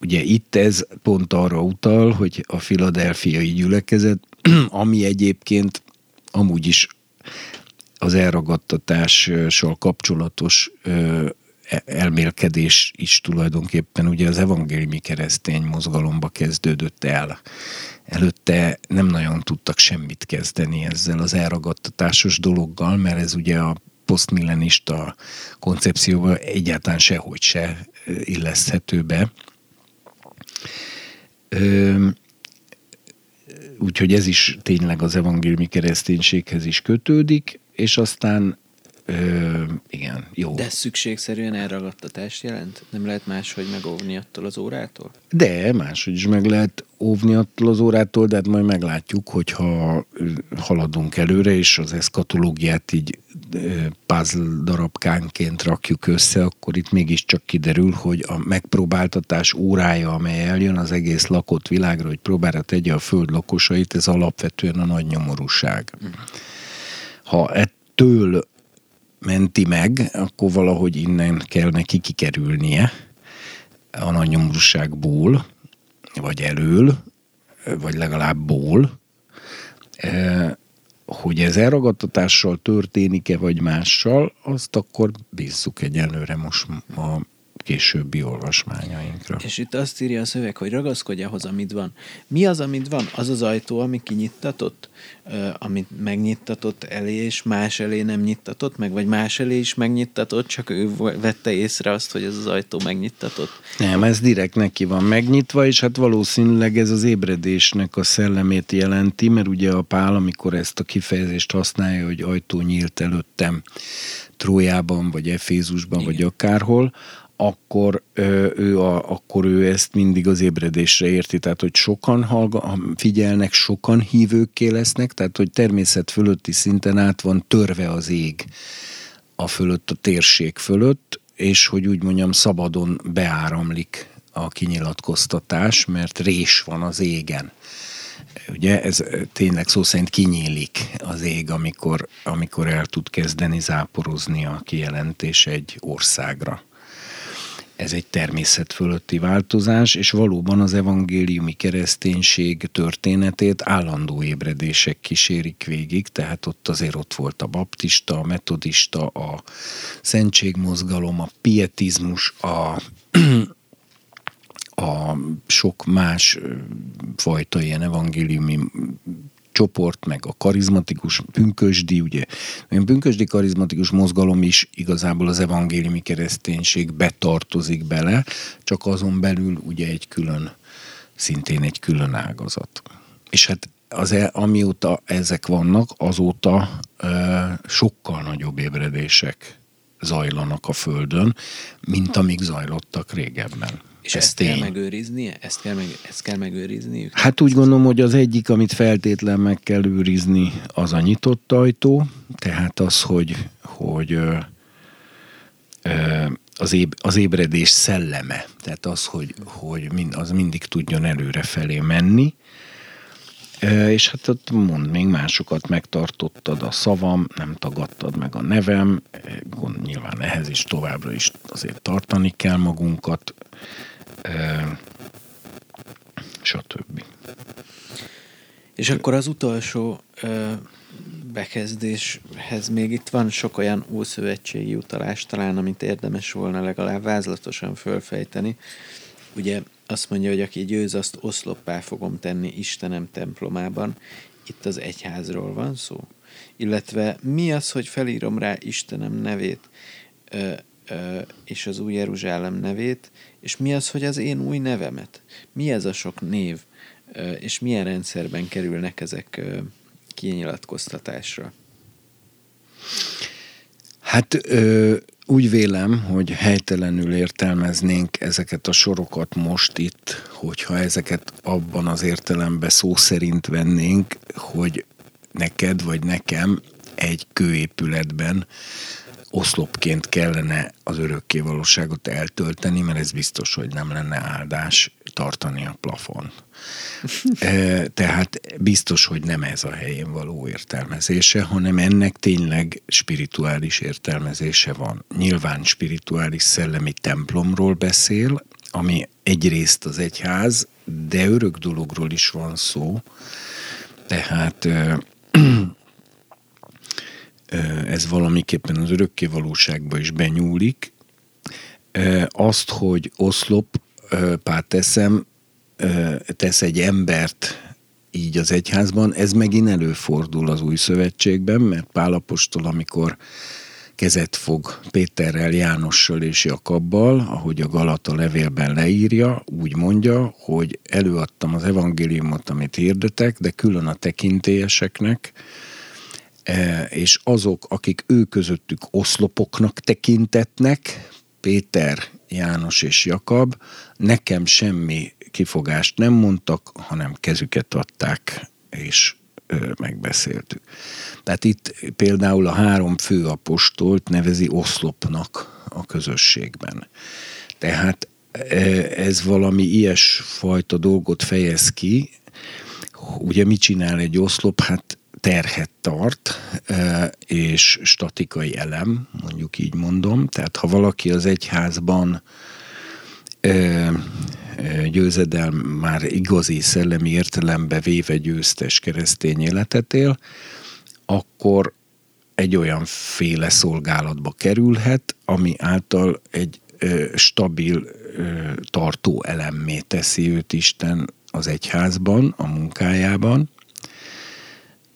ugye itt ez pont arra utal, hogy a filadelfiai gyülekezet, ami egyébként amúgy is az elragadtatással kapcsolatos e, elmélkedés is tulajdonképpen ugye az evangéliumi keresztény mozgalomba kezdődött el. Előtte nem nagyon tudtak semmit kezdeni ezzel az elragadtatásos dologgal, mert ez ugye a posztmillenista koncepcióba egyáltalán sehogy se illeszthető be. Úgyhogy ez is tényleg az evangéliumi kereszténységhez is kötődik és aztán Ö, igen, jó. De szükségszerűen elragadtatást jelent? Nem lehet máshogy megóvni attól az órától? De, máshogy is meg lehet óvni attól az órától, de hát majd meglátjuk, hogyha haladunk előre, és az eszkatológiát így puzzle darabkánként rakjuk össze, akkor itt mégiscsak kiderül, hogy a megpróbáltatás órája, amely eljön az egész lakott világra, hogy próbára tegye a föld lakosait, ez alapvetően a nagy nyomorúság. Uh-huh ha ettől menti meg, akkor valahogy innen kell neki kikerülnie a nagy vagy elől, vagy legalább ból, e, hogy ez elragadtatással történik-e, vagy mással, azt akkor bízzuk egyelőre most a későbbi olvasmányainkra. És itt azt írja a szöveg, hogy ragaszkodj ahhoz, amit van. Mi az, amit van? Az az ajtó, ami kinyittatott? amit megnyittatott elé, és más elé nem nyittatott meg, vagy más elé is megnyittatott, csak ő vette észre azt, hogy ez az ajtó megnyittatott? Nem, ez direkt neki van megnyitva, és hát valószínűleg ez az ébredésnek a szellemét jelenti, mert ugye a Pál, amikor ezt a kifejezést használja, hogy ajtó nyílt előttem Trójában, vagy Efézusban, Igen. vagy akárhol, akkor ő, a, akkor ő ezt mindig az ébredésre érti, tehát hogy sokan hallga, figyelnek, sokan hívőkké lesznek, tehát hogy természet fölötti szinten át van törve az ég a fölött, a térség fölött, és hogy úgy mondjam, szabadon beáramlik a kinyilatkoztatás, mert rés van az égen. Ugye ez tényleg szó szerint kinyílik az ég, amikor, amikor el tud kezdeni záporozni a kijelentés egy országra ez egy természet fölötti változás, és valóban az evangéliumi kereszténység történetét állandó ébredések kísérik végig, tehát ott azért ott volt a baptista, a metodista, a szentségmozgalom, a pietizmus, a a sok más fajta ilyen evangéliumi csoport, meg a karizmatikus pünkösdi, ugye a pünkösdi karizmatikus mozgalom is igazából az evangéliumi kereszténység betartozik bele, csak azon belül ugye egy külön, szintén egy külön ágazat. És hát az, e, amióta ezek vannak, azóta e, sokkal nagyobb ébredések zajlanak a Földön, mint amíg zajlottak régebben. És Ez ezt tény. kell megőriznie? Ezt kell, meg, ezt kell megőrizni? Hát úgy gondolom, hogy az egyik, amit feltétlen meg kell őrizni, az a nyitott ajtó, tehát az, hogy, hogy ö, ö, az, éb, az ébredés szelleme, tehát az, hogy, hogy mind, az mindig tudjon előre felé menni, és hát ott mond, még másokat megtartottad a szavam, nem tagadtad meg a nevem, nyilván ehhez is továbbra is azért tartani kell magunkat, stb. És akkor az utolsó bekezdéshez még itt van sok olyan ószövetségi utalás talán, amit érdemes volna legalább vázlatosan fölfejteni. Ugye azt mondja, hogy aki győz, azt oszloppá fogom tenni Istenem templomában. Itt az egyházról van szó. Illetve mi az, hogy felírom rá Istenem nevét ö, ö, és az új Jeruzsálem nevét, és mi az, hogy az én új nevemet? Mi ez a sok név? És milyen rendszerben kerülnek ezek kinyilatkoztatásra? Hát úgy vélem, hogy helytelenül értelmeznénk ezeket a sorokat most itt, hogyha ezeket abban az értelemben szó szerint vennénk, hogy neked vagy nekem egy kőépületben oszlopként kellene az örökké valóságot eltölteni, mert ez biztos, hogy nem lenne áldás tartani a plafon. Tehát biztos, hogy nem ez a helyén való értelmezése, hanem ennek tényleg spirituális értelmezése van. Nyilván spirituális szellemi templomról beszél, ami egyrészt az egyház, de örök dologról is van szó, tehát ez valamiképpen az örökké valóságba is benyúlik. Azt, hogy oszlop pár teszem, tesz egy embert így az egyházban, ez megint előfordul az új szövetségben, mert Pálapostól, amikor kezet fog Péterrel, Jánossal és Jakabbal, ahogy a Galata levélben leírja, úgy mondja, hogy előadtam az evangéliumot, amit hirdetek, de külön a tekintélyeseknek, és azok, akik ő közöttük oszlopoknak tekintetnek, Péter, János és Jakab, nekem semmi kifogást nem mondtak, hanem kezüket adták, és megbeszéltük. Tehát itt például a három főapostolt nevezi oszlopnak a közösségben. Tehát ez valami ilyesfajta dolgot fejez ki. Ugye mit csinál egy oszlop? Hát terhet tart, és statikai elem, mondjuk így mondom. Tehát ha valaki az egyházban győzedel már igazi szellemi értelembe véve győztes keresztény életet él, akkor egy olyan féle szolgálatba kerülhet, ami által egy stabil tartó elemmé teszi őt Isten az egyházban, a munkájában,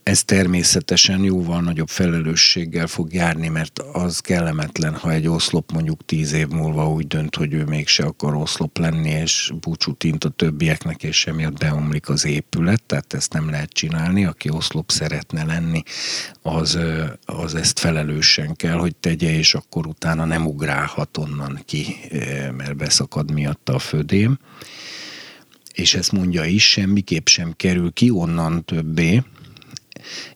ez természetesen jóval nagyobb felelősséggel fog járni, mert az kellemetlen, ha egy oszlop mondjuk tíz év múlva úgy dönt, hogy ő mégse akar oszlop lenni, és búcsút int a többieknek, és emiatt beomlik az épület, tehát ezt nem lehet csinálni. Aki oszlop szeretne lenni, az, az ezt felelősen kell, hogy tegye, és akkor utána nem ugrálhat onnan ki, mert beszakad miatta a födém. És ezt mondja is, semmiképp sem kerül ki onnan többé,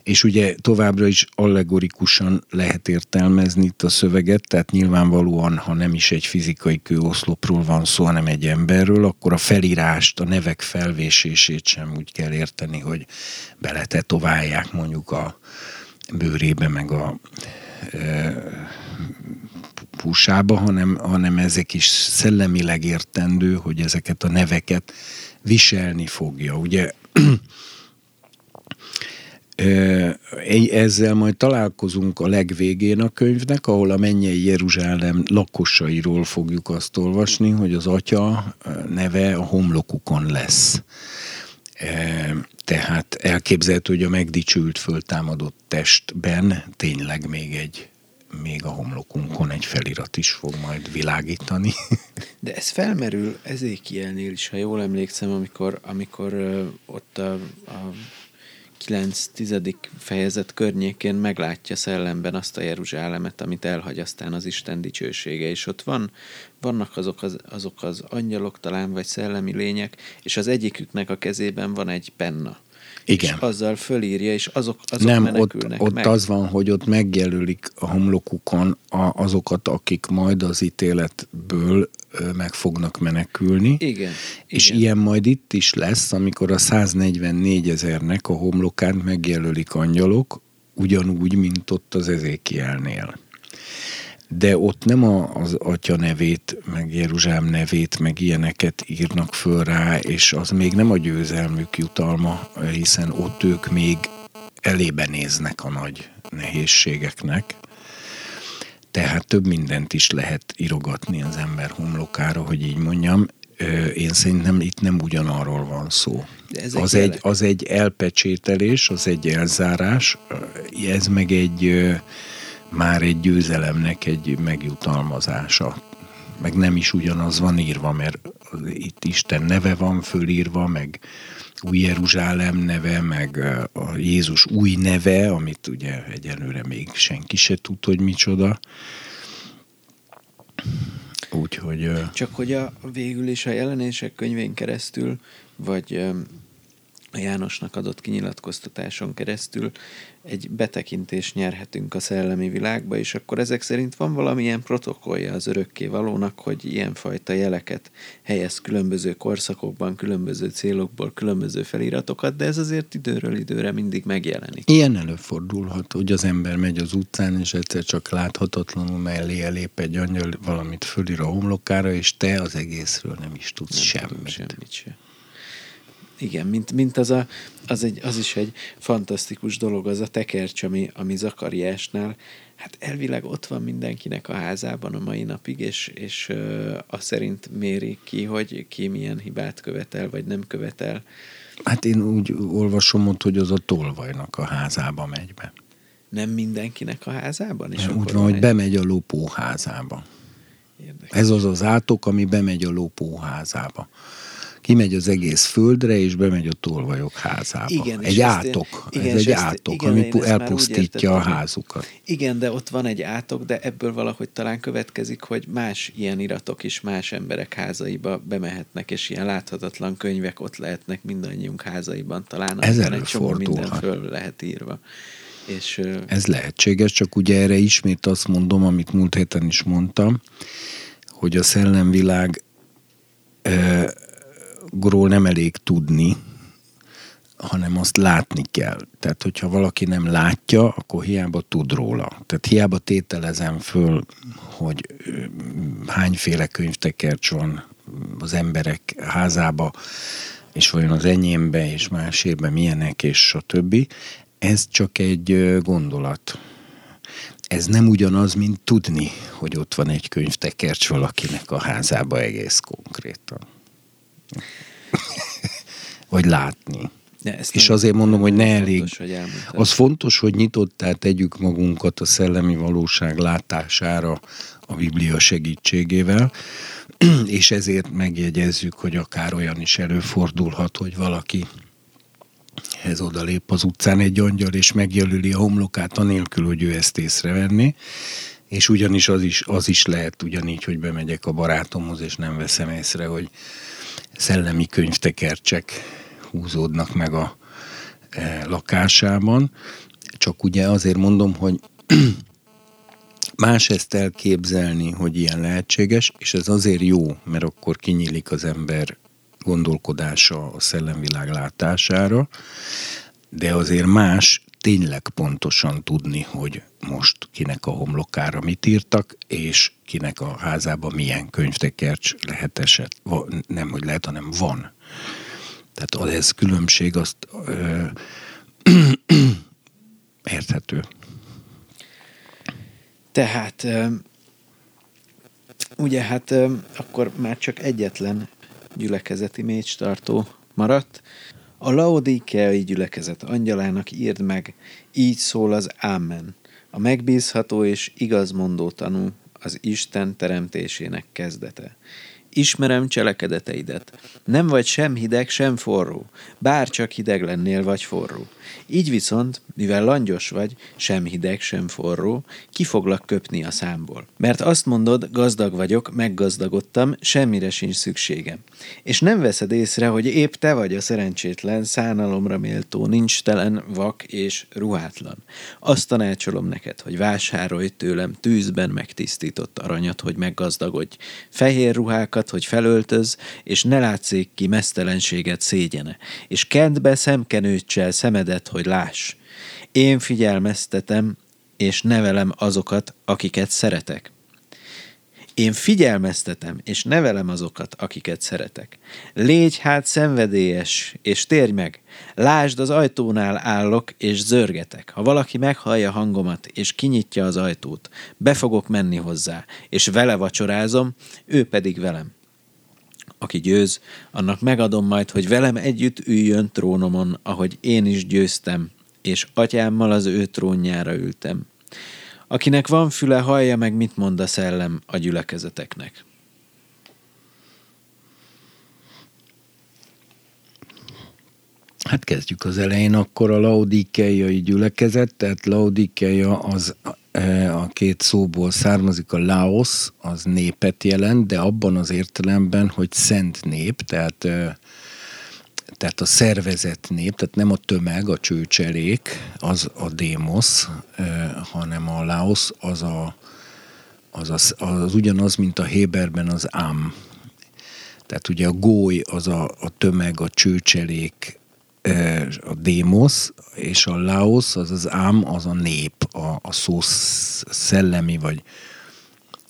és ugye továbbra is allegorikusan lehet értelmezni itt a szöveget, tehát nyilvánvalóan, ha nem is egy fizikai kőoszlopról van szó, hanem egy emberről, akkor a felírást, a nevek felvésését sem úgy kell érteni, hogy beletetoválják mondjuk a bőrébe, meg a e, pusába, hanem, hanem ezek is szellemileg értendő, hogy ezeket a neveket viselni fogja. Ugye ezzel majd találkozunk a legvégén a könyvnek, ahol a mennyei Jeruzsálem lakosairól fogjuk azt olvasni, hogy az atya neve a homlokukon lesz. Tehát elképzelhető, hogy a megdicsült föltámadott testben tényleg még egy még a homlokunkon egy felirat is fog majd világítani. De ez felmerül Ezékielnél is, ha jól emlékszem, amikor, amikor ott a, a 9-10. fejezet környékén meglátja szellemben azt a Jeruzsálemet, amit elhagy aztán az Isten dicsősége, és ott van, vannak azok az, azok az angyalok talán, vagy szellemi lények, és az egyiküknek a kezében van egy penna igen. És azzal fölírja, és azok, azok Nem, menekülnek ott, ott meg. az van, hogy ott megjelölik a homlokukon a, azokat, akik majd az ítéletből meg fognak menekülni. Igen. És igen. ilyen majd itt is lesz, amikor a 144 ezernek a homlokán megjelölik angyalok, ugyanúgy, mint ott az Ezékielnél de ott nem a, az atya nevét, meg Jeruzsálem nevét, meg ilyeneket írnak föl rá, és az még nem a győzelmük jutalma, hiszen ott ők még elébe néznek a nagy nehézségeknek. Tehát több mindent is lehet irogatni az ember homlokára, hogy így mondjam. Én szerintem itt nem ugyanarról van szó. Az egy, az egy elpecsételés, az egy elzárás, ez meg egy már egy győzelemnek egy megjutalmazása. Meg nem is ugyanaz van írva, mert itt Isten neve van fölírva, meg új Jeruzsálem neve, meg a Jézus új neve, amit ugye egyelőre még senki se tud, hogy micsoda. Úgyhogy... Csak hogy a végül is a jelenések könyvén keresztül, vagy Jánosnak adott kinyilatkoztatáson keresztül egy betekintést nyerhetünk a szellemi világba, és akkor ezek szerint van valamilyen protokollja az örökké valónak, hogy ilyenfajta jeleket helyez különböző korszakokban, különböző célokból, különböző feliratokat, de ez azért időről időre mindig megjelenik. Ilyen előfordulhat, hogy az ember megy az utcán, és egyszer csak láthatatlanul mellé elép egy angyal, valamit fölír a homlokára, és te az egészről nem is tudsz nem semmit. Semmit sem. Igen, mint, mint az, a, az, egy, az is egy fantasztikus dolog, az a tekercs, ami, ami Zakariásnál, hát elvileg ott van mindenkinek a házában a mai napig, és, és uh, azt szerint méri ki, hogy ki milyen hibát követel, vagy nem követel. Hát én úgy olvasom ott, hogy az a tolvajnak a házába megy be. Nem mindenkinek a házában? És úgy van, hogy bemegy a lopó házába. Érdekes. Ez az az átok, ami bemegy a lopó házába kimegy az egész földre, és bemegy a tolvajok házába. Igen, egy átok, én, igen, ez egy átok, igen, ami elpusztítja a házukat. Igen, de ott van egy átok, de ebből valahogy talán következik, hogy más ilyen iratok is más emberek házaiba bemehetnek, és ilyen láthatatlan könyvek ott lehetnek mindannyiunk házaiban. Talán ez egy csomó minden föl lehet írva. És, Ez lehetséges, csak ugye erre ismét azt mondom, amit múlt héten is mondtam, hogy a szellemvilág dologról nem elég tudni, hanem azt látni kell. Tehát, hogyha valaki nem látja, akkor hiába tud róla. Tehát hiába tételezem föl, hogy hányféle könyvtekercs van az emberek házába, és vajon az enyémbe, és másébe milyenek, és a többi. Ez csak egy gondolat. Ez nem ugyanaz, mint tudni, hogy ott van egy könyvtekercs valakinek a házába egész konkrétan. Vagy látni. Ja, és azért mondom, hogy ne elég. Fontos, hogy az fontos, hogy nyitottá tegyük magunkat a szellemi valóság látására a Biblia segítségével, és ezért megjegyezzük, hogy akár olyan is előfordulhat, hogy valaki ez odalép az utcán egy angyal, és megjelöli a homlokát, anélkül, hogy ő ezt észrevenné, és ugyanis az is, az is lehet ugyanígy, hogy bemegyek a barátomhoz, és nem veszem észre, hogy szellemi könyvtekercsek húzódnak meg a e, lakásában, csak ugye azért mondom, hogy más ezt elképzelni, hogy ilyen lehetséges, és ez azért jó, mert akkor kinyílik az ember gondolkodása a szellemvilág látására, de azért más tényleg pontosan tudni, hogy most kinek a homlokára mit írtak, és kinek a házába milyen könyvtekercs lehet eset. Nem, hogy lehet, hanem van. Tehát az ez különbség, azt ö, érthető. Tehát ugye hát akkor már csak egyetlen gyülekezeti mécstartó maradt. A Laodikeai gyülekezet angyalának írd meg, így szól az Ámen, a megbízható és igazmondó tanú, az Isten teremtésének kezdete. Ismerem cselekedeteidet. Nem vagy sem hideg, sem forró, bár csak hideg lennél vagy forró. Így viszont, mivel langyos vagy, sem hideg, sem forró, ki foglak köpni a számból. Mert azt mondod, gazdag vagyok, meggazdagodtam, semmire sincs szükségem. És nem veszed észre, hogy épp te vagy a szerencsétlen, szánalomra méltó, nincs telen, vak és ruhátlan. Azt tanácsolom neked, hogy vásárolj tőlem tűzben megtisztított aranyat, hogy meggazdagodj, fehér ruhákat, hogy felöltöz, és ne látszik ki mesztelenséget szégyene, és kend be szemkenőccsel szemedet, hogy láss. Én figyelmeztetem, és nevelem azokat, akiket szeretek. Én figyelmeztetem, és nevelem azokat, akiket szeretek. Légy hát szenvedélyes, és térj meg. Lásd, az ajtónál állok, és zörgetek. Ha valaki meghallja hangomat, és kinyitja az ajtót, be fogok menni hozzá, és vele vacsorázom, ő pedig velem. Aki győz, annak megadom majd, hogy velem együtt üljön trónomon, ahogy én is győztem, és atyámmal az ő trónjára ültem. Akinek van füle, hallja meg, mit mond a szellem a gyülekezeteknek. Hát kezdjük az elején, akkor a laodikeiai gyülekezet, tehát laodikeia az a két szóból származik, a Laos, az népet jelent, de abban az értelemben, hogy szent nép, tehát e, tehát a szervezet nép, tehát nem a tömeg, a csőcselék, az a démosz, hanem a Laos az, a, az, az, az ugyanaz, mint a Héberben az ám. Tehát ugye a góly az a, a tömeg, a csőcselék, a démosz, és a Laos az az ám, az a nép, a, a szó szellemi, vagy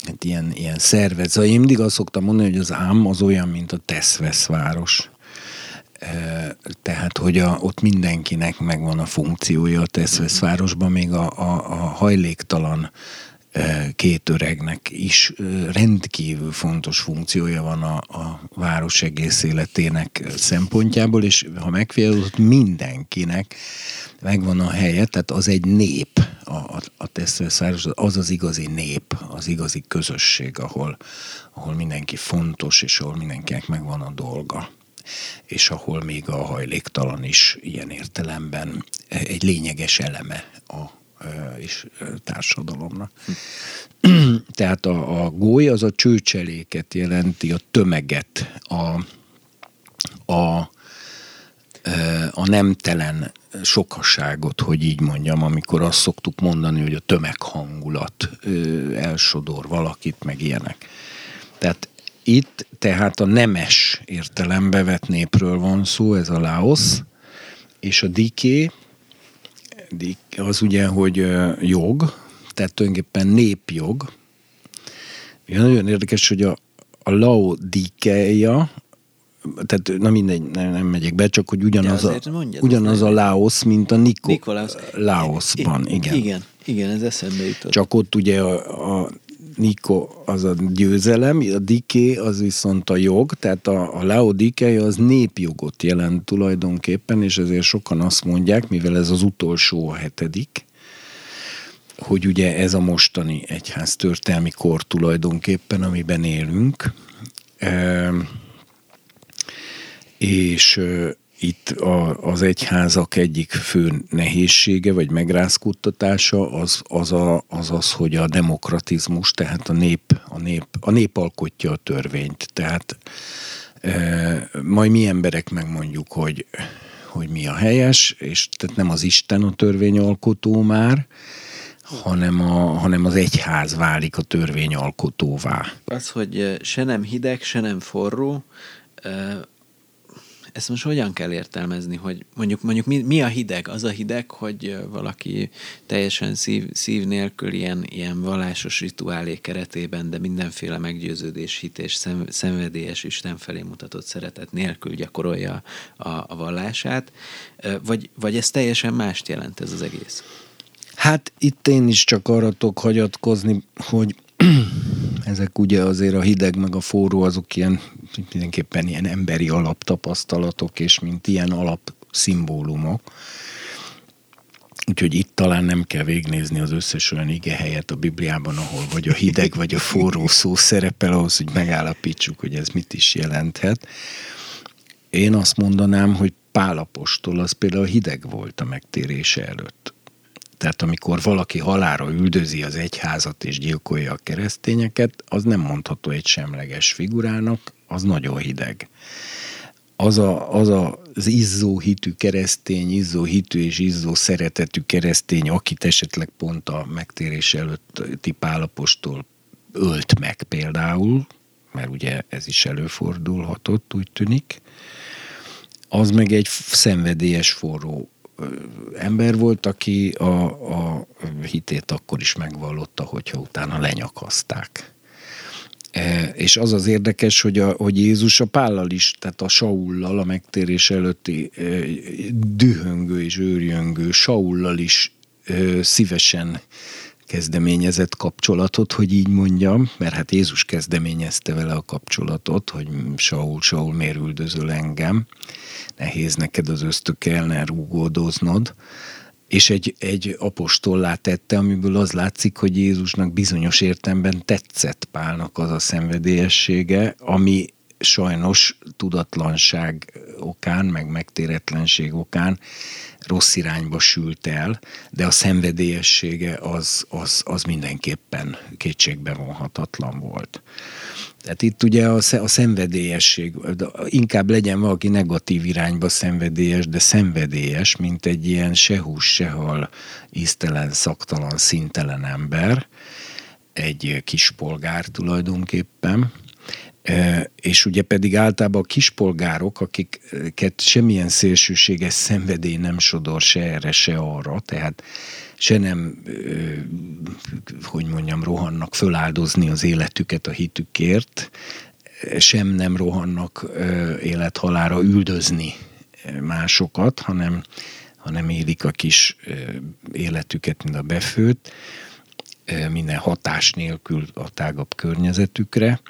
hát ilyen, ilyen szervezet. Szóval én mindig azt szoktam mondani, hogy az ám az olyan, mint a Teszvesz város tehát, hogy a, ott mindenkinek megvan a funkciója a Teszveszvárosban, még a, a, a hajléktalan két öregnek is rendkívül fontos funkciója van a, a város egész életének szempontjából, és ha megfigyelod, mindenkinek megvan a helye, tehát az egy nép, a, a, a Teszveszváros, az az igazi nép, az igazi közösség, ahol, ahol mindenki fontos, és ahol mindenkinek megvan a dolga és ahol még a hajléktalan is ilyen értelemben egy lényeges eleme a és társadalomnak. Tehát a, a góly az a csőcseléket jelenti, a tömeget, a, a, a nemtelen sokasságot, hogy így mondjam, amikor azt szoktuk mondani, hogy a tömeghangulat elsodor valakit, meg ilyenek. Tehát itt tehát a nemes értelembe vett népről van szó, ez a Laos, és a diké, az ugye, hogy jog, tehát tulajdonképpen népjog. Nagyon érdekes, hogy a, a Laodikeia, tehát na mindegy, nem, nem megyek be, csak hogy ugyanaz, a, ugyanaz a Laos, mint a Niko. Laosban, igen. Igen, igen, ez eszembe jutott. Csak ott ugye a, a Niko az a győzelem, a diké az viszont a jog, tehát a, a laodikei az népjogot jelent tulajdonképpen, és ezért sokan azt mondják, mivel ez az utolsó a hetedik, hogy ugye ez a mostani egyház történelmi kor tulajdonképpen, amiben élünk, e, és itt a, az egyházak egyik fő nehézsége vagy megrázkódtatása az az, a, az az, hogy a demokratizmus, tehát a nép, a nép, a nép alkotja a törvényt. Tehát e, majd mi emberek megmondjuk, hogy, hogy mi a helyes, és tehát nem az Isten a törvényalkotó már, hanem, a, hanem az egyház válik a törvényalkotóvá. Az, hogy se nem hideg, se nem forró, ezt most hogyan kell értelmezni, hogy mondjuk, mondjuk mi, mi a hideg? Az a hideg, hogy valaki teljesen szív, szív nélkül ilyen, ilyen vallásos rituálé keretében, de mindenféle meggyőződés, hit és szem, szenvedélyes Isten felé mutatott szeretet nélkül gyakorolja a, a vallását, vagy, vagy ez teljesen mást jelent ez az egész? Hát itt én is csak arra tudok hagyatkozni, hogy ezek ugye azért a hideg meg a forró azok ilyen mindenképpen ilyen emberi alaptapasztalatok, és mint ilyen alapszimbólumok. Úgyhogy itt talán nem kell végnézni az összes olyan ige helyet a Bibliában, ahol vagy a hideg, vagy a forró szó szerepel ahhoz, hogy megállapítsuk, hogy ez mit is jelenthet. Én azt mondanám, hogy Pálapostól az például hideg volt a megtérése előtt. Tehát amikor valaki halára üldözi az egyházat és gyilkolja a keresztényeket, az nem mondható egy semleges figurának, az nagyon hideg. Az, a, az a, az izzó hitű keresztény, izzó hitű és izzó szeretetű keresztény, akit esetleg pont a megtérés előtti pálapostól ölt meg például, mert ugye ez is előfordulhatott, úgy tűnik, az meg egy szenvedélyes forró ember volt, aki a, a hitét akkor is megvallotta, hogyha utána lenyakazták. E, és az az érdekes, hogy, a, hogy Jézus a Pállal is, tehát a Saullal, a megtérés előtti e, dühöngő és őrjöngő Saullal is e, szívesen kezdeményezett kapcsolatot, hogy így mondjam, mert hát Jézus kezdeményezte vele a kapcsolatot, hogy Saul, Saul, miért üldözöl engem, nehéz neked az ösztökelne rúgódoznod, és egy, egy apostollá tette, amiből az látszik, hogy Jézusnak bizonyos értemben tetszett Pálnak az a szenvedélyessége, ami sajnos tudatlanság okán, meg megtéretlenség okán rossz irányba sült el, de a szenvedélyessége az, az, az mindenképpen kétségbe vonhatatlan volt. Tehát itt ugye a, a szenvedélyesség, inkább legyen valaki negatív irányba szenvedélyes, de szenvedélyes, mint egy ilyen se hús, se hal, íztelen, szaktalan, szintelen ember, egy kispolgár tulajdonképpen, és ugye pedig általában a kispolgárok, akiket semmilyen szélsőséges szenvedély nem sodor se erre, se arra, tehát se nem, hogy mondjam, rohannak föláldozni az életüket a hitükért, sem nem rohannak élethalára üldözni másokat, hanem, hanem élik a kis életüket, mint a befőt, minden hatás nélkül a tágabb környezetükre,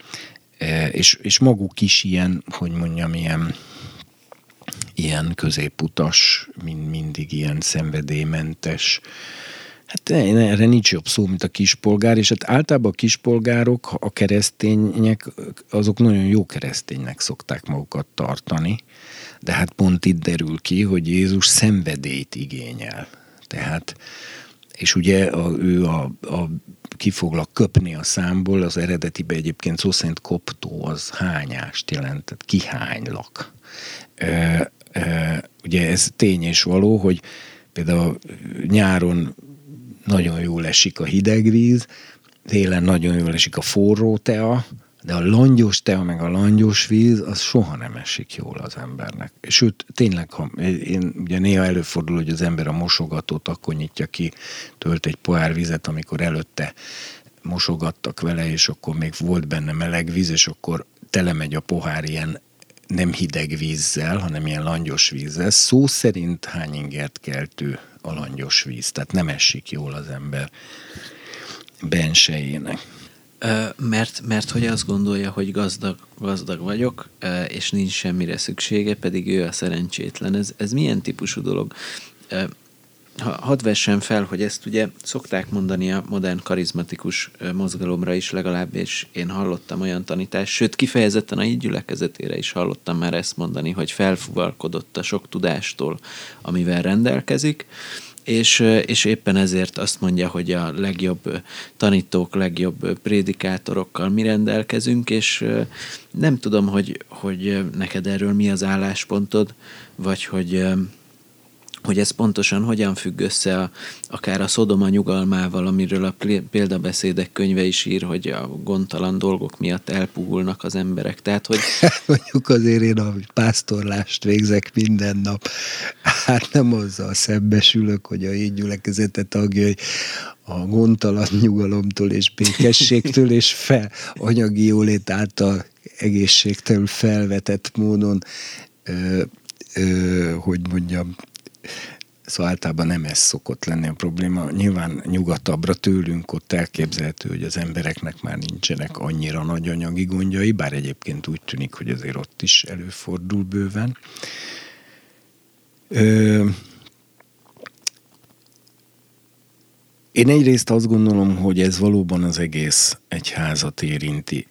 és, és maguk is ilyen, hogy mondjam, ilyen, ilyen középutas, mind, mindig ilyen szenvedélymentes, Hát erre nincs jobb szó, mint a kispolgár, és hát általában a kispolgárok, a keresztények, azok nagyon jó kereszténynek szokták magukat tartani, de hát pont itt derül ki, hogy Jézus szenvedélyt igényel. Tehát, és ugye a, ő a, a ki foglak köpni a számból, az eredetibe egyébként szó szerint koptó, az hányást jelent, tehát kihánylak. E, e, ugye ez tény és való, hogy például nyáron nagyon jól esik a hideg víz, télen nagyon jól esik a forró tea, de a langyos tea, meg a langyos víz, az soha nem esik jól az embernek. Sőt, tényleg, ha én ugye néha előfordul, hogy az ember a mosogatót akkor nyitja ki, tölt egy pohár vizet, amikor előtte mosogattak vele, és akkor még volt benne meleg víz, és akkor telemegy a pohár ilyen nem hideg vízzel, hanem ilyen langyos vízzel. Szó szerint hány ingert keltő a langyos víz, tehát nem esik jól az ember bensejének. Mert, mert hogy azt gondolja, hogy gazdag, gazdag vagyok, és nincs semmire szüksége, pedig ő a szerencsétlen. Ez, ez milyen típusú dolog? hadd vessem fel, hogy ezt ugye szokták mondani a modern karizmatikus mozgalomra is legalább, és én hallottam olyan tanítást, sőt kifejezetten a így gyülekezetére is hallottam már ezt mondani, hogy felfuvalkodott a sok tudástól, amivel rendelkezik, és, és éppen ezért azt mondja, hogy a legjobb tanítók, legjobb prédikátorokkal mi rendelkezünk, és nem tudom, hogy, hogy neked erről mi az álláspontod, vagy hogy hogy ez pontosan hogyan függ össze a, akár a Szodoma nyugalmával, amiről a példabeszédek könyve is ír, hogy a gondtalan dolgok miatt elpuhulnak az emberek. Tehát, hogy... Mondjuk azért én a pásztorlást végzek minden nap. Hát nem azzal szembesülök, hogy a így gyülekezete tagjai a gondtalan nyugalomtól és békességtől és fel, anyagi jólét által egészségtelül felvetett módon ö, ö, hogy mondjam, Szóval általában nem ez szokott lenni a probléma. Nyilván nyugatabbra tőlünk ott elképzelhető, hogy az embereknek már nincsenek annyira nagy anyagi gondjai, bár egyébként úgy tűnik, hogy azért ott is előfordul bőven. Ö, én egyrészt azt gondolom, hogy ez valóban az egész egyházat érinti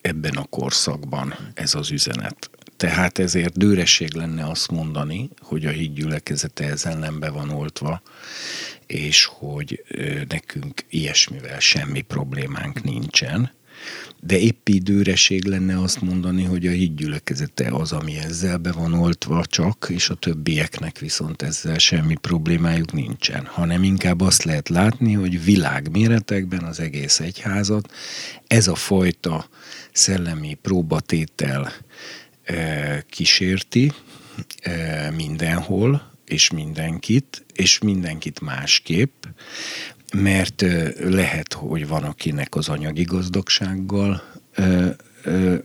ebben a korszakban ez az üzenet. Tehát ezért dőresség lenne azt mondani, hogy a hídgyülekezete ezen nem be van oltva, és hogy nekünk ilyesmivel semmi problémánk nincsen. De épp időreség lenne azt mondani, hogy a hídgyülekezete az, ami ezzel be van oltva csak, és a többieknek viszont ezzel semmi problémájuk nincsen. Hanem inkább azt lehet látni, hogy világméretekben az egész egyházat ez a fajta szellemi próbatétel kísérti mindenhol, és mindenkit, és mindenkit másképp, mert lehet, hogy van, akinek az anyagi gazdagsággal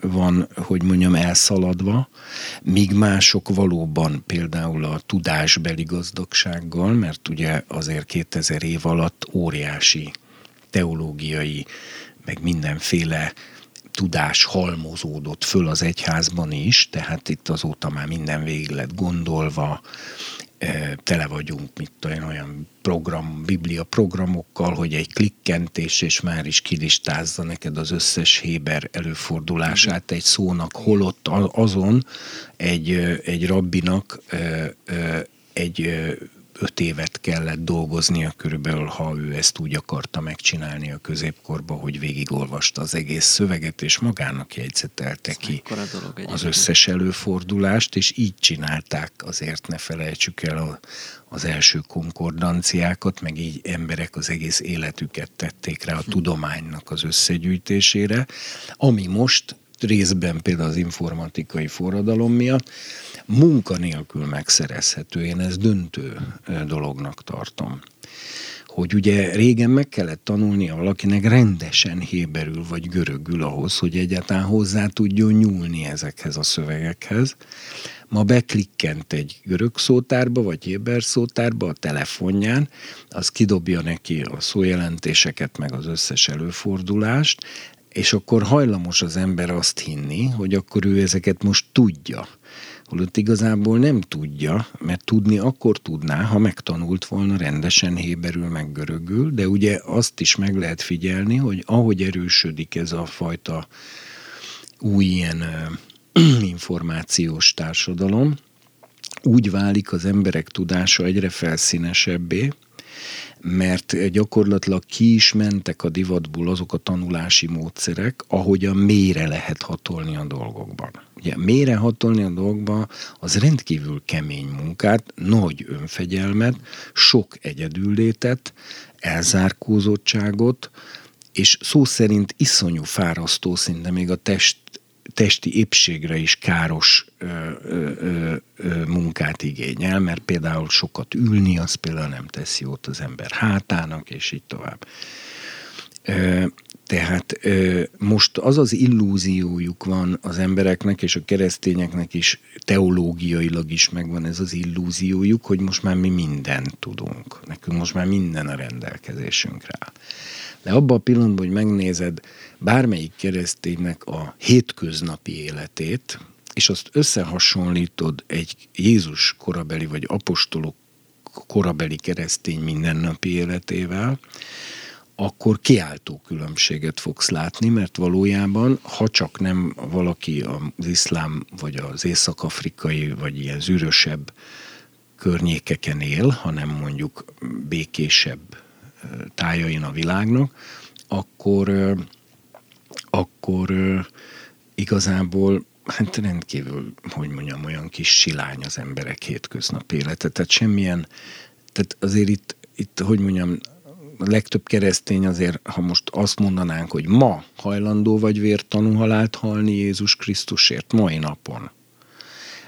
van, hogy mondjam, elszaladva, míg mások valóban például a tudásbeli gazdagsággal, mert ugye azért 2000 év alatt óriási teológiai, meg mindenféle tudás halmozódott föl az egyházban is, tehát itt azóta már minden végig lett gondolva, e, tele vagyunk, mit olyan, olyan program, biblia programokkal, hogy egy klikkentés, és már is kilistázza neked az összes Héber előfordulását egy szónak, holott azon egy, egy rabbinak egy öt évet kellett dolgoznia körülbelül, ha ő ezt úgy akarta megcsinálni a középkorba, hogy végigolvasta az egész szöveget, és magának jegyzetelte ki az összes előfordulást, és így csinálták, azért ne felejtsük el a, az első konkordanciákat, meg így emberek az egész életüket tették rá a tudománynak az összegyűjtésére, ami most részben például az informatikai forradalom miatt munkanélkül megszerezhető. Én ezt döntő dolognak tartom hogy ugye régen meg kellett tanulnia valakinek rendesen héberül vagy görögül ahhoz, hogy egyáltalán hozzá tudjon nyúlni ezekhez a szövegekhez. Ma beklikkent egy görög szótárba, vagy héber szótárba a telefonján, az kidobja neki a szójelentéseket, meg az összes előfordulást, és akkor hajlamos az ember azt hinni, hogy akkor ő ezeket most tudja. Holott igazából nem tudja, mert tudni akkor tudná, ha megtanult volna rendesen héberül meg görögül, de ugye azt is meg lehet figyelni, hogy ahogy erősödik ez a fajta új ilyen információs társadalom, úgy válik az emberek tudása egyre felszínesebbé, mert gyakorlatilag ki is mentek a divatból azok a tanulási módszerek, ahogy a mélyre lehet hatolni a dolgokban. Ugye mélyre hatolni a dolgokban az rendkívül kemény munkát, nagy önfegyelmet, sok egyedüllétet, elzárkózottságot, és szó szerint iszonyú fárasztó, szinte még a test testi épségre is káros ö, ö, ö, munkát igényel, mert például sokat ülni, az például nem teszi jót az ember hátának, és így tovább. Ö, tehát ö, most az az illúziójuk van az embereknek, és a keresztényeknek is teológiailag is megvan ez az illúziójuk, hogy most már mi mindent tudunk. Nekünk most már minden a rendelkezésünkre áll. De abban a pillanatban, hogy megnézed bármelyik kereszténynek a hétköznapi életét, és azt összehasonlítod egy Jézus korabeli vagy apostolok korabeli keresztény mindennapi életével, akkor kiáltó különbséget fogsz látni, mert valójában, ha csak nem valaki az iszlám, vagy az észak-afrikai, vagy ilyen zűrösebb környékeken él, hanem mondjuk békésebb tájain a világnak, akkor, akkor igazából hát rendkívül, hogy mondjam, olyan kis silány az emberek hétköznap élete. Tehát semmilyen, tehát azért itt, itt hogy mondjam, a legtöbb keresztény azért, ha most azt mondanánk, hogy ma hajlandó vagy vértanú halált halni Jézus Krisztusért, mai napon,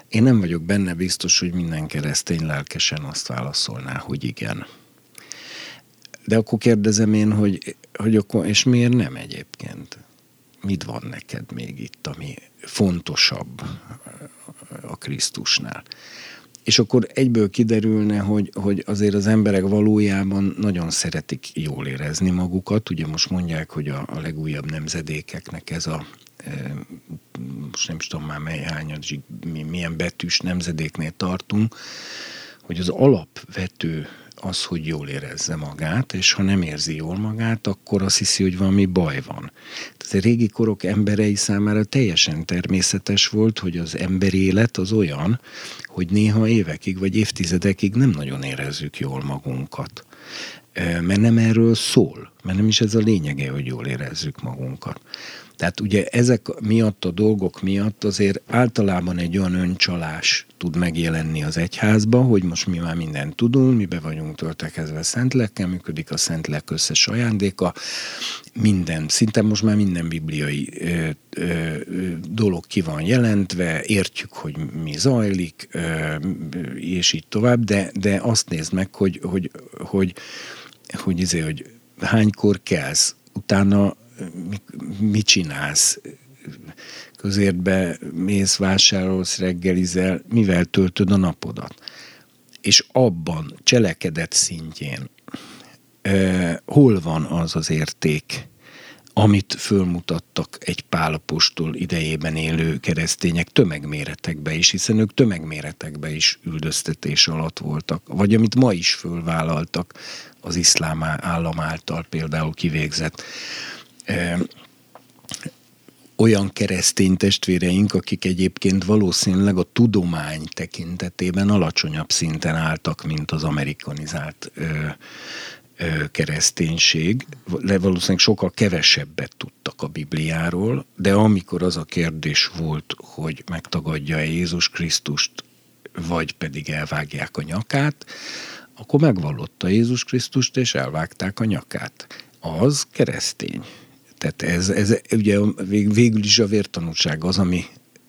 én nem vagyok benne biztos, hogy minden keresztény lelkesen azt válaszolná, hogy igen. De akkor kérdezem én, hogy, hogy akkor, és miért nem egyébként? Mit van neked még itt, ami fontosabb a Krisztusnál? És akkor egyből kiderülne, hogy, hogy azért az emberek valójában nagyon szeretik jól érezni magukat. Ugye most mondják, hogy a, a legújabb nemzedékeknek ez a most nem is tudom már mely hányad, milyen betűs nemzedéknél tartunk, hogy az alapvető az, hogy jól érezze magát, és ha nem érzi jól magát, akkor azt hiszi, hogy valami baj van. Régi korok emberei számára teljesen természetes volt, hogy az emberi élet az olyan, hogy néha évekig vagy évtizedekig nem nagyon érezzük jól magunkat. Mert nem erről szól, mert nem is ez a lényege, hogy jól érezzük magunkat. Tehát ugye ezek miatt a dolgok miatt azért általában egy olyan öncsalás tud megjelenni az egyházba, hogy most mi már mindent tudunk, mi be vagyunk töltekezve Szentlekkel, működik a Szentlek összes ajándéka, minden, szinte most már minden bibliai ö, ö, dolog ki van jelentve, értjük, hogy mi zajlik, ö, és így tovább, de, de azt nézd meg, hogy, hogy, hogy, hogy, izé, hogy hánykor kelsz, utána mit csinálsz, közértbe mész, vásárolsz, reggelizel, mivel töltöd a napodat. És abban, cselekedet szintjén, hol van az az érték, amit fölmutattak egy pálapostól idejében élő keresztények tömegméretekbe is, hiszen ők tömegméretekbe is üldöztetés alatt voltak, vagy amit ma is fölvállaltak az iszlám állam által például kivégzett olyan keresztény testvéreink, akik egyébként valószínűleg a tudomány tekintetében alacsonyabb szinten álltak, mint az amerikanizált ö, ö, kereszténység. De valószínűleg sokkal kevesebbet tudtak a Bibliáról, de amikor az a kérdés volt, hogy megtagadja-e Jézus Krisztust, vagy pedig elvágják a nyakát, akkor megvallotta Jézus Krisztust, és elvágták a nyakát. Az keresztény. Tehát ez, ez ugye végül is a vértanúság az, ami,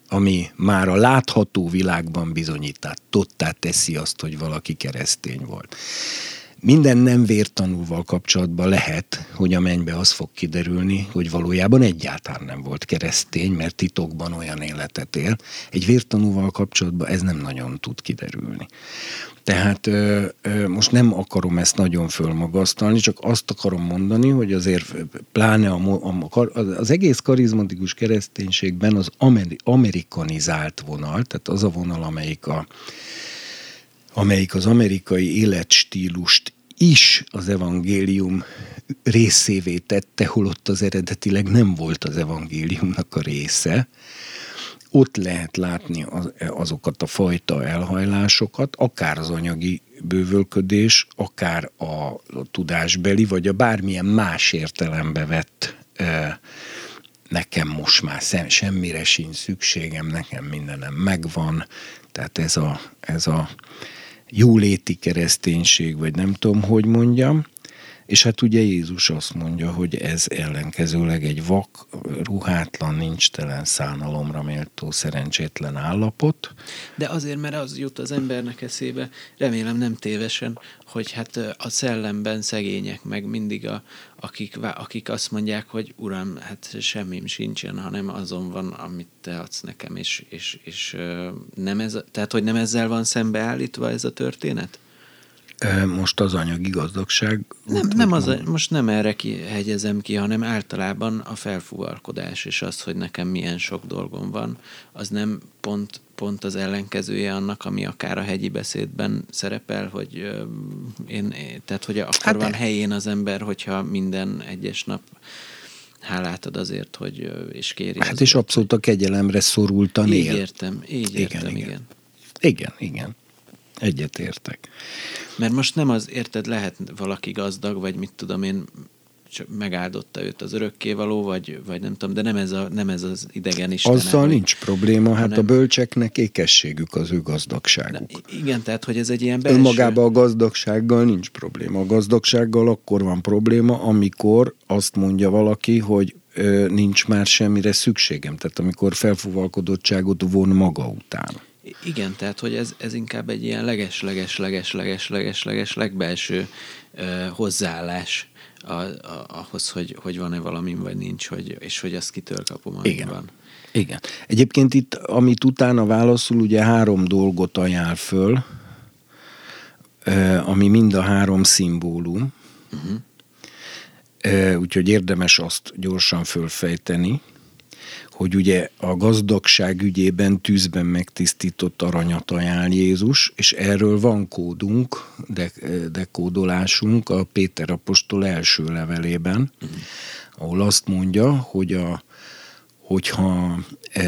ami már a látható világban bizonyítottá teszi azt, hogy valaki keresztény volt. Minden nem vértanúval kapcsolatban lehet, hogy a mennybe az fog kiderülni, hogy valójában egyáltalán nem volt keresztény, mert titokban olyan életet él. Egy vértanúval kapcsolatban ez nem nagyon tud kiderülni. Tehát ö, ö, most nem akarom ezt nagyon fölmagasztalni, csak azt akarom mondani, hogy azért pláne a, a, az egész karizmatikus kereszténységben az ameri, amerikanizált vonal, tehát az a vonal, amelyik, a, amelyik az amerikai életstílust is az evangélium részévé tette, holott az eredetileg nem volt az evangéliumnak a része, ott lehet látni az, azokat a fajta elhajlásokat, akár az anyagi bővölködés, akár a, a tudásbeli, vagy a bármilyen más értelembe vett e, nekem most már szem, semmire sincs szükségem, nekem mindenem megvan, tehát ez a, ez a jóléti kereszténység, vagy nem tudom, hogy mondjam, és hát ugye Jézus azt mondja, hogy ez ellenkezőleg egy vak, ruhátlan, nincs telen szánalomra méltó szerencsétlen állapot. De azért, mert az jut az embernek eszébe, remélem nem tévesen, hogy hát a szellemben szegények, meg mindig a, akik, akik azt mondják, hogy uram, hát semmim sincsen, hanem azon van, amit te adsz nekem, és, és, és nem ez, tehát hogy nem ezzel van szembeállítva ez a történet? Most az anyagi gazdagság? Nem, nem az, most nem erre hegyezem ki, hanem általában a felfúvalkodás és az, hogy nekem milyen sok dolgom van, az nem pont, pont az ellenkezője annak, ami akár a hegyi beszédben szerepel, hogy én, tehát hogy akkor hát van helyén az ember, hogyha minden egyes nap hálát ad azért, hogy és kéri. Hát azért. és abszolút a kegyelemre szorultan így él. értem, így értem, igen. Igen, igen. igen. Egyetértek. Mert most nem az, érted, lehet valaki gazdag, vagy mit tudom én, csak megáldotta őt az örökkévaló, vagy, vagy nem tudom, de nem ez, a, nem ez az idegen isten. Azzal hogy, nincs probléma, hát a bölcseknek ékességük az ő gazdagságuk. Igen, tehát hogy ez egy ilyen belső... Önmagában a gazdagsággal nincs probléma. A gazdagsággal akkor van probléma, amikor azt mondja valaki, hogy ö, nincs már semmire szükségem. Tehát amikor felfúvalkodottságot von maga után. Igen, tehát hogy ez, ez inkább egy ilyen leges-leges-leges-leges-leges-leges legbelső ö, hozzáállás a, a, ahhoz, hogy, hogy van-e valami, vagy nincs, hogy, és hogy azt kitől kapom, ami Igen. van. Igen. Egyébként itt, amit utána válaszol, ugye három dolgot ajánl föl, ami mind a három szimbólum. Uh-huh. Úgyhogy érdemes azt gyorsan fölfejteni hogy ugye a gazdagság ügyében tűzben megtisztított aranyat ajánl Jézus, és erről van kódunk, de, dekódolásunk a Péter apostol első levelében, ahol azt mondja, hogy a, hogyha e,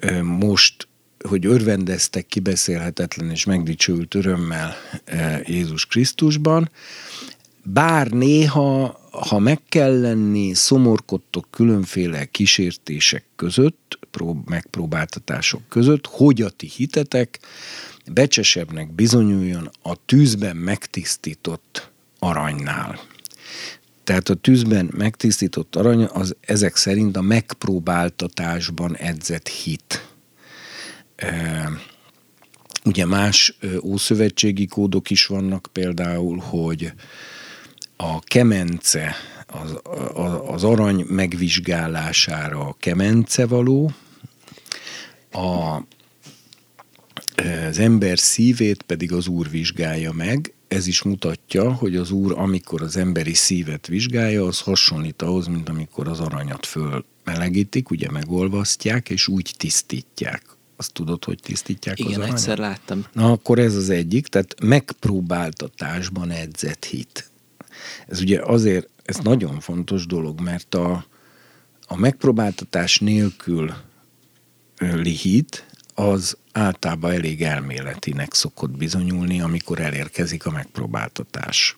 e, most hogy örvendeztek kibeszélhetetlen és megdicsőült örömmel e, Jézus Krisztusban, bár néha ha meg kell lenni, szomorkodtok különféle kísértések között, prób- megpróbáltatások között, hogy a ti hitetek becsesebbnek bizonyuljon a tűzben megtisztított aranynál. Tehát a tűzben megtisztított arany az ezek szerint a megpróbáltatásban edzett hit. E, ugye más ószövetségi kódok is vannak, például, hogy a kemence, az, az arany megvizsgálására a kemence való, a, az ember szívét pedig az Úr vizsgálja meg, ez is mutatja, hogy az Úr, amikor az emberi szívet vizsgálja, az hasonlít ahhoz, mint amikor az aranyat fölmelegítik, ugye megolvasztják, és úgy tisztítják. Azt tudod, hogy tisztítják Igen, az aranyat? egyszer láttam. Na, akkor ez az egyik, tehát megpróbáltatásban edzett hit. Ez ugye azért, ez nagyon fontos dolog, mert a, a megpróbáltatás nélkül lihit, az általában elég elméletinek szokott bizonyulni, amikor elérkezik a megpróbáltatás.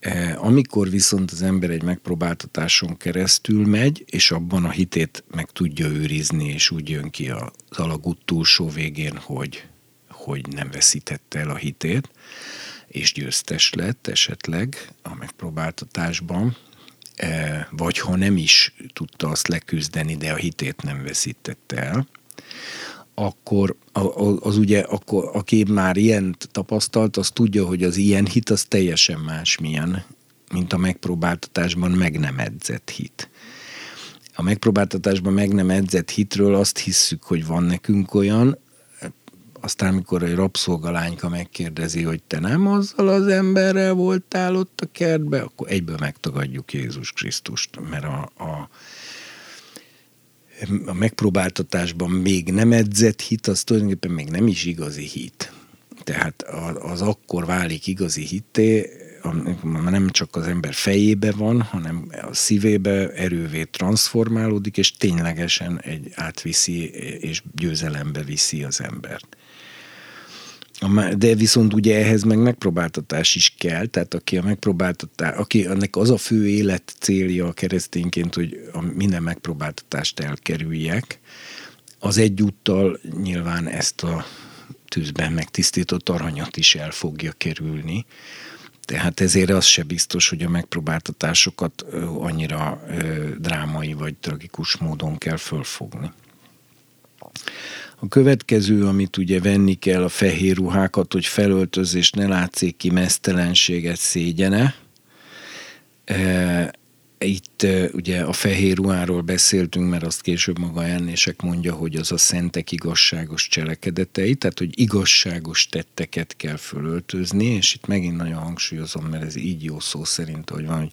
E, amikor viszont az ember egy megpróbáltatáson keresztül megy, és abban a hitét meg tudja őrizni, és úgy jön ki az alagút túlsó végén, hogy, hogy nem veszítette el a hitét, és győztes lett esetleg a megpróbáltatásban, e, vagy ha nem is tudta azt leküzdeni, de a hitét nem veszítette el, akkor az ugye, akkor, aki már ilyen tapasztalt, az tudja, hogy az ilyen hit az teljesen másmilyen, mint a megpróbáltatásban meg nem edzett hit. A megpróbáltatásban meg nem edzett hitről azt hisszük, hogy van nekünk olyan, aztán, amikor egy rabszolgalányka megkérdezi, hogy te nem azzal az emberrel voltál ott a kertbe, akkor egyből megtagadjuk Jézus Krisztust, mert a, a, a megpróbáltatásban még nem edzett hit, az tulajdonképpen még nem is igazi hit. Tehát az akkor válik igazi hitté, nem csak az ember fejébe van, hanem a szívébe erővé transformálódik, és ténylegesen egy átviszi és győzelembe viszi az embert. De viszont ugye ehhez meg megpróbáltatás is kell, tehát aki a megpróbáltatás, aki ennek az a fő élet célja a keresztényként, hogy a minden megpróbáltatást elkerüljek, az egyúttal nyilván ezt a tűzben megtisztított aranyat is el fogja kerülni. Tehát ezért az se biztos, hogy a megpróbáltatásokat annyira drámai vagy tragikus módon kell fölfogni. A következő, amit ugye venni kell, a fehér ruhákat, hogy felöltözés ne látszik ki mesztelenséget, szégyene. E, itt e, ugye a fehér ruháról beszéltünk, mert azt később maga Ennések mondja, hogy az a szentek igazságos cselekedetei, tehát hogy igazságos tetteket kell fölöltözni, és itt megint nagyon hangsúlyozom, mert ez így jó szó szerint, hogy van, hogy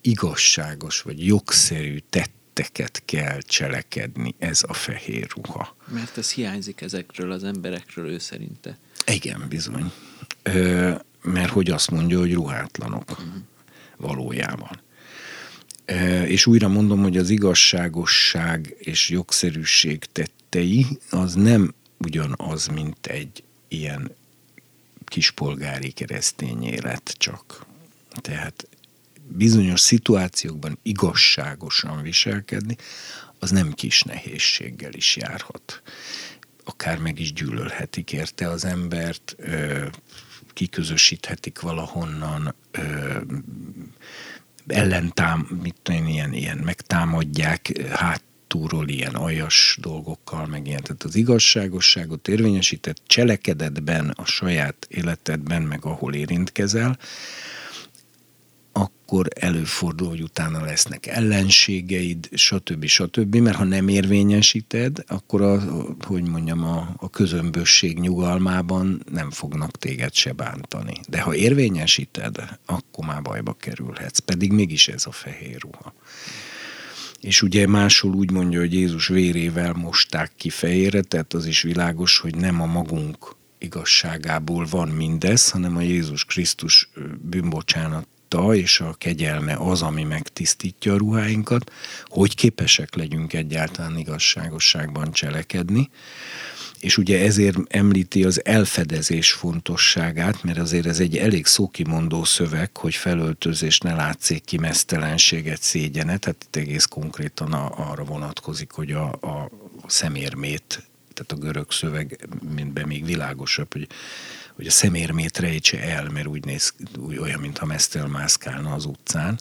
igazságos vagy jogszerű tett tetteket kell cselekedni, ez a fehér ruha. Mert ez hiányzik ezekről az emberekről ő szerinte. Igen, bizony. Ö, mert hogy azt mondja, hogy ruhátlanok uh-huh. valójában. Ö, és újra mondom, hogy az igazságosság és jogszerűség tettei az nem ugyanaz, mint egy ilyen kispolgári keresztény élet csak. Tehát bizonyos szituációkban igazságosan viselkedni, az nem kis nehézséggel is járhat. Akár meg is gyűlölhetik érte az embert, kiközösíthetik valahonnan, ellentám, mit tudom, ilyen, ilyen megtámadják hátulról ilyen aljas dolgokkal, meg ilyen. Tehát az igazságosságot érvényesített cselekedetben, a saját életedben, meg ahol érintkezel, akkor előfordul, hogy utána lesznek ellenségeid, stb. stb. Mert ha nem érvényesíted, akkor a, hogy mondjam, a, a közömbösség nyugalmában nem fognak téged se bántani. De ha érvényesíted, akkor már bajba kerülhetsz. Pedig mégis ez a fehér ruha. És ugye máshol úgy mondja, hogy Jézus vérével mosták ki fehérre, tehát az is világos, hogy nem a magunk igazságából van mindez, hanem a Jézus Krisztus bűnbocsánat tiszta, és a kegyelme az, ami megtisztítja a ruháinkat, hogy képesek legyünk egyáltalán igazságosságban cselekedni. És ugye ezért említi az elfedezés fontosságát, mert azért ez egy elég szókimondó szöveg, hogy felöltözés ne látszik ki mesztelenséget, szégyenet, tehát itt egész konkrétan arra vonatkozik, hogy a, a szemérmét, tehát a görög szöveg, mintben még világosabb, hogy hogy a szemérmét rejtse el, mert úgy néz, úgy olyan, mintha mesztel mászkálna az utcán.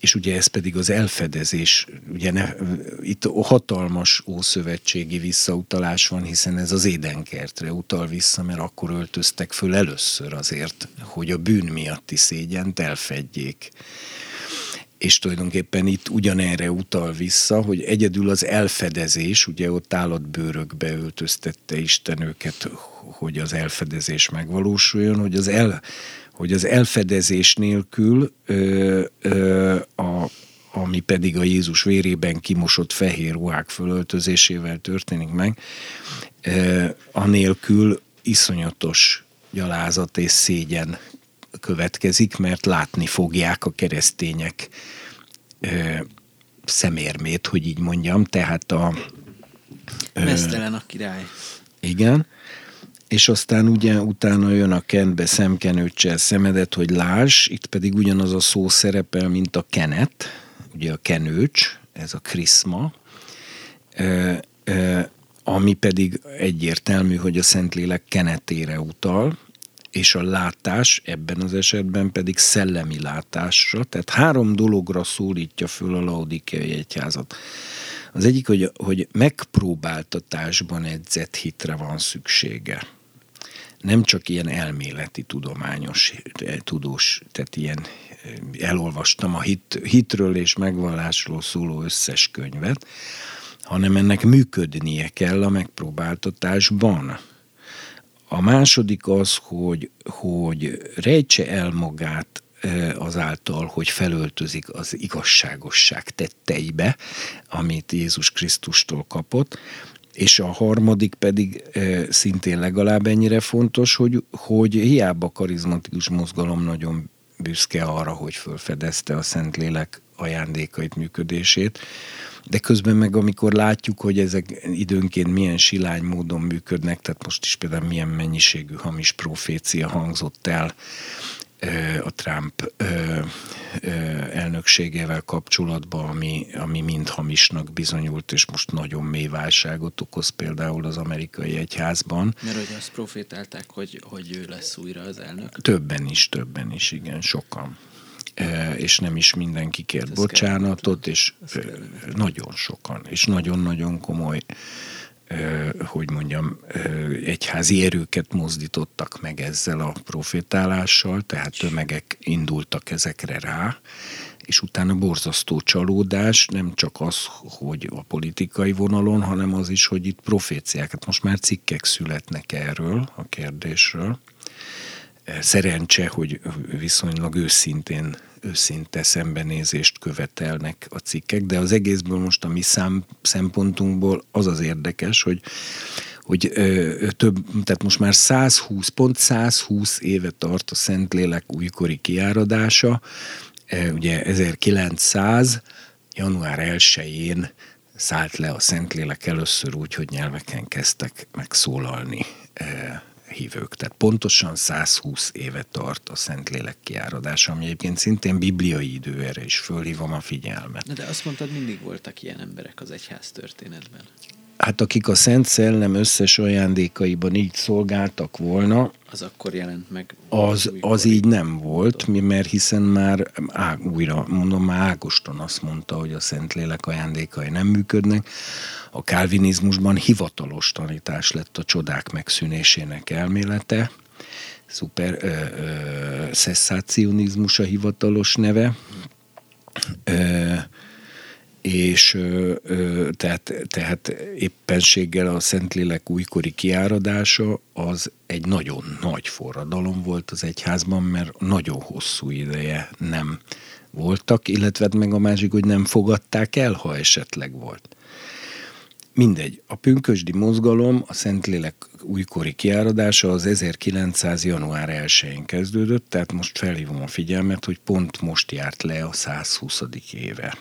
És ugye ez pedig az elfedezés, ugye ne, itt hatalmas ószövetségi visszautalás van, hiszen ez az édenkertre utal vissza, mert akkor öltöztek föl először azért, hogy a bűn miatti szégyent elfedjék és tulajdonképpen itt ugyanerre utal vissza, hogy egyedül az elfedezés, ugye ott állatbőrökbe öltöztette Isten őket, hogy az elfedezés megvalósuljon, hogy az, el, hogy az elfedezés nélkül ö, ö, a, ami pedig a Jézus vérében kimosott fehér ruhák fölöltözésével történik meg, anélkül iszonyatos gyalázat és szégyen következik, mert látni fogják a keresztények ö, szemérmét, hogy így mondjam, tehát a... Mesztelen a király. Igen, és aztán ugye utána jön a kentbe szemkenőccsel szemedet, hogy láss, itt pedig ugyanaz a szó szerepel, mint a kenet, ugye a kenőcs, ez a kriszma, ö, ö, ami pedig egyértelmű, hogy a Szentlélek kenetére utal, és a látás ebben az esetben pedig szellemi látásra, tehát három dologra szólítja föl a Laodikai egyházat. Az egyik, hogy, hogy megpróbáltatásban edzett hitre van szüksége. Nem csak ilyen elméleti, tudományos, eh, tudós, tehát ilyen eh, elolvastam a hit, hitről és megvallásról szóló összes könyvet, hanem ennek működnie kell a megpróbáltatásban a második az, hogy, hogy rejtse el magát azáltal, hogy felöltözik az igazságosság tetteibe, amit Jézus Krisztustól kapott, és a harmadik pedig szintén legalább ennyire fontos, hogy, hogy hiába karizmatikus mozgalom nagyon büszke arra, hogy felfedezte a Szentlélek ajándékait, működését, de közben meg amikor látjuk, hogy ezek időnként milyen silány módon működnek, tehát most is például milyen mennyiségű hamis profécia hangzott el a Trump elnökségével kapcsolatban, ami, ami mind hamisnak bizonyult, és most nagyon mély válságot okoz például az amerikai egyházban. Mert hogy azt profétálták, hogy, hogy ő lesz újra az elnök? Többen is, többen is, igen, sokan és nem is mindenki kért Ez bocsánatot, és nagyon sokan, és nagyon-nagyon komoly hogy mondjam, egyházi erőket mozdítottak meg ezzel a profétálással, tehát tömegek indultak ezekre rá, és utána borzasztó csalódás, nem csak az, hogy a politikai vonalon, hanem az is, hogy itt proféciákat, most már cikkek születnek erről a kérdésről, szerencse, hogy viszonylag őszintén, őszinte szembenézést követelnek a cikkek, de az egészből most a mi szám, szempontunkból az az érdekes, hogy hogy ö, több, tehát most már 120, pont 120 éve tart a Szentlélek újkori kiáradása, ugye 1900. január 1-én szállt le a Szentlélek először úgy, hogy nyelveken kezdtek megszólalni hívők. Tehát pontosan 120 éve tart a Szentlélek kiáradása, ami egyébként szintén bibliai idő erre is fölhívom a figyelmet. Na de azt mondtad, mindig voltak ilyen emberek az egyház történetben hát akik a Szent Szellem összes ajándékaiban így szolgáltak volna, az akkor jelent meg. Az, az így nem volt, mi, mert hiszen már á, újra mondom, már Ágoston azt mondta, hogy a Szentlélek ajándékai nem működnek. A kálvinizmusban hivatalos tanítás lett a csodák megszűnésének elmélete, szuper ö, ö, szesszácionizmus a hivatalos neve. Ö, és tehát, tehát éppenséggel a Szentlélek újkori kiáradása az egy nagyon nagy forradalom volt az egyházban, mert nagyon hosszú ideje nem voltak, illetve hát meg a másik, hogy nem fogadták el, ha esetleg volt. Mindegy, a pünkösdi mozgalom, a Szentlélek újkori kiáradása az 1900. január 1-én kezdődött, tehát most felhívom a figyelmet, hogy pont most járt le a 120. éve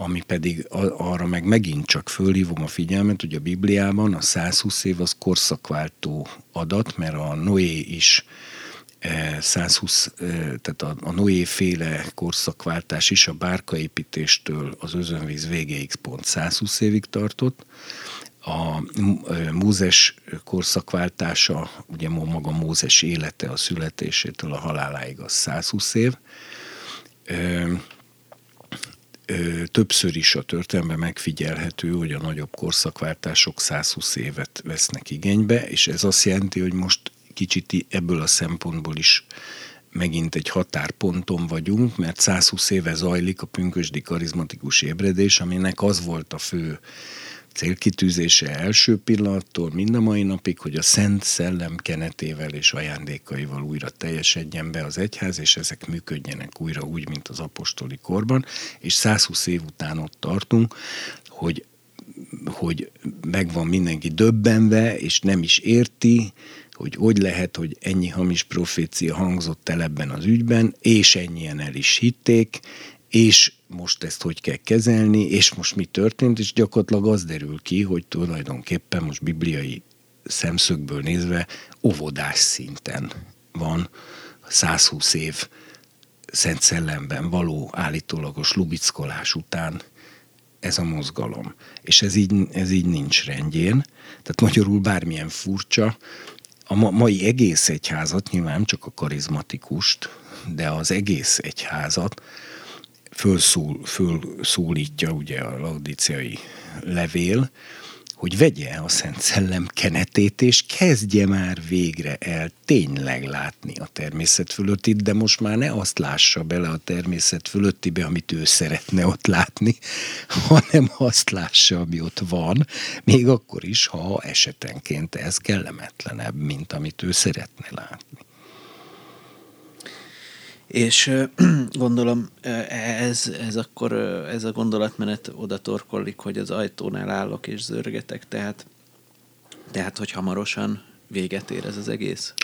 ami pedig arra meg megint csak fölhívom a figyelmet, hogy a Bibliában a 120 év az korszakváltó adat, mert a Noé is 120, e, e, tehát a, a Noé féle korszakváltás is a bárkaépítéstől az özönvíz végéig pont 120 évig tartott. A e, Mózes korszakváltása, ugye maga Mózes élete a születésétől a haláláig az 120 év többször is a történelemben megfigyelhető, hogy a nagyobb korszakváltások 120 évet vesznek igénybe, és ez azt jelenti, hogy most kicsit ebből a szempontból is megint egy határponton vagyunk, mert 120 éve zajlik a pünkösdi karizmatikus ébredés, aminek az volt a fő célkitűzése első pillanattól mind a mai napig, hogy a Szent Szellem kenetével és ajándékaival újra teljesedjen be az egyház, és ezek működjenek újra úgy, mint az apostoli korban, és 120 év után ott tartunk, hogy hogy megvan mindenki döbbenve, és nem is érti, hogy hogy lehet, hogy ennyi hamis profécia hangzott el ebben az ügyben, és ennyien el is hitték, és most ezt hogy kell kezelni, és most mi történt, és gyakorlatilag az derül ki, hogy tulajdonképpen most bibliai szemszögből nézve óvodás szinten van 120 év Szent Szellemben való állítólagos lubickolás után ez a mozgalom. És ez így, ez így nincs rendjén. Tehát magyarul bármilyen furcsa, a mai egész egyházat, nyilván csak a karizmatikust, de az egész egyházat fölszól, fölszólítja ugye a laudiciai levél, hogy vegye a Szent Szellem kenetét, és kezdje már végre el tényleg látni a természet fölöttit, de most már ne azt lássa bele a természet fölöttibe, amit ő szeretne ott látni, hanem azt lássa, ami ott van, még akkor is, ha esetenként ez kellemetlenebb, mint amit ő szeretne látni. És gondolom ez, ez akkor ez a gondolatmenet oda torkollik, hogy az ajtónál állok és zörgetek, tehát, tehát hogy hamarosan véget ér ez az egész?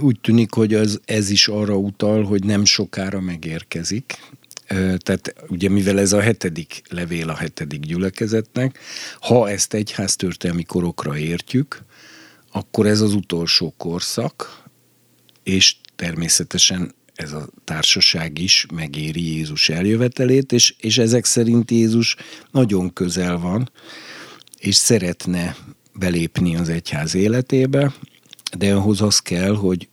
Úgy tűnik, hogy az, ez is arra utal, hogy nem sokára megérkezik. Tehát ugye mivel ez a hetedik levél a hetedik gyülekezetnek, ha ezt egyháztörténelmi korokra értjük, akkor ez az utolsó korszak, és természetesen ez a társaság is megéri Jézus eljövetelét, és, és ezek szerint Jézus nagyon közel van, és szeretne belépni az egyház életébe, de ahhoz az kell, hogy,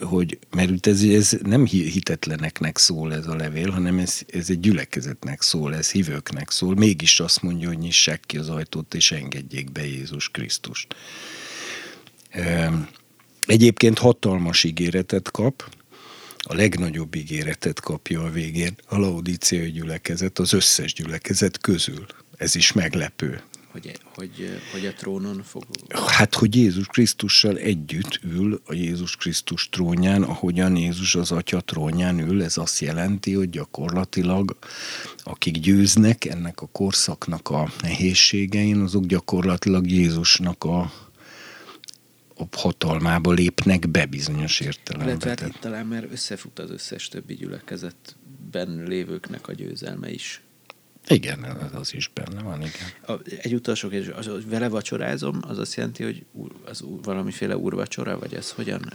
hogy mert ez, ez nem hitetleneknek szól ez a levél, hanem ez, ez egy gyülekezetnek szól, ez hívőknek szól. Mégis azt mondja, hogy nyissák ki az ajtót, és engedjék be Jézus Krisztust. Egyébként hatalmas ígéretet kap, a legnagyobb ígéretet kapja a végén a laudíciai gyülekezet az összes gyülekezet közül. Ez is meglepő. Hogy, hogy, hogy a trónon fog... Hát, hogy Jézus Krisztussal együtt ül a Jézus Krisztus trónján, ahogyan Jézus az Atya trónján ül, ez azt jelenti, hogy gyakorlatilag akik győznek ennek a korszaknak a nehézségein, azok gyakorlatilag Jézusnak a hatalmába lépnek be bizonyos értelemben. Illetve hát itt talán már összefut az összes többi gyülekezetben lévőknek a győzelme is. Igen, az is benne van, igen. A, egy utolsó kérdés, az, hogy vele vacsorázom, az azt jelenti, hogy az valamiféle úrvacsora, vagy ez hogyan,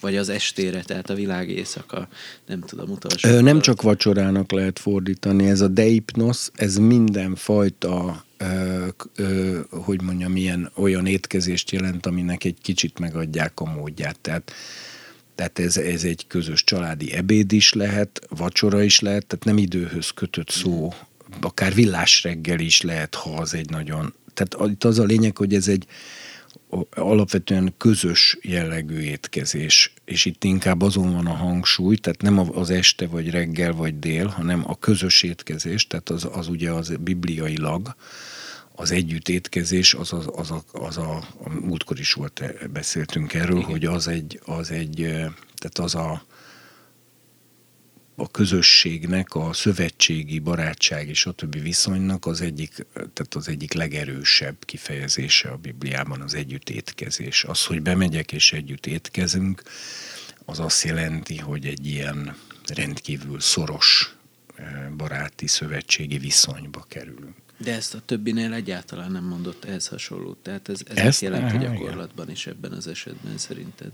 vagy az estére, tehát a világ éjszaka, nem tudom, utolsó. Ö, nem csak vacsorának lehet fordítani, ez a deipnos, ez mindenfajta ö, ö, hogy mondjam, ilyen olyan étkezést jelent, aminek egy kicsit megadják a módját. Tehát tehát ez, ez egy közös családi ebéd is lehet, vacsora is lehet, tehát nem időhöz kötött szó, akár villás reggel is lehet, ha az egy nagyon... Tehát itt az a lényeg, hogy ez egy alapvetően közös jellegű étkezés, és itt inkább azon van a hangsúly, tehát nem az este, vagy reggel, vagy dél, hanem a közös étkezés, tehát az, az ugye az bibliailag, az együtt étkezés, az, az, az, a, az a, a múltkor is volt, beszéltünk erről, Igen. hogy az egy, az egy, tehát az a, a közösségnek, a szövetségi, barátság és a többi viszonynak az egyik, tehát az egyik legerősebb kifejezése a Bibliában az együtt étkezés. Az, hogy bemegyek és együtt étkezünk, az azt jelenti, hogy egy ilyen rendkívül szoros baráti szövetségi viszonyba kerülünk. De ezt a többinél egyáltalán nem mondott ehhez hasonlót. Tehát ez, ez ezt jelenti gyakorlatban igen. is ebben az esetben szerinted?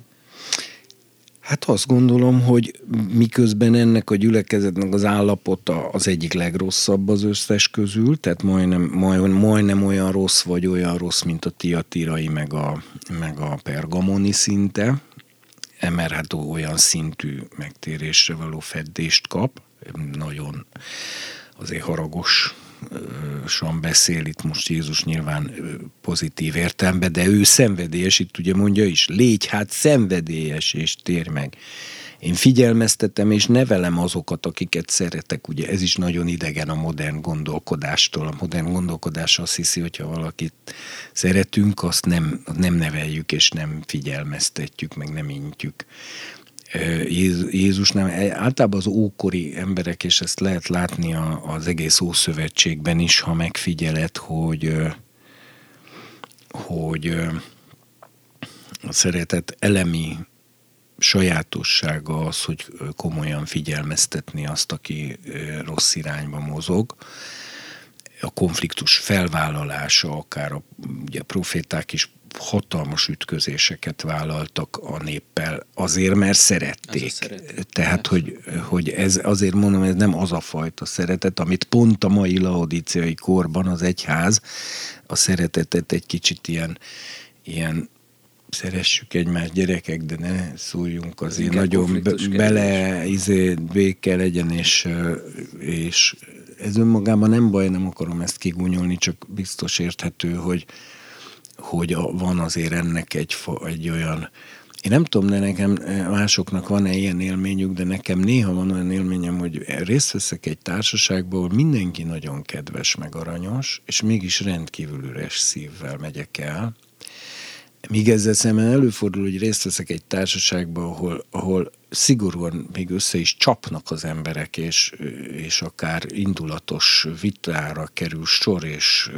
Hát azt gondolom, hogy miközben ennek a gyülekezetnek az állapota az egyik legrosszabb az összes közül, tehát majdnem, majd, majdnem olyan rossz vagy olyan rossz, mint a tiatirai meg a, meg a pergamoni szinte, mert hát olyan szintű megtérésre való feddést kap, nagyon azért haragos beszél itt most Jézus nyilván pozitív értelemben, de ő szenvedélyes, itt ugye mondja is, légy hát szenvedélyes és térj meg. Én figyelmeztetem és nevelem azokat, akiket szeretek. Ugye ez is nagyon idegen a modern gondolkodástól. A modern gondolkodás azt hiszi, hogyha valakit szeretünk, azt nem, nem neveljük és nem figyelmeztetjük, meg nem intjük. Jézus nem, általában az ókori emberek, és ezt lehet látni az egész Ószövetségben is, ha megfigyeled, hogy, hogy a szeretet elemi sajátossága az, hogy komolyan figyelmeztetni azt, aki rossz irányba mozog. A konfliktus felvállalása, akár a ugye, proféták is hatalmas ütközéseket vállaltak a néppel, azért, mert szerették. Tehát, hogy, hogy ez azért mondom, ez nem az a fajta szeretet, amit pont a mai laodíciai korban az egyház a szeretetet egy kicsit ilyen, ilyen szeressük egymást gyerekek, de ne szóljunk azért nagyon be, bele, izé, béke legyen, és, és ez önmagában nem baj, nem akarom ezt kigúnyolni, csak biztos érthető, hogy, hogy a, van azért ennek egy, egy olyan, én nem tudom, de nekem másoknak van-e ilyen élményük, de nekem néha van olyan élményem, hogy részt veszek egy társaságból, ahol mindenki nagyon kedves, meg aranyos, és mégis rendkívül üres szívvel megyek el. Míg ezzel szemben előfordul, hogy részt veszek egy társaságban, ahol, ahol szigorúan még össze is csapnak az emberek, és, és akár indulatos vitára kerül sor, és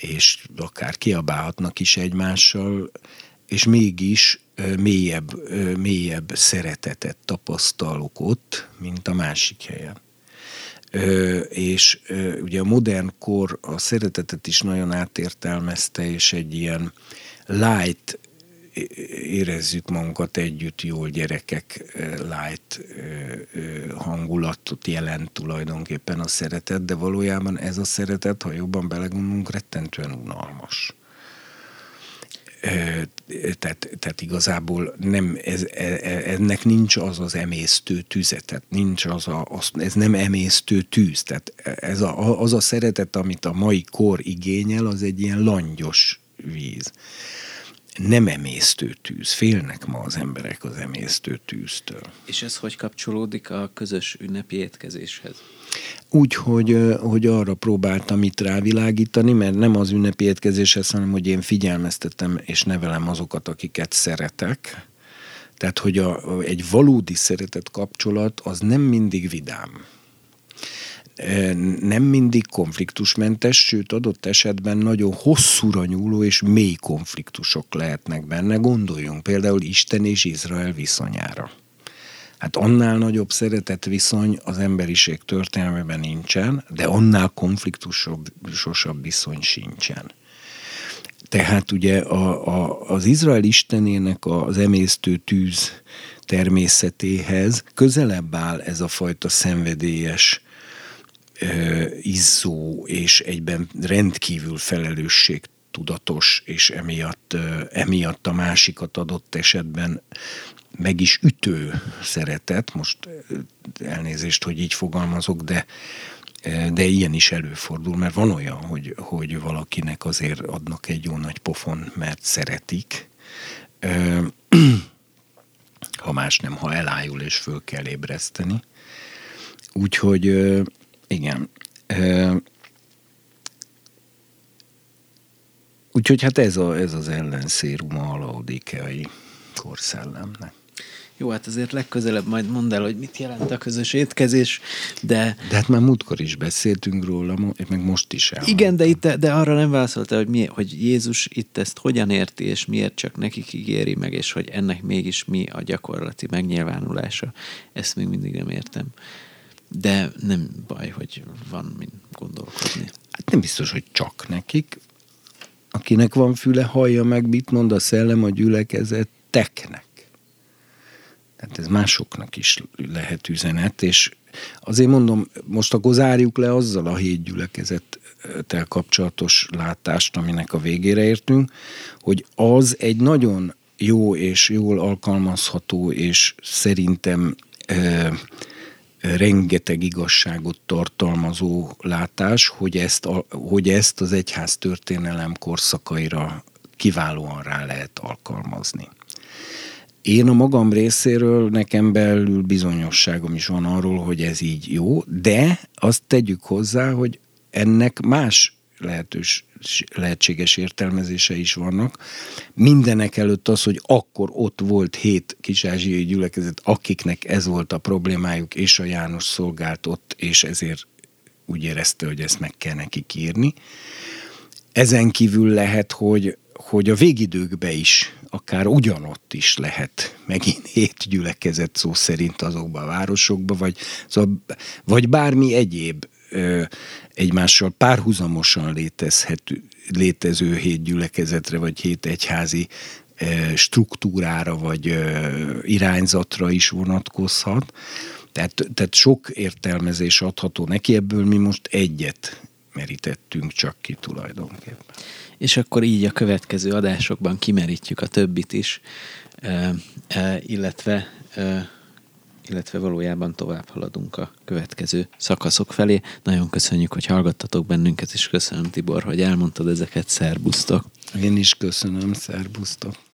és akár kiabálhatnak is egymással, és mégis mélyebb, mélyebb szeretetet tapasztalok ott, mint a másik helyen. És ugye a modern kor a szeretetet is nagyon átértelmezte, és egy ilyen light érezzük magunkat együtt jól gyerekek light hangulatot jelent tulajdonképpen a szeretet, de valójában ez a szeretet, ha jobban belegondolunk, rettentően unalmas. Tehát, tehát igazából nem, ez, e, e, ennek nincs az az emésztő tüzetet, nincs az a, az, ez nem emésztő tűz. Tehát ez a, az a szeretet, amit a mai kor igényel, az egy ilyen langyos víz nem emésztő tűz. Félnek ma az emberek az emésztő tűztől. És ez hogy kapcsolódik a közös ünnepi étkezéshez? Úgy, hogy, hogy arra próbáltam itt rávilágítani, mert nem az ünnepi étkezéshez, hanem hogy én figyelmeztetem és nevelem azokat, akiket szeretek. Tehát, hogy a, egy valódi szeretet kapcsolat az nem mindig vidám nem mindig konfliktusmentes, sőt adott esetben nagyon hosszúra nyúló és mély konfliktusok lehetnek benne. Gondoljunk például Isten és Izrael viszonyára. Hát annál nagyobb szeretet viszony az emberiség történelmében nincsen, de annál konfliktusosabb viszony sincsen. Tehát ugye a, a, az Izrael istenének az emésztő tűz természetéhez közelebb áll ez a fajta szenvedélyes, izzó és egyben rendkívül felelősség tudatos, és emiatt, emiatt a másikat adott esetben meg is ütő szeretet, most elnézést, hogy így fogalmazok, de, de ilyen is előfordul, mert van olyan, hogy, hogy valakinek azért adnak egy jó nagy pofon, mert szeretik, ha más nem, ha elájul és föl kell ébreszteni. Úgyhogy igen. Úgyhogy hát ez, a, ez az ellenszéruma a laodikai korszellemnek. Jó, hát azért legközelebb majd mondd el, hogy mit jelent a közös étkezés, de... De hát már múltkor is beszéltünk róla, meg most is el. Igen, de, itt, de arra nem válaszolta, hogy, mi, hogy Jézus itt ezt hogyan érti, és miért csak nekik ígéri meg, és hogy ennek mégis mi a gyakorlati megnyilvánulása. Ezt még mindig nem értem. De nem baj, hogy van mint gondolkodni. Hát nem biztos, hogy csak nekik. Akinek van füle, hallja meg, mit mond a szellem a gyülekezeteknek. Tehát ez másoknak is lehet üzenet, és azért mondom, most akkor zárjuk le azzal a hét gyülekezettel kapcsolatos látást, aminek a végére értünk, hogy az egy nagyon jó és jól alkalmazható, és szerintem e, rengeteg igazságot tartalmazó látás, hogy ezt, a, hogy ezt az egyház történelem korszakaira kiválóan rá lehet alkalmazni. Én a magam részéről nekem belül bizonyosságom is van arról, hogy ez így jó, de azt tegyük hozzá, hogy ennek más lehetős, lehetséges értelmezése is vannak. Mindenek előtt az, hogy akkor ott volt hét kisázsiai gyülekezet, akiknek ez volt a problémájuk, és a János szolgált ott, és ezért úgy érezte, hogy ezt meg kell neki írni. Ezen kívül lehet, hogy, hogy a végidőkbe is akár ugyanott is lehet megint hét gyülekezet szó szerint azokban a városokban, vagy, vagy bármi egyéb egymással párhuzamosan létezhető, létező hét gyülekezetre, vagy hét egyházi ö, struktúrára, vagy ö, irányzatra is vonatkozhat. Tehát, tehát sok értelmezés adható neki, ebből mi most egyet merítettünk csak ki tulajdonképpen és akkor így a következő adásokban kimerítjük a többit is, illetve illetve valójában tovább haladunk a következő szakaszok felé. Nagyon köszönjük, hogy hallgattatok bennünket, és köszönöm Tibor, hogy elmondtad ezeket. Szerbusztok! Én is köszönöm, szerbusztok!